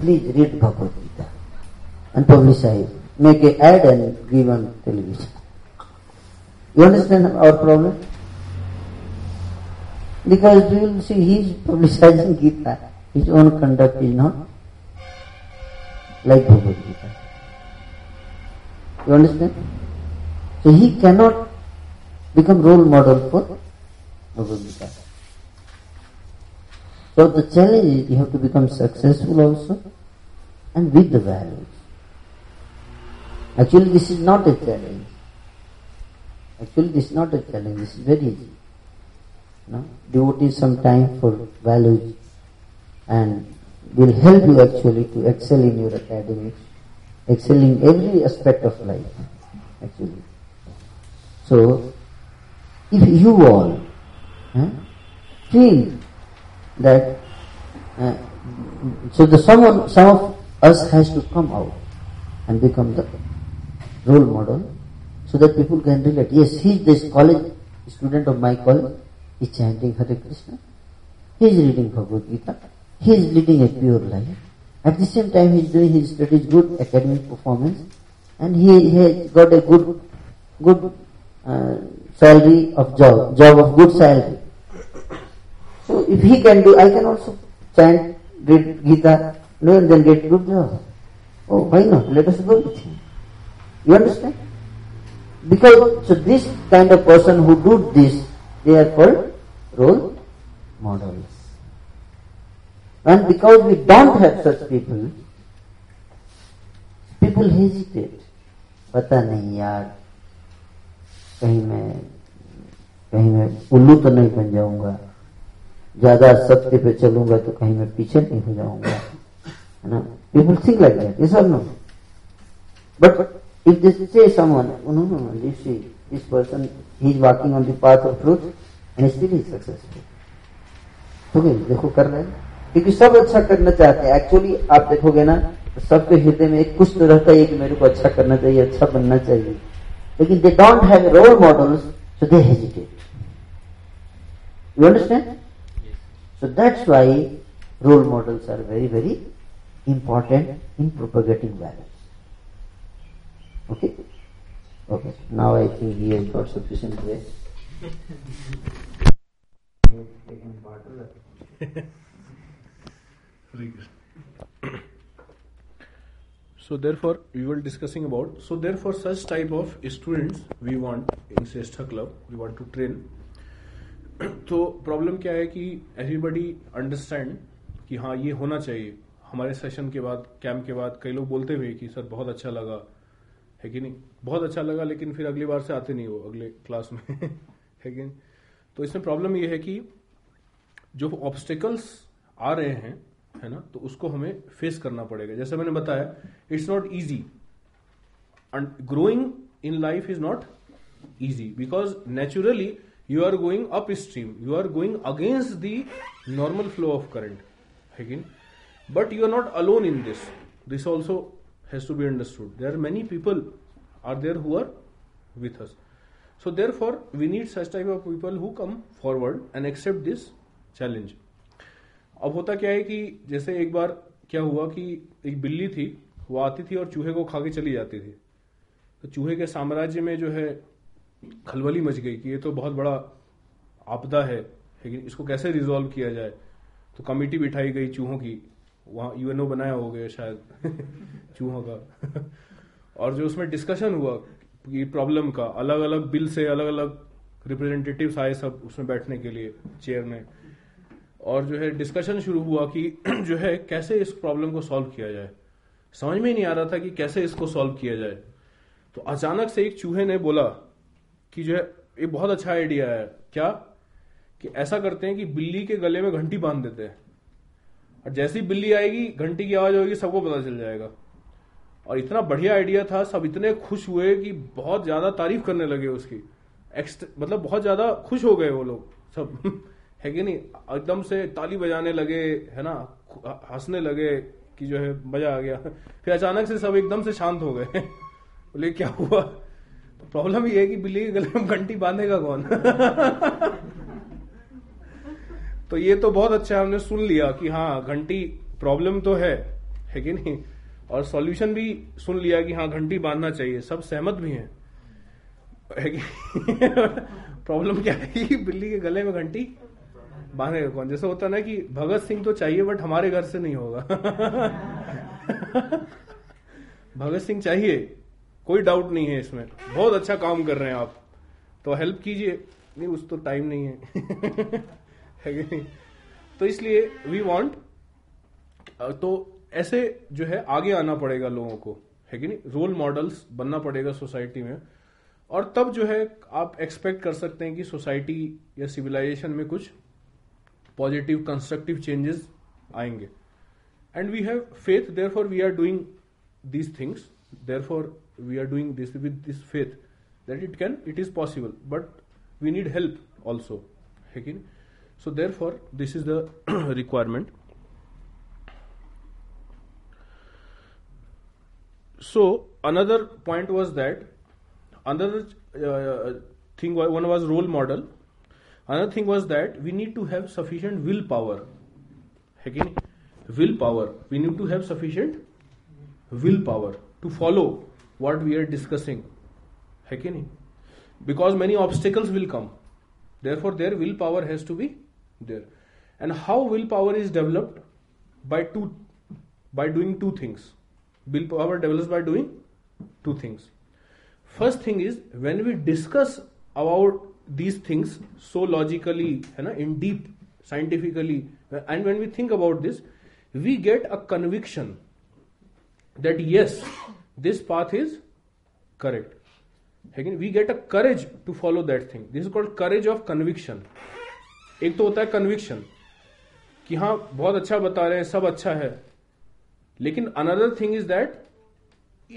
please read Bhagavad Gita and publicize. Make a ad and give on television. You understand our problem? Because you will see he is publicizing Gita. His own conduct is not like Bhagavad Gita. You understand? So he cannot become role model for Bhagavad Gita. So the challenge is you have to become successful also and with the values. Actually this is not a challenge. Actually this is not a challenge, this is very easy. No? Devoting some time for values and will help you actually to excel in your academics, excel in every aspect of life actually. So if you all eh, feel that, eh, so the of some of us has to come out and become the role model so that people can relate. Yes, he is this college student of my college, is chanting Hare Krishna, he is reading Bhagavad Gita, he is leading a pure life. At the same time, he is doing his studies, good academic performance, and he has got a good, good uh, salary of job, job of good salary. So if he can do, I can also chant, read Gita, no, and then get good job. Oh, why not? Let us go with him. You understand? Because so this kind of person who do this, they are called role models. And because we don't have such people, people hesitate. पता नहीं यार कहीं मैं कहीं मैं उल्लू तो नहीं बन जाऊंगा ज्यादा सत्य पे चलूंगा तो कहीं मैं पीछे नहीं हो जाऊंगा है ना पीपल थिंक लग दैट ये सब no but if this say someone उन्होंने this see this person he is walking on the path of truth and still is successful तो देखो कर रहे हैं क्योंकि सब अच्छा करना चाहते हैं एक्चुअली आप देखोगे ना सबके हृदय में एक कुछ तो रहता है कि मेरे को अच्छा करना चाहिए अच्छा बनना चाहिए because they don't have role models, so they hesitate. You understand? Yes. So that's why role models are very, very important in propagating values. Okay? Okay. Now I think we have got sufficient way. Thank you. so therefore we will discussing about so therefore such type of students we want in Sestha club we want to train तो problem क्या है कि everybody understand कि हाँ ये होना चाहिए हमारे सेशन के बाद कैंप के बाद कई लोग बोलते हुए कि सर बहुत अच्छा लगा है कि नहीं बहुत अच्छा लगा लेकिन फिर अगली बार से आते नहीं हो अगले क्लास में है कि नहीं तो इसमें प्रॉब्लम ये है कि जो ऑब्स्टेकल्स आ रहे हैं है ना तो उसको हमें फेस करना पड़ेगा जैसे मैंने बताया it's not easy and growing in life is not easy because naturally you are going upstream you are going against the normal flow of current है but you are not alone in this this also has to be understood there are many people are there who are us so therefore we need such type of people who come forward and accept this challenge अब होता क्या है कि जैसे एक बार क्या हुआ कि एक बिल्ली थी वो आती थी और चूहे को खा के चली जाती थी तो चूहे के साम्राज्य में जो है खलबली मच गई कि ये तो बहुत बड़ा आपदा है लेकिन इसको कैसे रिजोल्व किया जाए तो कमेटी बिठाई गई चूहों की वहाँ यूएनओ बनाया हो गया शायद चूहों का और जो उसमें डिस्कशन हुआ कि प्रॉब्लम का अलग अलग बिल से अलग अलग रिप्रेजेंटेटिव्स आए सब उसमें बैठने के लिए चेयर में और जो है डिस्कशन शुरू हुआ कि जो है कैसे इस प्रॉब्लम को सॉल्व किया जाए समझ में नहीं आ रहा था कि कैसे इसको सॉल्व किया जाए तो अचानक से एक चूहे ने बोला कि जो है ये बहुत अच्छा आइडिया है क्या कि ऐसा करते हैं कि बिल्ली के गले में घंटी बांध देते हैं और जैसी बिल्ली आएगी घंटी की आवाज होगी सबको पता चल जाएगा और इतना बढ़िया आइडिया था सब इतने खुश हुए कि बहुत ज्यादा तारीफ करने लगे उसकी एक्स्ट मतलब बहुत ज्यादा खुश हो गए वो लोग सब है कि नहीं एकदम से ताली बजाने लगे है ना हंसने लगे कि जो है मजा आ गया फिर अचानक से सब एकदम से शांत हो गए बोले क्या हुआ तो प्रॉब्लम ये है कि बिल्ली के गले में घंटी बांधेगा कौन तो ये तो बहुत अच्छा हमने सुन लिया कि हाँ घंटी प्रॉब्लम तो है है कि नहीं और सॉल्यूशन भी सुन लिया कि हाँ घंटी बांधना चाहिए सब सहमत भी हैं है प्रॉब्लम क्या है कि बिल्ली के गले में घंटी बांधे कौन जैसे होता ना कि भगत सिंह तो चाहिए बट हमारे घर से नहीं होगा भगत सिंह चाहिए कोई डाउट नहीं है इसमें बहुत अच्छा काम कर रहे हैं आप तो हेल्प कीजिए नहीं उस तो टाइम नहीं है, तो इसलिए वी वांट तो ऐसे जो है आगे आना पड़ेगा लोगों को है कि नहीं रोल मॉडल्स बनना पड़ेगा सोसाइटी में और तब जो है आप एक्सपेक्ट कर सकते हैं कि सोसाइटी या सिविलाइजेशन में कुछ पॉजिटिव कंस्ट्रक्टिव चेंजेस आएंगे and we have faith therefore we are doing these things therefore we are doing this with this faith that it can it is possible but we need help also है कि so therefore this is the requirement so another point was that another uh, thing one was role model another thing was that we need to have sufficient willpower again willpower we need to have sufficient willpower to follow what we are discussing again because many obstacles will come therefore their willpower has to be there and how willpower is developed by two by doing two things willpower develops by doing two things first thing is when we discuss about these things so logically you know, in deep scientifically and when we think about this we get a conviction that yes this path is correct again we get a courage to follow that thing this is called courage of conviction एक तो होता है conviction कि हाँ बहुत अच्छा बता रहे हैं सब अच्छा है लेकिन another thing is that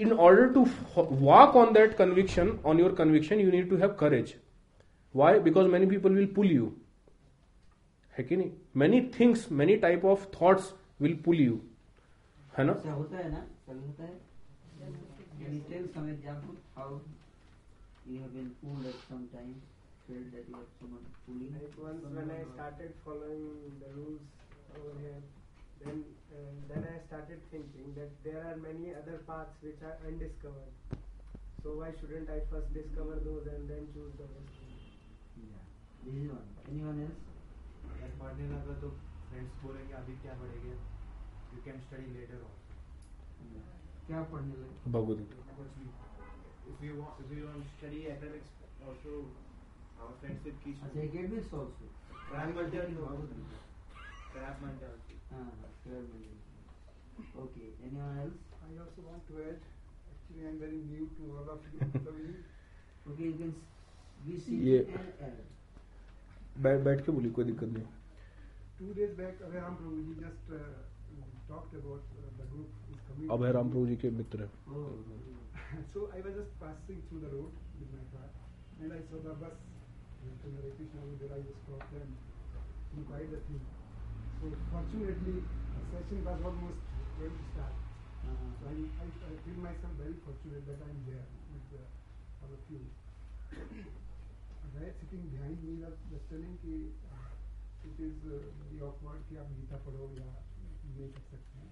in order to walk on that conviction on your conviction you need to have courage why because many people will pull you है कि नहीं many things many type of thoughts will pull you है ना होता है ना होता है Then, uh, then I started thinking that there are many other paths which are undiscovered. So why shouldn't I first discover those and then choose the best? Anyone else like पढ़ने लगा तो फ्रेंड्स बोलेंगे अभी क्या पढ़ेंगे you can study later on क्या पढ़ने लगे भगवद गीता कुछ अच्छा, भी if you want if you want study academics also our friendship की अच्छा academics also try multiple Bhagavad Gita crap multiple हां crap multiple okay anyone else I also want to add actually I'm very new to all of you. okay, you can we see yeah. and add. बैठ बैठ के बोली कोई दिक्कत नहीं two days back Abhayram Prabhu ji just talked about the group is coming Abhayram Prabhu ji के मित्र हैं so I was just passing through the road with my car and I saw the bus to the Krishna Mandir I just stopped and inquired the thing so fortunately the session was almost going to start uh, so I, I, I feel myself very fortunate that I'm there with uh, all of you A guy sitting behind me was just telling कि uh, it is uh, very awkward कि आप गीता पढ़ो या नहीं कर सकते हैं.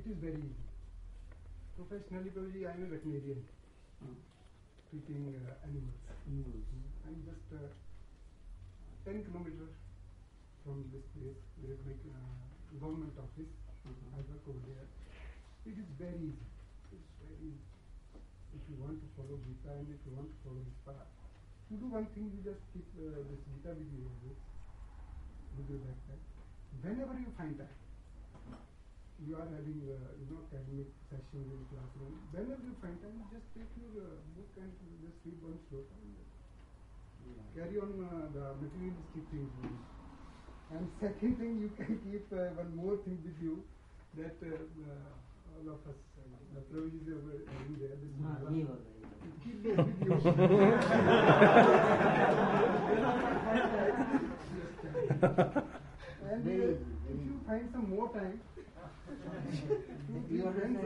It is very easy. Professionally, Prabhuji, I am a veterinarian, Hmm. treating uh, animals. Animals. I'm just uh, 10 kilometers from this place. There is like uh, government office. Uh-huh. I work over there. It is very easy. It's very easy. If you want to follow Gita and if you want to follow this path, do one thing, you just keep uh, this Gita with you, with your backpack. Whenever you find time, you are having, uh, you know, academic sessions in classroom. Whenever you find time, you just take your uh, book and just read one slow and carry on uh, the materialistic things. And second thing, you can keep uh, one more thing with you that uh, all of us, the were in there. This he was and if you find some more time, you are very easy.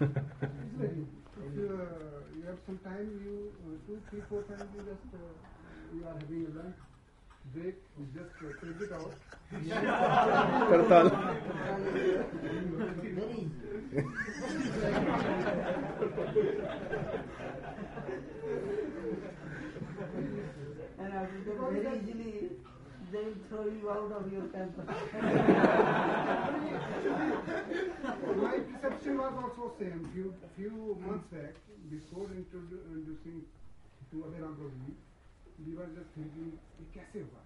it's very easy. If you, uh, you have some time, you uh, two, three, four times you just uh, you are having a lunch break, just uh, take it out. Kartal. Very easy. and after very easily, they throw you out of your campus. My perception was also same. Few few months back, before introducing to other Amrohi, we were just thinking, "ये कैसे हुआ?"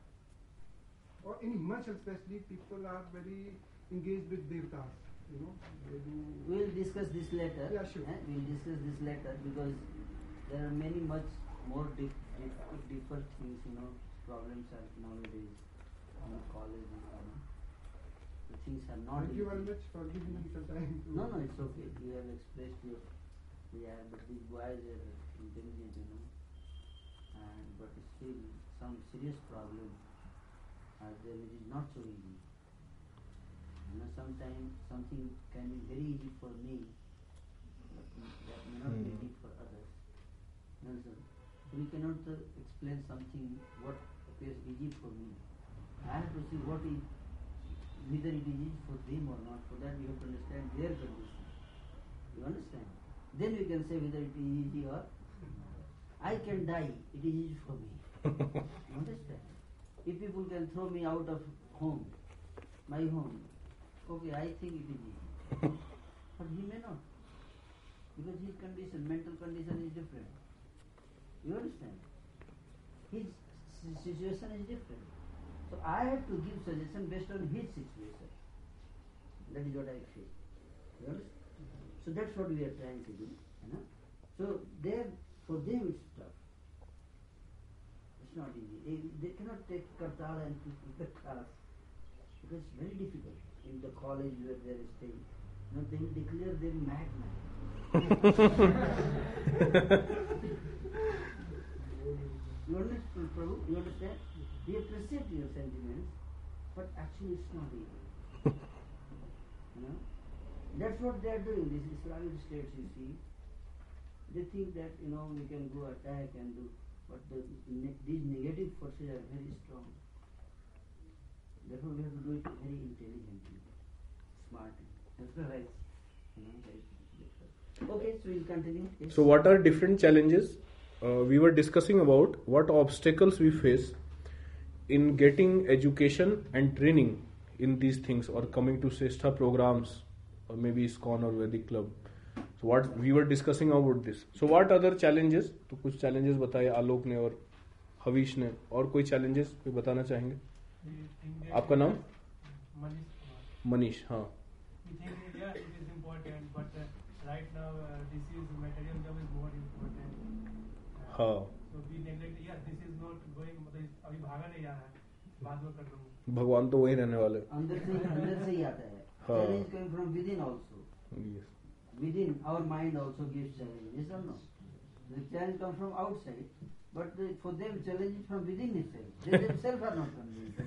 Or in Himachal especially, people are very engaged with devatas. You know, they do. We will discuss this later. Yeah, sure. eh? We will discuss this later because there are many much more dif- dif- different things, you know, problems are nowadays in colleges, you know. The things are not Thank you very easy. much for giving me some time. To No, no, it's okay. You have expressed your, yeah, but these boys are intelligent, you know, and but still some serious problem then it is not so easy. You know, sometimes something can be very easy for me, but that may not be hmm. easy for others. You know, so we cannot uh, explain something what appears easy for me. I have to see what is whether it is easy for them or not. For that we have to understand their condition. You understand? Then we can say whether it is easy or I can die, it is easy for me. Understand? If people can throw me out of home, my home, okay, I think it is easy. but he may not. Because his condition, mental condition is different. You understand? His situation is different. So I have to give suggestion based on his situation. That is what I feel. You understand? Mm-hmm. So that's what we are trying to do. You know? So there for them, it's tough. It's not easy. They, they cannot take Kartala and class because it's very difficult in the college where they are staying. No, they declare them madman. you understand, Prabhu? You understand? They appreciate your sentiments, but actually it's not easy. you know? That's what they are doing, these Islamic states, you see they think that you know we can go attack and do, but the, ne these negative forces are very strong. Therefore, we have to do it very intelligently, smartly. Otherwise, you know, very Okay, so we'll continue. Yes. So, what are different challenges? Uh, we were discussing about what obstacles we face in getting education and training in these things or coming to Sestha programs or maybe ISKCON or Vedic club so what we were discussing about this so what other challenges तो कुछ challenges बताए आलोक ने और हवीश ने और कोई challenges कोई बताना चाहेंगे आपका नाम मनीष हाँ हाँ भगवान तो वही रहने वाले अंदर से अंदर से ही आता है हाँ. within our mind also gives challenges or no? The challenge comes from outside, but the, for them challenge is from within itself. They themselves are not convinced.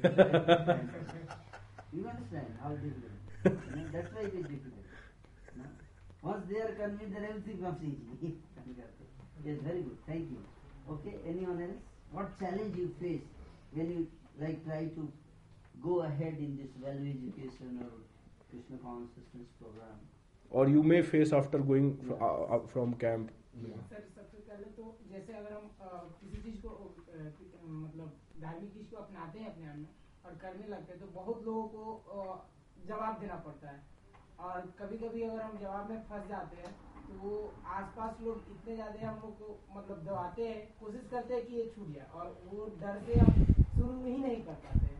you understand how difficult? I that's why it is difficult. No? Once they are convinced, then everything comes easy. yes, very good. Thank you. Okay, anyone else? What challenge you face when you like try to go ahead in this value education or Krishna consciousness program? और you may face after going from camp जैसे अगर हम किसी चीज को मतलब धार्मिक चीज को अपनाते हैं अपने आप और करने लगते हैं तो बहुत लोगों को जवाब देना पड़ता है और कभी कभी अगर हम जवाब में फंस जाते हैं तो वो आसपास लोग इतने ज्यादा हम लोग को मतलब दबाते हैं कोशिश करते हैं कि ये छूट जाए और वो डर से हम शुरू ही नहीं कर पाते हैं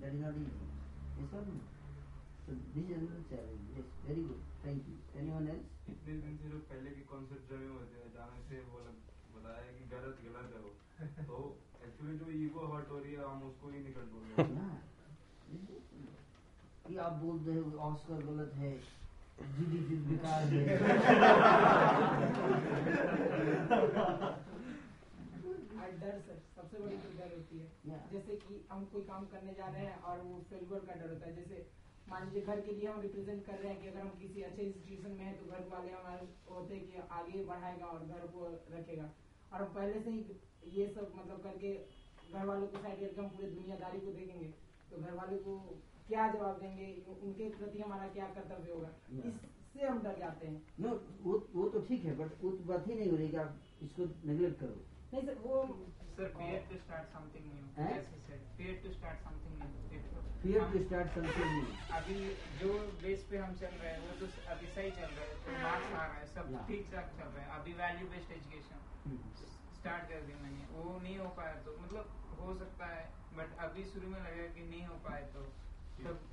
That is not easy. Yes or no? So this is another challenge. Yes, very good. Thank you. Anyone else? इतने दिन से लोग पहले के कॉन्सेप्ट में होते जाने से वो बताया कि गलत गलत है वो तो एक्चुअली जो ईगो हर्ट हो रही है हम उसको ही निकल बोल रहे हैं कि आप बोल रहे हो ऑस्कर गलत है जीडी बेकार है डर सर सबसे बड़ी तो डर होती है जैसे कि हम कोई काम करने जा रहे हैं और वो फेलवर का डर होता है जैसे मान लीजिए घर के लिए हम रिप्रेजेंट कर रहे हैं कि अगर हम किसी अच्छे इंस्टीट्यूशन में हैं तो घर वाले हमारे होते हैं कि आगे बढ़ाएगा और घर को रखेगा और हम पहले से ही ये सब मतलब करके घर वालों को साइड करके हम पूरी दुनियादारी को देखेंगे तो घर वालों को क्या जवाब देंगे उनके प्रति हमारा क्या कर्तव्य होगा इससे हम डर जाते हैं नो वो वो तो ठीक है बट वो तो बात ही नहीं हो रही आप इसको नेग्लेक्ट करो fear to start something new अभी जो बेस पे हम चल रहे हैं वो तो अभी सही चल रहा है तो हाँ। आ रहा है सब हाँ। ठीक ठाक चल रहा है अभी वैल्यू बेस्ड एजुकेशन स्टार्ट कर दी मैंने वो नहीं हो पाया तो मतलब हो सकता है बट अभी शुरू में लगा कि नहीं हो पाए तो सब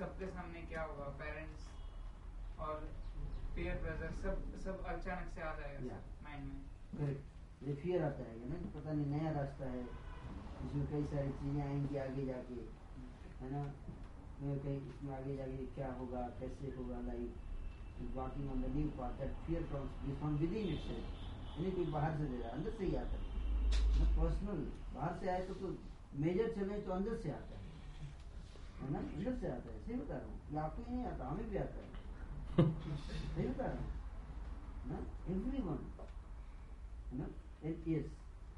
सबके सामने क्या होगा पेरेंट्स और पेयर प्रेशर सब सब अचानक से आ जाएगा माइंड में ये फियर आता है ना पता नहीं नया रास्ता है इसमें कई सारी चीज़ें आएंगी आगे जाके है ना मैं कहीं इसमें आगे जाके क्या होगा कैसे होगा life walking on the new path fear from within itself यानी कोई बाहर से दे रहा अंदर से ही आता है पर्सनल बाहर से आए तो तो मेजर चले तो अंदर से आता है है ना अंदर से आता है सही बता रहा हूँ आपको ही नहीं आता हमें भी आता है सही बता रहा हूँ ना एवरी वन है ना Then yes.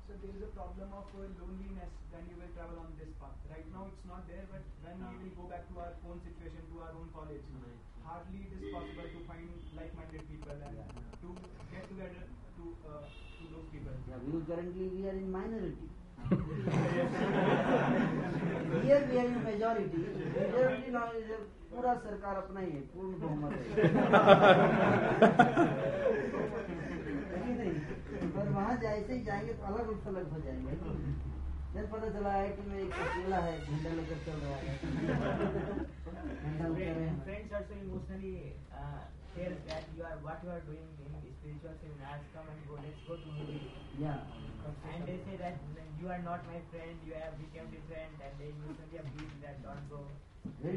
So there is a problem of uh, loneliness when you will travel on this path. Right now it's not there, but when no. we will go back to our own situation, to our own college, no. hardly it is possible to find like-minded people and yeah. to get together to uh, to those people. Yeah, because currently we are in minority. Here we are in majority. Majority now is a pura sarkar apna है पूर्ण बहुमत है ही नहीं पर वहाँ जैसे ही जाएंगे तो अलग रूप से अलग हो जाएंगे जब पता चला है कि मैं एक अकेला है झंडा लेकर चल रहा है वेरी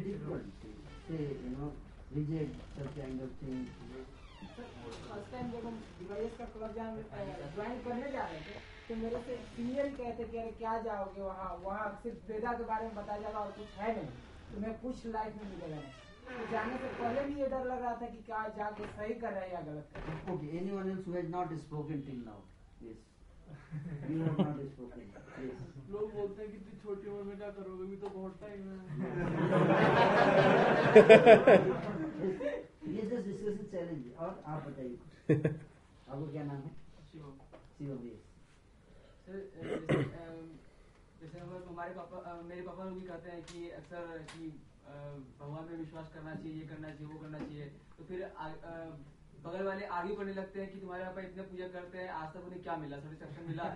डिफरेंट से यू नो रिजेक्ट सब kind of things first time जब हम डिवाइस का कवर ज्वाइन करने जा रहे थे तो मेरे से सीनियर कहते कि अरे क्या जाओगे वहाँ वहाँ सिर्फ वेदा के बारे में बताया जा रहा और कुछ है नहीं तुम्हें कुछ लाइफ में निकल है तो जाने से पहले भी ये डर लग रहा था कि क्या जाके सही कर रहे हैं या गलत कर रहे okay anyone else who has not spoken till now yes लोग बोलते हैं कि तू छोटी उम्र में क्या करोगे भी तो बहुत टाइम है तो ये जस्ट डिस्कशन चैलेंज और आप बताइए आपको क्या नाम है शिवम शिवम यस जैसे हमारे पापा मेरे पापा लोग भी कहते हैं कि अक्सर कि भगवान पे विश्वास करना चाहिए ये करना चाहिए वो करना चाहिए तो फिर बगल वाले आगे बढ़ने लगते हैं कि तुम्हारे पापा इतने पूजा करते हैं आज तक उन्हें क्या मिला सेटिस्फेक्शन मिला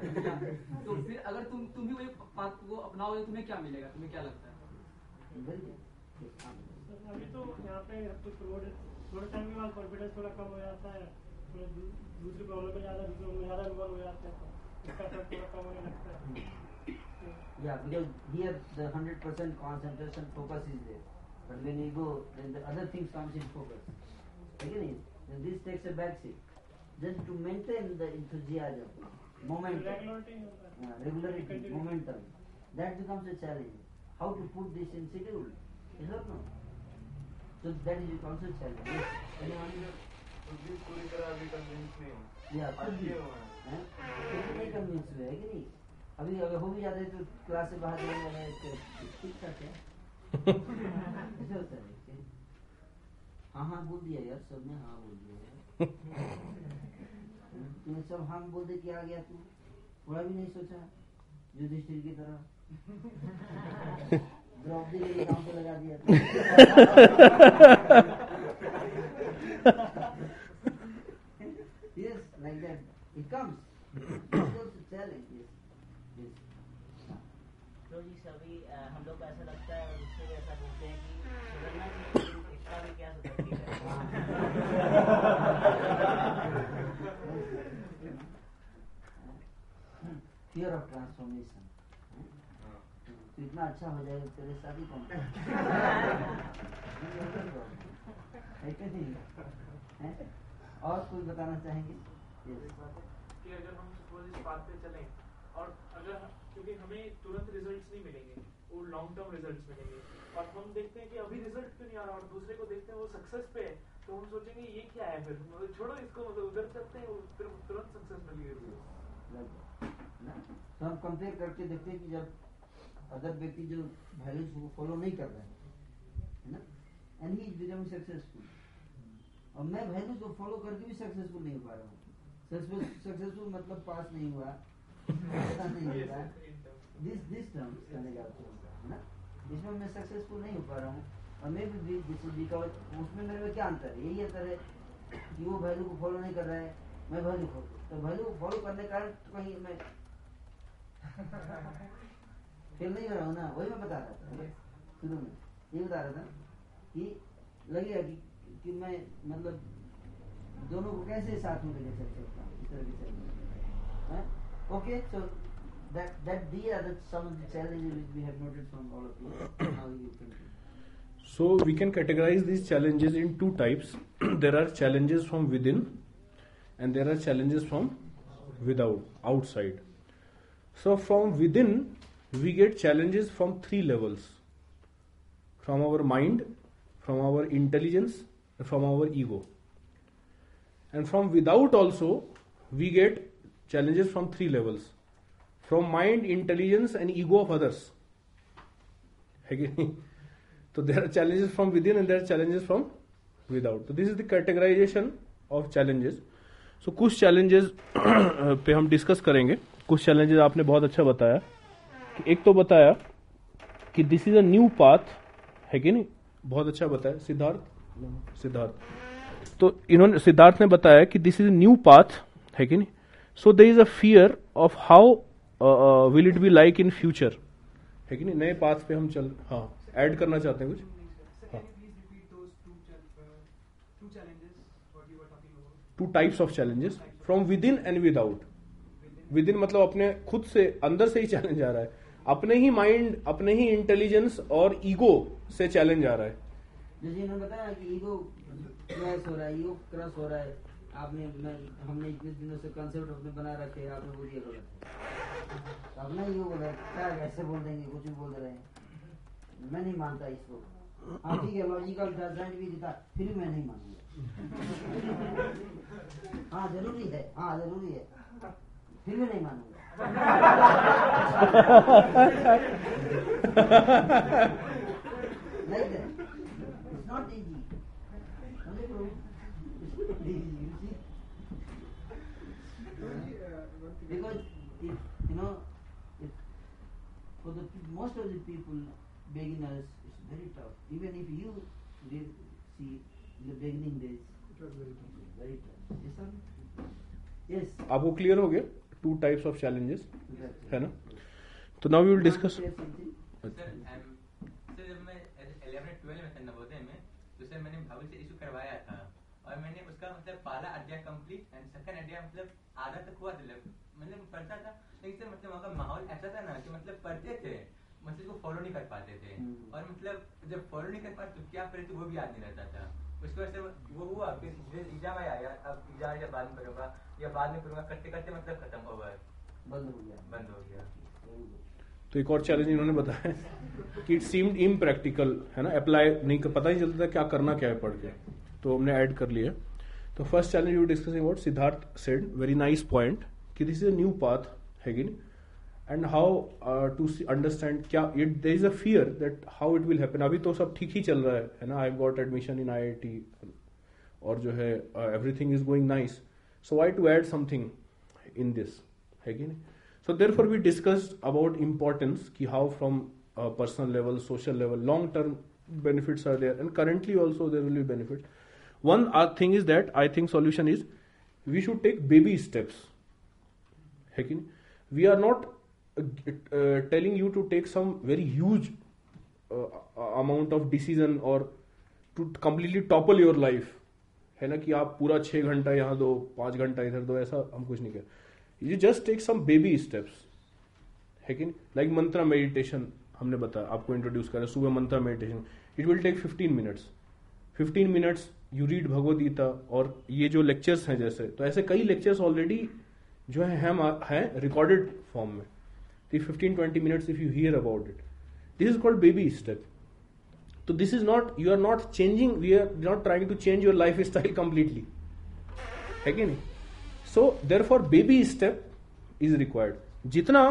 तो फिर अगर तुम तुम भी वही बात को अपनाओगे तो तुम्हें क्या मिलेगा तुम्हें क्या लगता है अभी तो यहाँ पे थोड़े टाइम के बाद कॉन्फिडेंस थोड़ा कम हो जाता है थोड़ा दूसरी प्रॉब्लम में ज़्यादा दूसरों में ज़्यादा इन्वॉल्व हो जाते हैं इसका असर थोड़ा कम होने लगता है Yeah, because here the hundred percent concentration focus is there, but when we go, then the other things comes in focus. Again, then this takes a back seat. Just to maintain the enthusiasm, momentum, uh, regularity, momentum, that becomes a challenge. How to put this in schedule? Is that no? So that is also challenge. Yes. पूरी तरह अभी convince नहीं हूँ या खुद तो तो भी नहीं कन्विंस हुए है कि नहीं अभी अगर हो भी जाते तो क्लास से बाहर जाने वाले तो ठीक ठाक है ऐसे होता है हाँ हाँ बोल दिया यार सब ने हाँ बोल दिया तूने सब हाँ बोल दे क्या आ गया तू थोड़ा भी नहीं सोचा युधिष्ठिर की तरह yes, like that. It comes. It goes to tell like this. Yes. तो जी सभी हम लोग को ऐसा लगता है और उससे भी ऐसा बोलते हैं कि सुधरना चाहिए इसका भी क्या सुधरती है fear of transformation इतना अच्छा हो जाएगा तेरे शादी कौन और कुछ बताना चाहेंगे कि अगर हम सपोज इस बात पे चलें और अगर क्योंकि हमें तुरंत रिजल्ट्स नहीं मिलेंगे वो लॉन्ग टर्म रिजल्ट्स मिलेंगे और हम देखते हैं कि अभी रिजल्ट क्यों नहीं आ रहा और दूसरे को देखते हैं वो सक्सेस पे है तो हम सोचेंगे ये क्या है फिर छोड़ो इसको मतलब उधर चलते हैं फिर तुरंत सक्सेस तो हम कंपेयर करके देखते हैं कि जब अदर व्यक्ति जो वैल्यूज को फॉलो नहीं कर रहे हैं है ना and he is becoming successful और मैं वैल्यूज को फॉलो करके भी सक्सेसफुल नहीं हो पा रहा हूँ सक्सेसफुल मतलब पास नहीं हुआ नहीं हो रहा दिस दिस टर्म टर्म्स चलेगा है ना इसमें मैं सक्सेसफुल नहीं हो पा रहा हूँ और मैं भी उसमें मेरे में क्या अंतर है यही अंतर है कि वो वैल्यू को फॉलो नहीं कर रहा है मैं वैल्यू फॉलो तो वैल्यू फॉलो करने का तो कहीं मैं फेल नहीं करा ना वही मैं बता रहा था शुरू में ये बता रहा था कि लगेगा कि, कि मैं मतलब दोनों को कैसे साथ में लेकर चल okay so so we can categorize this challenges in two types there are challenges from within and there are challenges from without outside so from within we get challenges from three levels from our mind from our intelligence from our ego and from without also we get challenges from three levels from mind intelligence and ego of others है तो there are challenges from within and there are challenges from without तो this is the categorization of challenges so कुछ challenges पे हम discuss करेंगे कुछ challenges आपने बहुत अच्छा बताया एक तो बताया कि this is a new path है कि नहीं बहुत अच्छा बताया सिद्धार्थ सिद्धार्थ तो इन्होंने सिद्धार्थ ने बताया कि दिस इज न्यू पाथ है कि नहीं so they is a fear of how will it be like in future है कि नहीं नए पाथ पे हम चल हाँ ऐड करना चाहते हैं कुछ two types of challenges from within and without within मतलब अपने खुद से अंदर से ही चैलेंज आ रहा है अपने ही माइंड अपने ही इंटेलिजेंस और ईगो से चैलेंज आ रहा है जैसे इन्होंने बताया कि ईगो क्रैश हो रहा है ईगो क्रैश हो रहा है आपने मैं हमने इतने दिनों से कॉन्सेप्ट अपने बना रखे हैं आपने बोलिए गलत तो अपना बोल गलत क्या ऐसे बोल देंगे कुछ भी बोल रहे हैं मैं नहीं मानता इसको हाँ ठीक है लॉजिकल जजमेंट भी देता फिर मैं नहीं मानूंगा हाँ जरूरी है हाँ जरूरी है फिर भी नहीं मानूंगा like that. It's not easy. Only problem. Because if you know, if for the most of the people, beginners, it's very tough. Even if you did see in the beginning days, it was very tough. Very tough. Yes, sir. Yes. आपको clear हो गया two types of challenges है ना? तो now we will discuss मतलब, मतलब था मतलब पढ़ता था लेकिन मतलब वहाँ का माहौल ऐसा था ना कि मतलब पढ़ते थे मतलब फॉलो नहीं कर पाते थे हम्म। और मतलब जब फॉलो नहीं कर पाते तो क्या करे तो वो भी याद नहीं रहता था उसके वजह से वो हुआ फिर आया अब या बाद में या बाद में करते करते मतलब खत्म बंद हो गया बंद हो गया तो एक और चैलेंज इन्होंने बताया कि इट इम प्रैक्टिकल है ना अप्लाई नहीं पता नहीं चलता था क्या करना क्या है पढ़ के तो हमने ऐड कर लिया तो first challenge you discussing about Siddharth said very nice point कि this is a new path है एंड हाउ टू अंडरस्टैंड क्या it there is a fear that how it will happen अभी तो सब ठीक ही चल रहा है है ना I got admission in I और जो है everything is going nice so I to add something in this है कि नहीं so therefore we discussed about importance ki how from uh, personal level social level long term benefits are there and currently also there will be benefit one uh, thing is that i think solution is we should take baby steps है कि नहीं? we are not uh, uh, telling you to take some very huge amount of decision और to completely topple your life है ना कि आप पूरा छः घंटा यहाँ दो पाँच घंटा इधर दो ऐसा हम कुछ नहीं करें you just take some baby steps है कि लाइक मंत्रा मेडिटेशन हमने बताया आपको इंट्रोड्यूस करा सुबह mantra meditation it will take fifteen minutes fifteen minutes you read Bhagavad Gita और ये जो लेक्चर्स हैं जैसे तो ऐसे कई लेक्चर्स ऑलरेडी जो है हम हैं रिकॉर्डेड फॉर्म में the 15 20 minutes if you hear about it this is called baby step so this is not you are not changing we are not trying to change your lifestyle completely again so therefore baby step is required जितना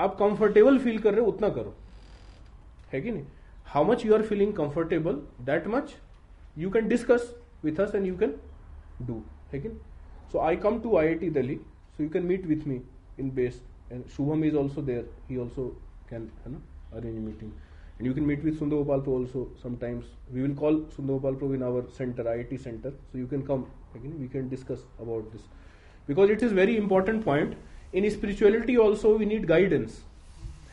आप comfortable feel कर रहे हो उतना करो है कि नहीं how much you are feeling comfortable that much you can discuss with us and you can do है कि नहीं so I come to I I T Delhi so you can meet with me in best and Shubham is also there. He also can you know, arrange meeting. And you can meet with Sundar Gopal also sometimes. We will call Sundar Gopal in our center, IIT center. So you can come again. We can discuss about this because it is very important point. In spirituality also we need guidance.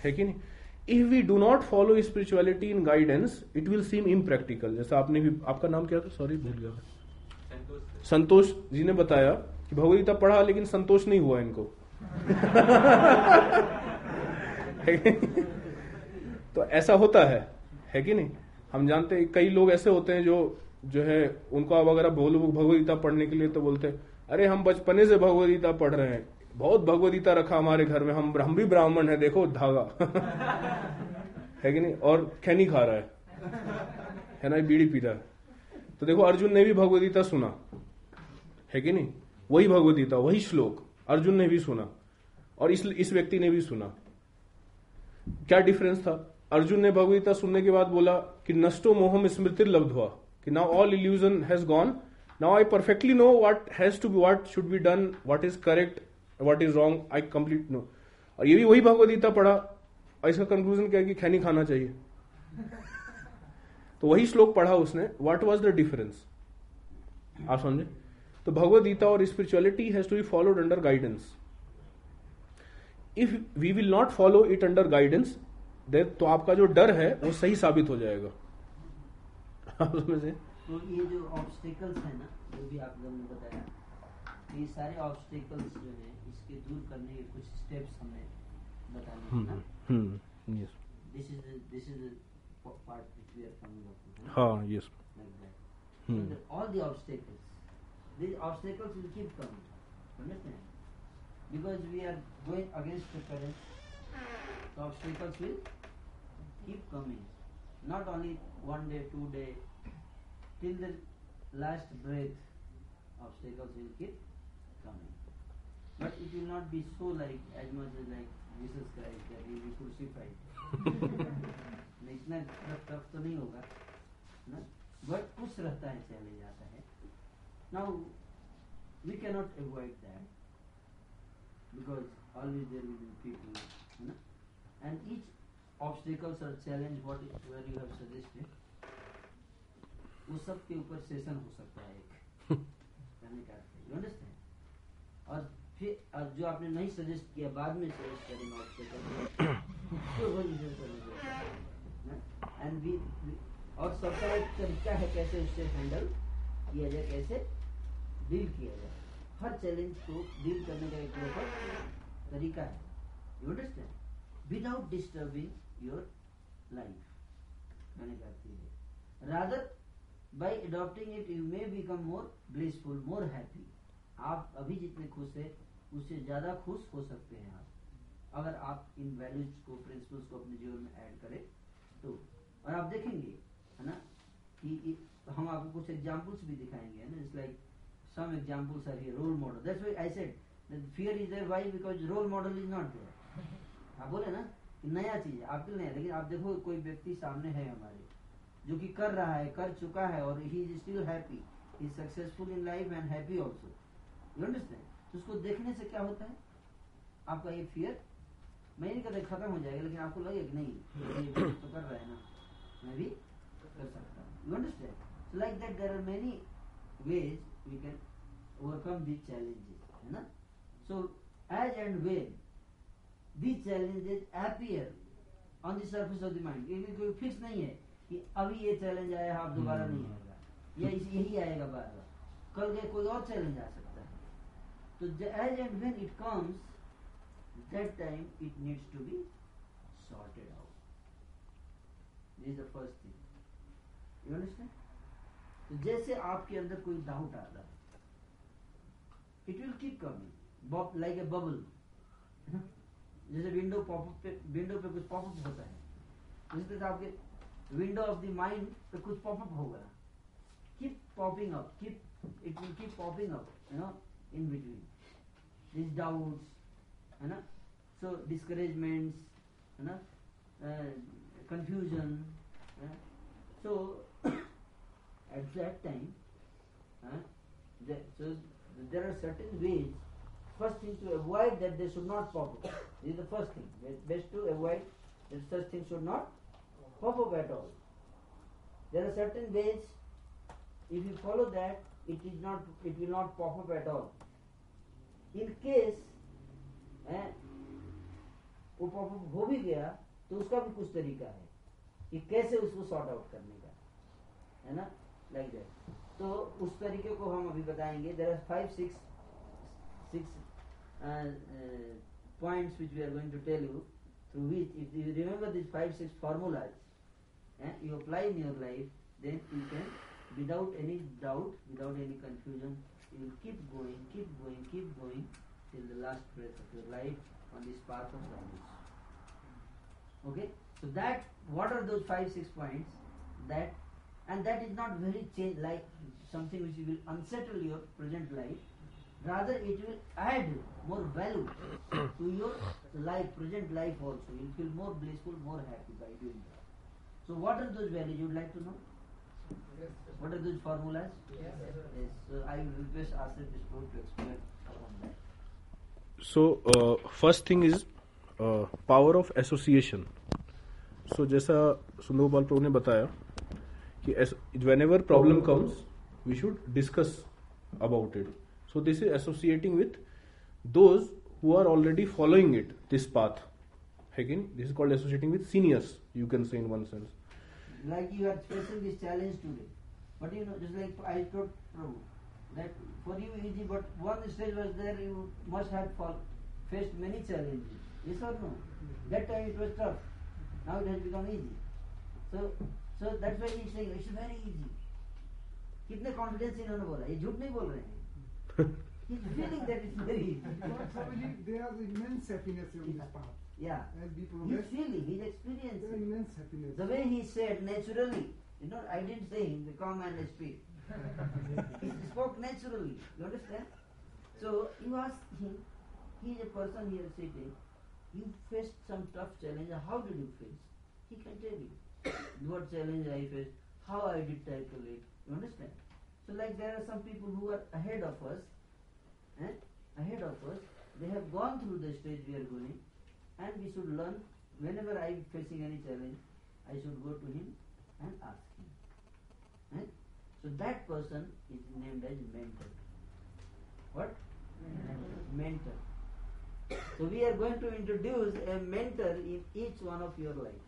है कि नहीं if we do not follow spirituality in guidance it will seem impractical जैसे आपने भी आपका नाम क्या था सॉरी भूल गया संतोष जी ने बताया कि भगवदगीता पढ़ा लेकिन संतोष नहीं हुआ इनको तो ऐसा होता है है कि नहीं हम जानते हैं कई लोग ऐसे होते हैं जो जो है उनको अब अगर आप भगवदगीता पढ़ने के लिए तो बोलते हैं अरे हम बचपने से भगवदगीता पढ़ रहे हैं बहुत भगवदगीता रखा हमारे घर में हम हम भी ब्राह्मण है देखो धागा है कि नहीं और खैनी खा रहा है है ना बीड़ी पी रहा है तो देखो अर्जुन ने भी भगवदगीता सुना है कि नहीं वही भगवदगीता वही श्लोक अर्जुन ने भी सुना और इस इस व्यक्ति ने भी सुना क्या डिफरेंस था अर्जुन ने भगवदगीता सुनने के बाद बोला कि नष्टो मोहम स्मृति लब्ध हुआ कि now all illusion has gone now I perfectly know what has to be what should be done what is correct what is wrong I complete know और ये भी वही भगवदगीता पढ़ा और इसका कंक्लूजन क्या है कि खैनी खाना चाहिए तो वही श्लोक पढ़ा उसने व्हाट वॉज द डिफरेंस आप समझे तो भगवत गीता और spirituality has to be followed under guidance if we will not follow it under guidance they तो आपका जो डर है वो सही साबित हो जाएगा आप समझे तो ये जो ऑब्स्टेकल्स है ना जो भी आप लोगों ने बताया तो ये सारे ऑब्स्टेकल्स जो है इसके दूर करने के कुछ स्टेप्स हमें बताने this is this is part हाँ yes all the obstacles these obstacles will keep coming. Understand? Because we are going against the current, the obstacles will keep coming. Not only one day, two day, till the last breath, obstacles will keep coming. But it will not be so like as much as like Jesus Christ that he will be crucified. इतना tough तो नहीं होगा ना but कुछ रहता है चले जाता है Now, we cannot avoid that because always there will be people. You know? And each obstacles or challenge what it, where you have suggested, वो सब के ऊपर सेशन हो सकता है एक कहने का यू अंडरस्टैंड और फिर और जो आपने नहीं सजेस्ट किया बाद में सजेस्ट करेंगे ऑब्स्टेकल एंड और सबका एक तरीका है कैसे उससे हैंडल किया जाए कैसे डील किया जाए हर चैलेंज को डील करने का एक प्रॉपर तरीका है you understand without disturbing your life मैंने कहा है rather by adopting it you may become more blessful more happy आप अभी जितने खुश है उससे ज्यादा खुश हो सकते हैं आप अगर आप इन वैल्यूज को प्रिंसिपल्स को अपने जीवन में ऐड करें तो और आप देखेंगे है ना कि हम आपको कुछ एग्जाम्पल्स भी दिखाएंगे है ना it's like like, some examples are here, role model. That's why I said that fear is there. Why? Because role model is not there. आप बोले ना कि नया चीज है आपके नया लेकिन आप देखो कोई व्यक्ति सामने है हमारे जो कि कर रहा है कर चुका है और he is still happy he successful in life and happy also you understand तो उसको देखने से क्या होता है आपका ये फियर मैं नहीं कहता खत्म हो जाएगा लेकिन आपको लगे कि नहीं ये तो कर रहा है ना मैं भी कर सकता हूँ you understand like that there are many ways we can overcome these challenges. You know? So, as and when these challenges appear on the surface of the mind, ये कोई फिक्स नहीं है कि अभी ये चैलेंज आया आप दोबारा नहीं आएगा या यही आएगा बार बार कल के कोई और चैलेंज आ सकता है तो as and when it comes that time it needs to be sorted out. This is the first thing. You understand? तो जैसे आपके अंदर कोई डाउट आ रहा it will keep coming like a bubble जैसे विंडो पॉपअप पे विंडो पे कुछ पॉपअप होता है उसी तरह तो आपके विंडो ऑफ द माइंड पे कुछ पॉपअप होगा keep popping up keep it will keep popping up you know in between this doubts है ना सो डिस्करेजमेंट्स है ना confusion uh, so at that time, uh, the, so there are certain ways. First is to avoid that they should not pop up. This is the first thing. Best to avoid that such things should not pop up at all. There are certain ways. If you follow that, it is not. It will not pop up at all. In case eh, वो pop up हो भी गया तो उसका भी कुछ तरीका है कि कैसे उसको सॉर्ट आउट करने का है ना लाइक दैट तो उस तरीके को हम अभी बताएंगे there are five six six points which we are going to tell you through which if you remember this five six formulas you apply in your life then you can without any doubt without any confusion you will keep going keep going keep going till the last breath of your life on this part of language okay so that what are those five six point that and that is not very change like something which will unsettle your present life. Rather, it will add more value to your life, present life also. you feel more blissful, more happy by doing that. So, what are those values you would like to know? Yes, what are those formulas? Yes, yes so I will request Asif Vishnu to explain upon that. So, uh, first thing is uh, power of association. So, जैसा सुंदर गोपाल प्रभु ने बताया whenever problem comes we should discuss about it so this is associating with those who are already following it this path again this is called associating with seniors you can say in one sense like you are facing this challenge today but you know just like i could prove that for you easy but one stage was there you must have faced many challenges yes or no mm-hmm. that time it was tough now it has become easy so so that's why he is saying it's very easy. कितने confidence इन्होंने बोला ये झूठ नहीं बोल रहे हैं He's feeling that it's very easy. Because Swamiji, there is immense happiness on this path. Yeah. As we He's progress, feeling, he's there is experiencing. immense happiness. The way he said naturally, you know, I didn't say him, the come and speak. he spoke naturally, you understand? So you ask him, he is a person here sitting, you faced some tough challenge, how did you face? He can tell you what challenge I faced, how I did tackle it. You understand? So like there are some people who are ahead of us, eh? ahead of us, they have gone through the stage we are going and we should learn whenever I am facing any challenge, I should go to him and ask him. Eh? So that person is named as mentor. What? Mentor. mentor. So we are going to introduce a mentor in each one of your life.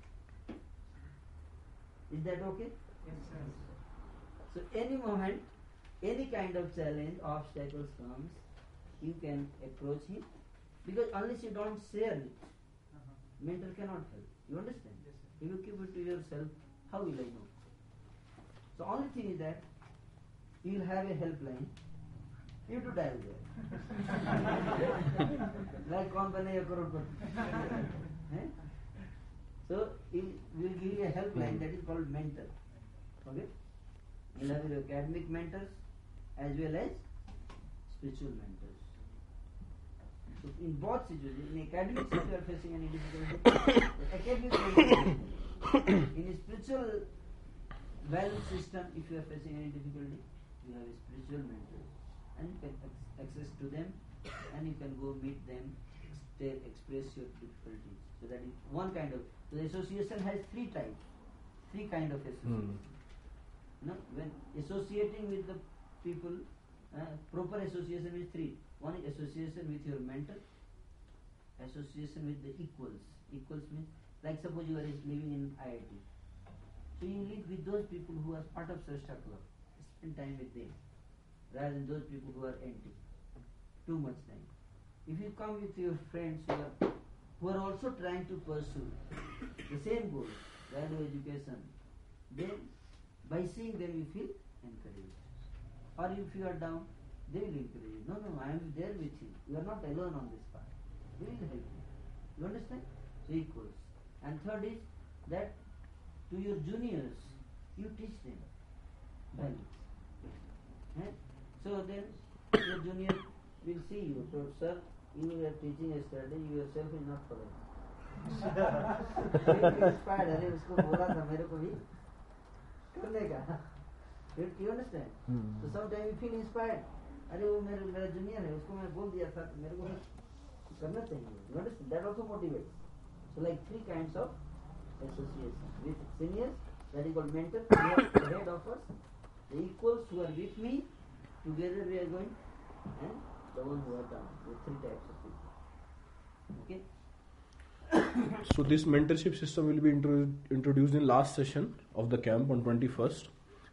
Is that okay? Yes, sir. So any moment, any kind of challenge, obstacles comes, you can approach him because unless you don't share it, mentor cannot help. You understand? If you keep it to yourself, how will I know? So only thing is that you will have a helpline. You have to dial there. like Kaun Banega Crorepati? so it will give you a helpline hmm. that is called mentor. Okay? You'll have your academic mentors as well as spiritual mentors. So in both situations, in academic if you are facing any difficulty, academic in spiritual value system if you are facing any difficulty, you have a spiritual mentor and you can access to them and you can go meet them, express your difficulties. So that is one kind of the association has three types, three kind of association. Mm. No, when associating with the people, uh, proper association is three. One is association with your mentor, association with the equals. Equals means like suppose you are living in IIT. So you live with those people who are part of Sreshta Club. Spend time with them rather than those people who are empty. Too much time. If you come with your friends you are who are also trying to pursue the same goal, value education, then by seeing them you feel encouraged. Or if you are down, they will encourage you. No, no, I am there with you. You are not alone on this path. They will help you. You understand? So equals. And third is that to your juniors, you teach them values. Eh? So then your junior will see you, sir, in your teaching yesterday, you yourself is not following. Inspired अरे उसको बोला था मेरे को भी करने का you you understand तो some time you feel inspired अरे वो मेरे मेरा जूनियर है उसको मैं बोल दिया था मेरे को करना चाहिए you understand that also motivate so like three kinds of association with seniors that is called mentor who are ahead of us the equals who are with me together we are going and those who are down. There are three types of people. Okay. so this mentorship system will be intro- introduced in last session of the camp on 21st.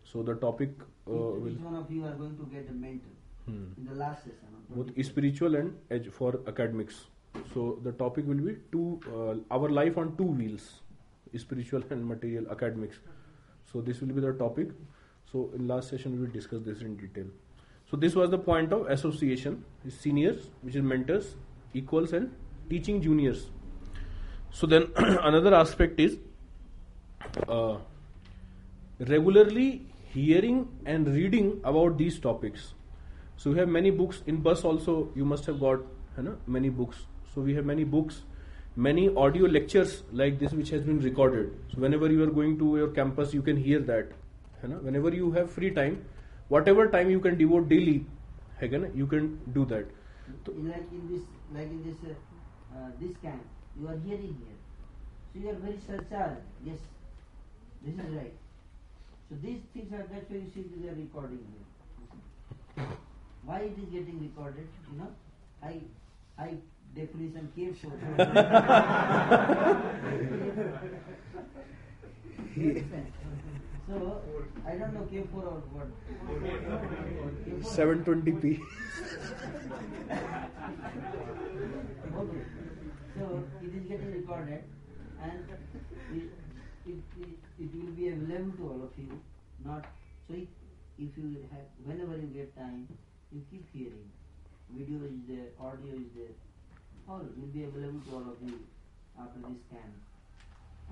So the topic uh, will. Each one of you are going to get a mentor hmm. in the last session. Both spiritual and for academics. So the topic will be two uh, our life on two wheels, spiritual and material academics. So this will be the topic. So in last session we will discuss this in detail. So this was the point of association, seniors, which is mentors, equals and teaching juniors. So then another aspect is uh, regularly hearing and reading about these topics. So we have many books in bus also you must have got you know, many books. So we have many books, many audio lectures like this which has been recorded. So whenever you are going to your campus you can hear that. You know, whenever you have free time whatever time you can devote daily है ना you can do that तो like in this like in this uh, this camp you are hearing here so you are very surcharged yes this is right so these things are that's why you see they are recording here why it is getting recorded you know i i definition careful So I don't know K4 or what. 720p. okay. So it is getting recorded, and it, it, it, it will be available to all of you. Not so. It, if you have, whenever you get time, you keep hearing. Video is there, audio is there. All will be available to all of you after this scan.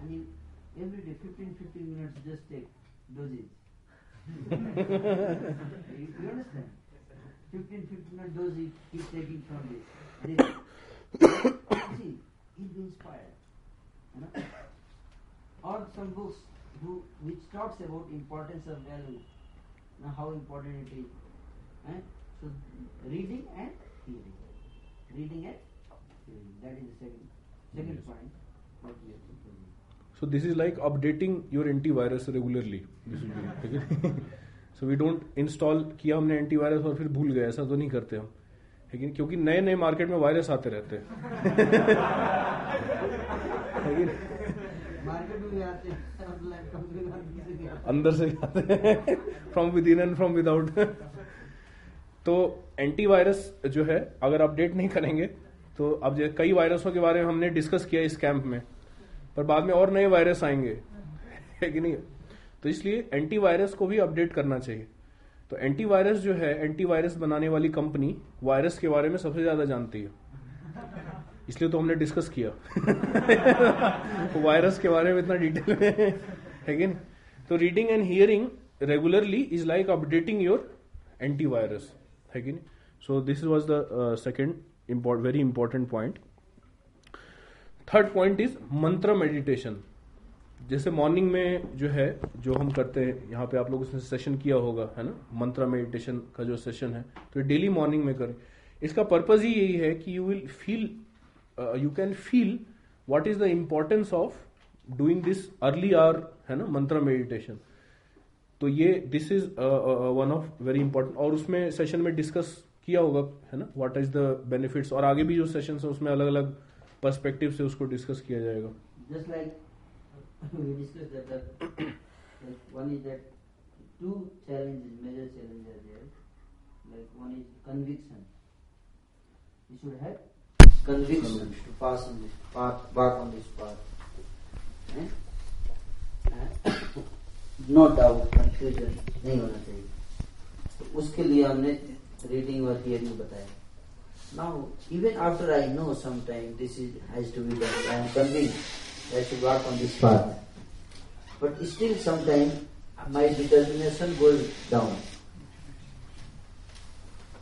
And you, every day, 15, 15 minutes, just take dosage. you, you understand? 15, 15 minute dose you keep taking from this. this. see, he's been inspired. You know? Or some books who, which talks about importance of value, you know, how important it is. Eh? So, reading and hearing. Reading and hearing. That is the second, second point. What we have to do. So this is like updating your antivirus regularly. This is so we don't install किया हमने antivirus और फिर भूल गए ऐसा तो नहीं करते हम लेकिन क्योंकि नए नए मार्केट में वायरस आते रहते हैं अंदर से from within and from without तो एंटीवायरस जो है अगर अपडेट नहीं करेंगे तो अब कई वायरसों के बारे में हमने डिस्कस किया इस कैंप में पर बाद में और नए वायरस आएंगे है कि नहीं तो इसलिए एंटीवायरस को भी अपडेट करना चाहिए तो एंटीवायरस जो है एंटीवायरस बनाने वाली कंपनी वायरस के बारे में सबसे ज्यादा जानती है इसलिए तो हमने डिस्कस किया तो वायरस के बारे में इतना डिटेल में है कि नहीं तो reading and hearing regularly is like updating your antivirus है कि नहीं so this was the second very important point third point is mantra meditation जैसे मॉर्निंग में जो है जो हम करते हैं यहाँ पे आप लोग उसने सेशन किया होगा है ना मंत्रा मेडिटेशन का जो सेशन है तो डेली मॉर्निंग में करें इसका पर्पज ही यही है कि you will feel you can feel what is the importance of doing this early are है ना मंत्रा मेडिटेशन तो ये this is one of very important और उसमें सेशन में डिस्कस किया होगा है ना व्हाट इज द बेनिफिट्स और आगे भी जो सेशन है उसमें अलग अलग पर्सपेक्टिव से उसको डिस्कस किया जाएगा just like we discuss that one is that two challenges major challenges are there like one is conviction no doubt confusion नहीं होना चाहिए तो उसके लिए हमने रीडिंग और हियरिंग बताया Now, even after I know sometimes this is, has to be done, I am convinced I should walk on this path. But still sometimes my determination goes down.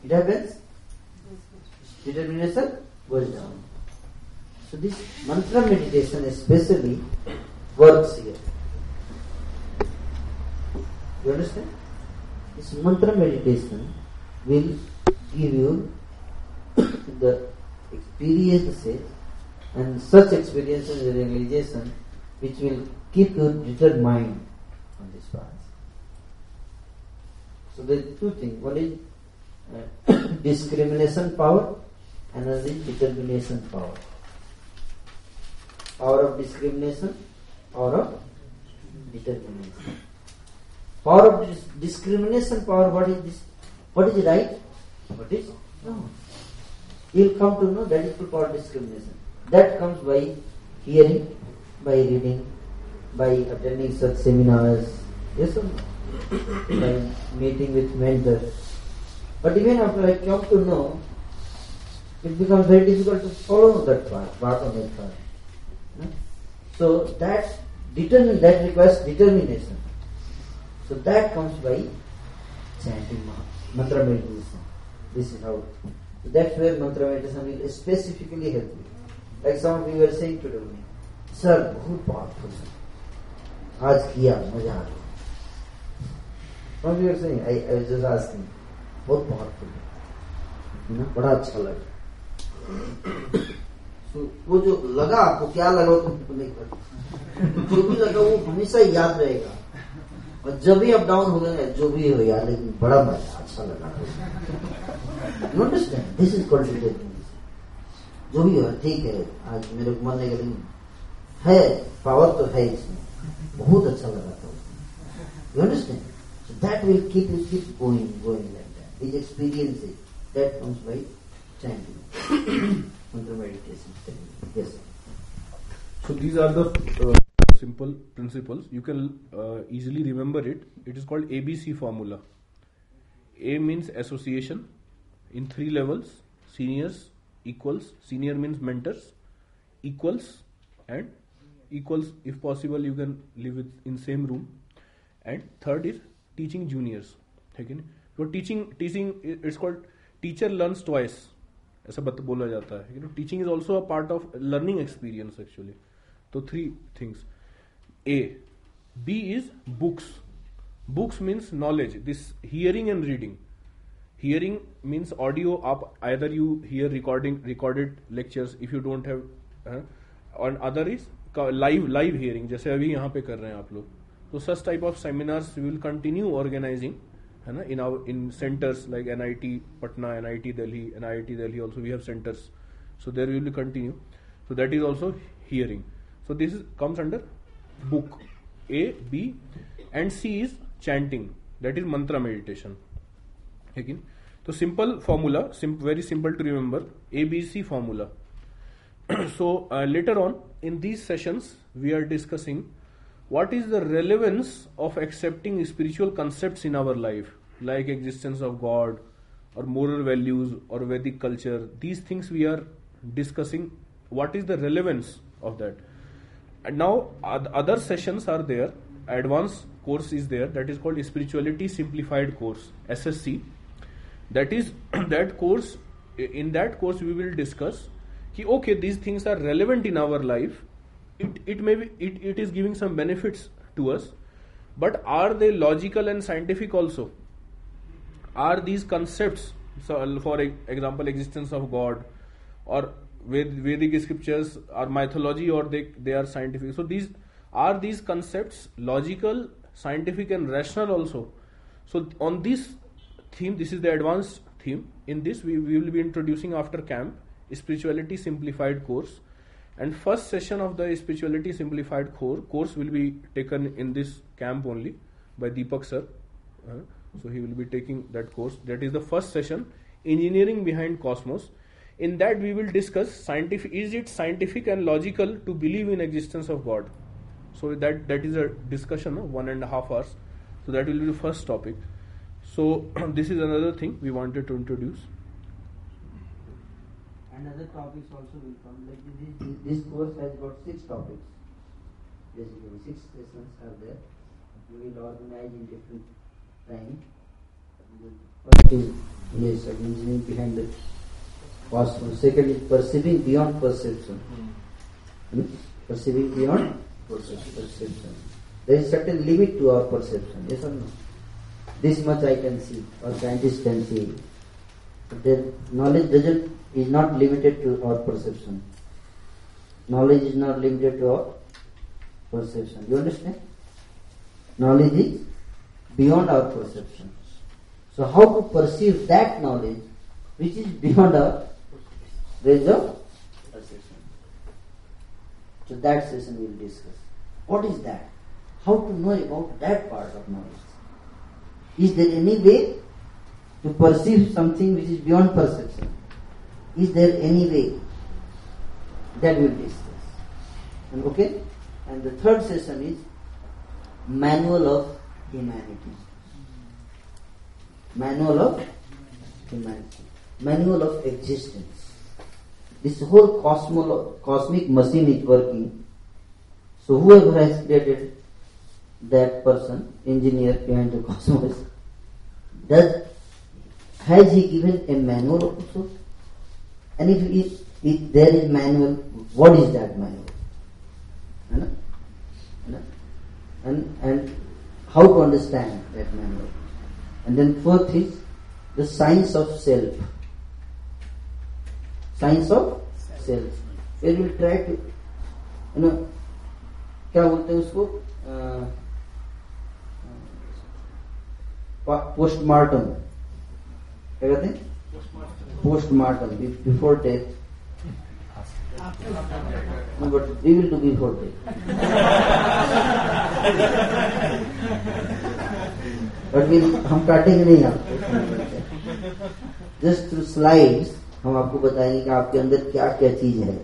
It happens? Determination goes down. So this mantra meditation especially works here. You understand? This mantra meditation will give you the experience and such experiences is realization which will keep you determined on this path. So there are two things. One is uh, discrimination power, another is determination power. Power of discrimination, power of determination. Power of dis- discrimination power, what is this? What is right? What is wrong? will come to know that is called discrimination. That comes by hearing, by reading, by attending such seminars, yes or no? by meeting with mentors. But even after I come to know, it becomes very difficult to follow that path, path on that path. So that determine that requires determination. So that comes by chanting mantra meditation. This is how That's where mantra meditation will specifically help you. Like some of you were saying today me, sir, बहुत powerful है आज किया मजा आ गया Some of you were saying, I, I was just asking, बहुत powerful है ना बड़ा अच्छा लगा so, वो जो लगा आपको क्या लगा तो नहीं पता जो भी लगा वो हमेशा याद रहेगा जब भी अप डाउन हो गए जो भी हो यार लेकिन बड़ा मजा अच्छा लगा दिस इज कॉन्फिडेंट जो भी हो ठीक है आज मेरे को मन लेकिन है पावर तो है इसमें बहुत अच्छा लगा था you that will keep you keep going going like that is experience is that comes by chanting mantra meditation yes so these are the simple principles you can uh, easily remember it it is called abc formula a means association in three levels seniors equals senior means mentors equals and equals if possible you can live with in same room and third is teaching juniors So teaching, teaching it's called teacher learns twice. Learns twice ऐसा बत बोला जाता है teaching is also a part of learning experience actually तो three things A B is books books means knowledge this hearing and reading hearing means audio आप other you hear recording recorded lectures if you don't have and other is live live hearing जैसे अभी यहाँ पे कर रहे हैं आप लोग तो such type of seminars will continue organizing है ना in our in centers like N I T Patna N I T Delhi N I T Delhi also we have centers so there will continue so that is also hearing so this comes under book A, B, and C is chanting, that is mantra meditation. Okay. So simple formula, very simple to remember, ABC formula. So uh, later on in these sessions we are discussing what is the relevance of accepting spiritual concepts in our life, like existence of God or moral values or Vedic culture. These things we are discussing, what is the relevance of that. And now other sessions are there. Advanced course is there that is called Spirituality Simplified course (SSC). That is that course. In that course, we will discuss. Ki, okay, these things are relevant in our life. It it may be it, it is giving some benefits to us, but are they logical and scientific also? Are these concepts, so for example, existence of God, or Vedic scriptures are mythology or they, they are scientific. So these are these concepts logical, scientific, and rational also. So on this theme, this is the advanced theme. In this, we, we will be introducing after camp spirituality simplified course and first session of the spirituality simplified core course will be taken in this camp only by deepak sir uh, so he will be taking that course that is the first session engineering behind cosmos in that we will discuss scientific is it scientific and logical to believe in existence of God. So that that is a discussion of one and a half hours. So that will be the first topic. So this is another thing we wanted to introduce. And other topics also will come. Like this, this, this course has got six topics. Basically, six sessions are there. We will organize in different time. The first is engineering behind the possible. Second is perceiving beyond perception. Hmm. hmm? Perceiving beyond perception. There is certain limit to our perception, yes or no? This much I can see, or scientists can see. But knowledge doesn't is not limited to our perception. Knowledge is not limited to our perception. You understand? Knowledge is beyond our perception. So how to perceive that knowledge which is beyond our Rezo? So that session we will discuss. What is that? How to know about that part of knowledge? Is there any way to perceive something which is beyond perception? Is there any way that we will discuss? And okay? And the third session is Manual of Humanity. Manual of Humanity. Manual of Existence. This whole cosmolo- cosmic machine is working. So whoever has created that person, engineer behind the cosmos, does has he given a manual also? And if, if, if there is manual, what is that manual? And, and, and how to understand that manual. And then fourth is the science of self. Science of self it will try to you know क्या बोलते हैं उसको postmortem क्या कहते हैं postmortem before death but we will do before death. but हम काटेंगे नहीं आपको जस्ट थ्रू स्लाइड्स हम आपको बताएंगे कि आपके अंदर क्या क्या चीज है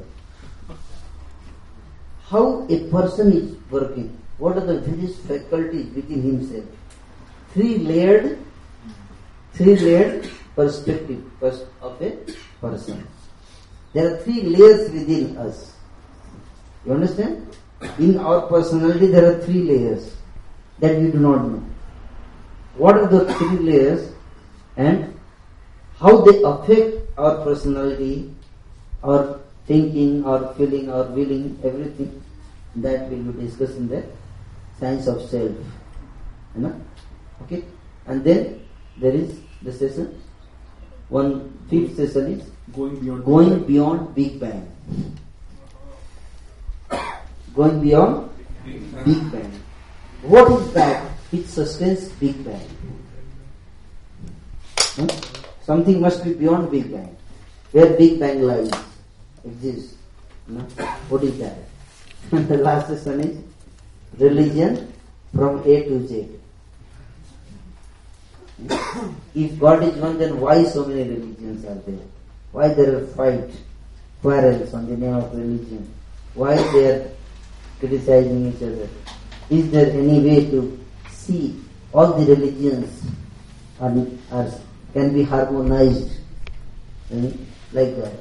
how a person is working what are these faculties within him say three layered three layered perspective of a person there are three layers within us you understand in our personality there are three layers that you do not know what are the three layers and how they affect our personality, our thinking, our feeling, our willing, everything that will be discussed in the science of self. You know? Okay? And then there is the session. One fifth session is going beyond, going beyond Big Bang. going beyond Big Bang. Big Bang. What is that which sustains Big Bang? Hmm? Something must be beyond Big Bang. Where Big Bang lies, exists. No? What is that? the last lesson is religion from A to Z. Hmm? if God is one, then why so many religions are there? Why there are fight, quarrels on the name of religion? Why they are criticizing each other? Is there any way to see all the religions are, are can be harmonized eh, like that?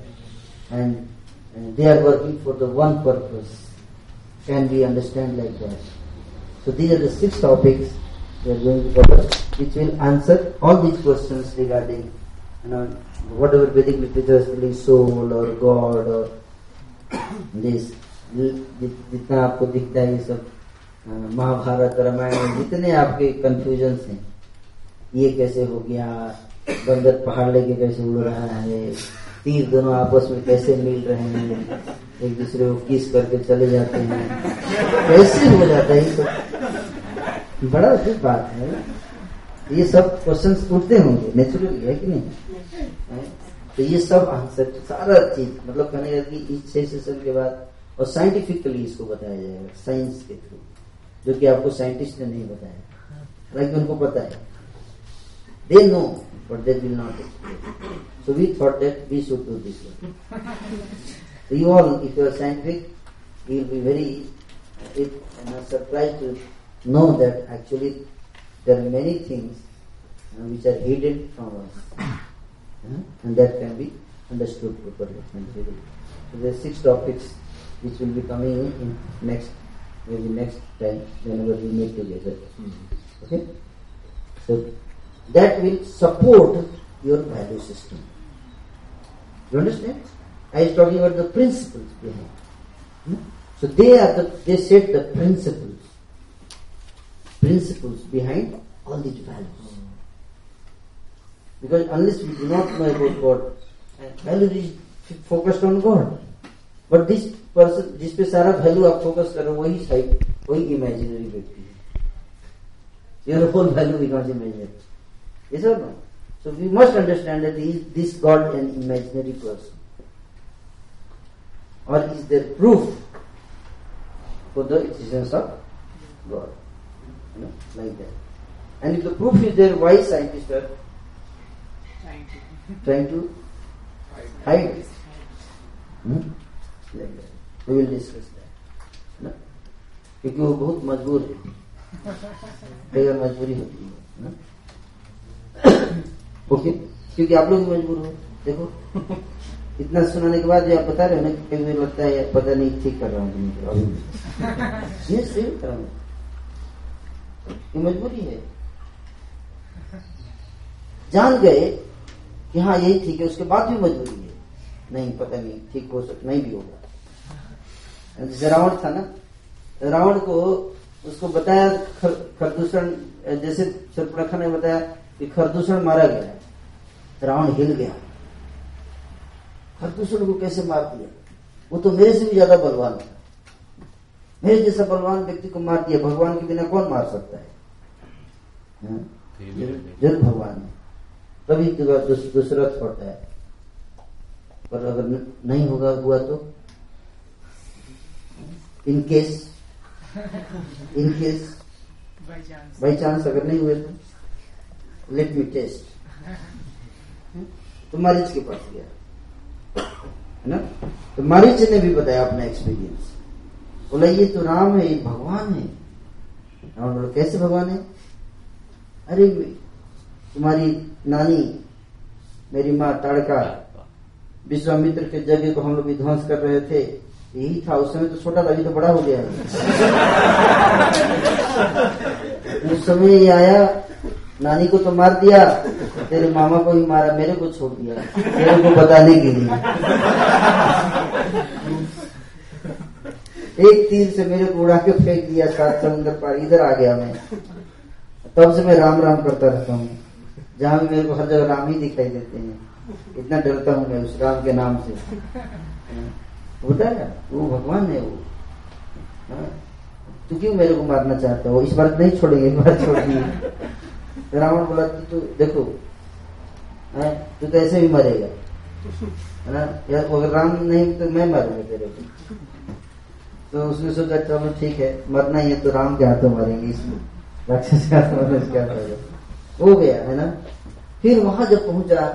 And, and they are working for the one purpose. Can we understand like that? So these are the six topics we are going to cover, which will answer all these questions regarding you know whatever Vedic literature is telling soul or God or this जितना आपको दिखता है ये सब महाभारत रामायण जितने आपके confusion हैं ये कैसे हो गया बंदर पहाड़ लेके कैसे उड़ रहा है तीर दोनों आपस में कैसे मिल रहे हैं एक दूसरे को किस करके चले जाते हैं कैसे हो जाता है ये सब बड़ा अच्छी बात है ये सब क्वेश्चन उठते होंगे नेचुरली है कि नहीं तो ये सब आंसर सारा चीज मतलब कहने का कि इस छह सेशन के बाद और साइंटिफिकली इसको बताया जाएगा साइंस के थ्रू जो कि आपको साइंटिस्ट ने नहीं बताया हालांकि उनको पता है they know but that will not explode. So we thought that we should do this one. so you all, if you are scientific, you will be very uh, it, surprised to know that actually there are many things which are hidden from us. Uh, and that can be understood properly. So there are six topics which will be coming in next maybe next time whenever we meet together. Mm-hmm. Okay? So that will support your value system. You understand? I am talking about the principles behind. Hmm? So they are the, they set the principles, principles behind all these values. Because unless we do not know about God, value is focused on God but this person जिस पे सारा value आप focus करो वही side, वही imaginary value. Your whole value value because imaginary Yes or no? So we must understand that is this God an imaginary person? Or is there proof for the existence of God? You know, like that. And if the proof is there, why scientists are trying to hide it? Hmm? Like that. We will discuss that. ना? क्योंकि वो बहुत मजबूर है कई बार मजबूरी होती है ना? ओके क्योंकि आप लोग मजबूर हो देखो इतना सुनाने के बाद जो आप बता रहे हो ना कि लगता है पता नहीं ठीक कर रहा हूँ ये मजबूरी है जान गए कि हाँ यही ठीक है उसके बाद भी मजबूरी है नहीं पता नहीं ठीक हो सकता नहीं भी होगा रावण था ना रावण को उसको बताया खरदूषण जैसे शत्रखा ने बताया कि खरदूषण मारा गया रावण हिल गया खरदूषण को कैसे मार दिया वो तो मेरे से भी ज्यादा बलवान था मेरे जैसा बलवान व्यक्ति को मार दिया भगवान के बिना कौन मार सकता है हाँ? जल भगवान है तभी दुशरथ पड़ता है पर अगर नहीं होगा हुआ तो इनकेस इनकेस बाई चांस अगर नहीं हुए तो लेट मी टेस्ट तो मरीज के पास गया है ना तो मरीज ने भी बताया अपना एक्सपीरियंस बोला ये तो राम है ये भगवान है रावण बोला कैसे भगवान है अरे तुम्हारी नानी मेरी माँ ताड़का विश्वामित्र के जगह को हम लोग विध्वंस कर रहे थे यही था उस समय तो छोटा था अभी तो बड़ा हो गया उस समय ये आया नानी को तो मार दिया तेरे मामा को भी मारा मेरे को छोड़ दिया मेरे को बताने के लिए एक तीर से मेरे को उड़ा के फेंक दिया सात समुद्र पार इधर आ गया मैं तब से मैं राम राम करता रहता हूँ जहाँ भी मेरे को हर जगह राम ही दिखाई देते हैं इतना डरता हूँ मैं उस राम के नाम से होता है वो भगवान है वो हाँ। तू क्यों मेरे को मारना चाहता हो इस बार नहीं छोड़ेंगे इस बार छोड़ेंगे रावण बोला कि तू तो देखो तू तो ऐसे भी मरेगा है ना यार अगर राम नहीं तो मैं मरूंगा तेरे को तो उसने सोचा चलो ठीक है मरना ही है तो राम के हाथों मरेंगे इसमें राक्षस के हाथों मरने क्या फायदा हो गया है ना फिर वहां जब पहुंचा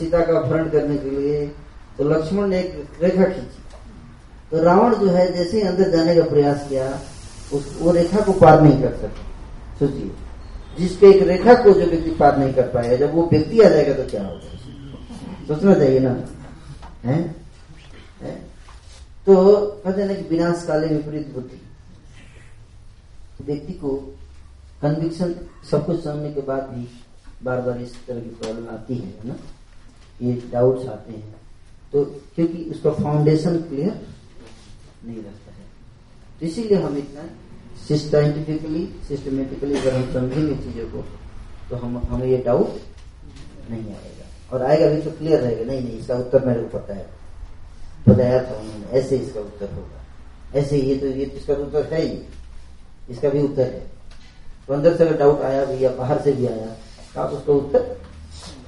सीता का अपहरण करने के लिए तो लक्ष्मण ने एक रेखा खींची तो रावण जो है जैसे ही अंदर जाने का प्रयास किया उस वो रेखा को पार नहीं कर सकता सोचिए जिस पे एक रेखा को जो व्यक्ति पार नहीं कर पाएगा जब वो व्यक्ति आ जाएगा तो क्या होगा सोचना चाहिए ना है, है? तो कहते हैं ना कि विनाश काले विपरीत बुद्धि व्यक्ति को कन्विक्शन सब कुछ समझने के बाद भी बार बार इस तरह की प्रॉब्लम आती है ना ये डाउट्स आते हैं तो क्योंकि उसका फाउंडेशन क्लियर नहीं रहता है तो इसीलिए हम इतना साइंटिफिकली सिस्टमेटिकली अगर हम समझेंगे चीजों को तो हम हमें ये डाउट नहीं आएगा और आएगा भी तो क्लियर रहेगा नहीं नहीं इसका उत्तर मेरे को पता है बताया था उन्होंने ऐसे इसका उत्तर होगा ऐसे ये तो ये तो इसका तो उत्तर है ही इसका भी उत्तर है तो अंदर से अगर डाउट आया भी या बाहर से भी आया तो आप उसका उत्तर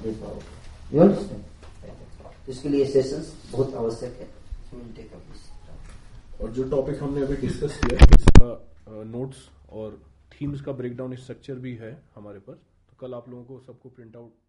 दे पाओगे यू तो इसके लिए सेशन बहुत आवश्यक है और जो टॉपिक हमने अभी डिस्कस किया इसका नोट्स और थीम्स का ब्रेकडाउन स्ट्रक्चर भी है हमारे पास तो कल आप लोगों को सबको प्रिंट आउट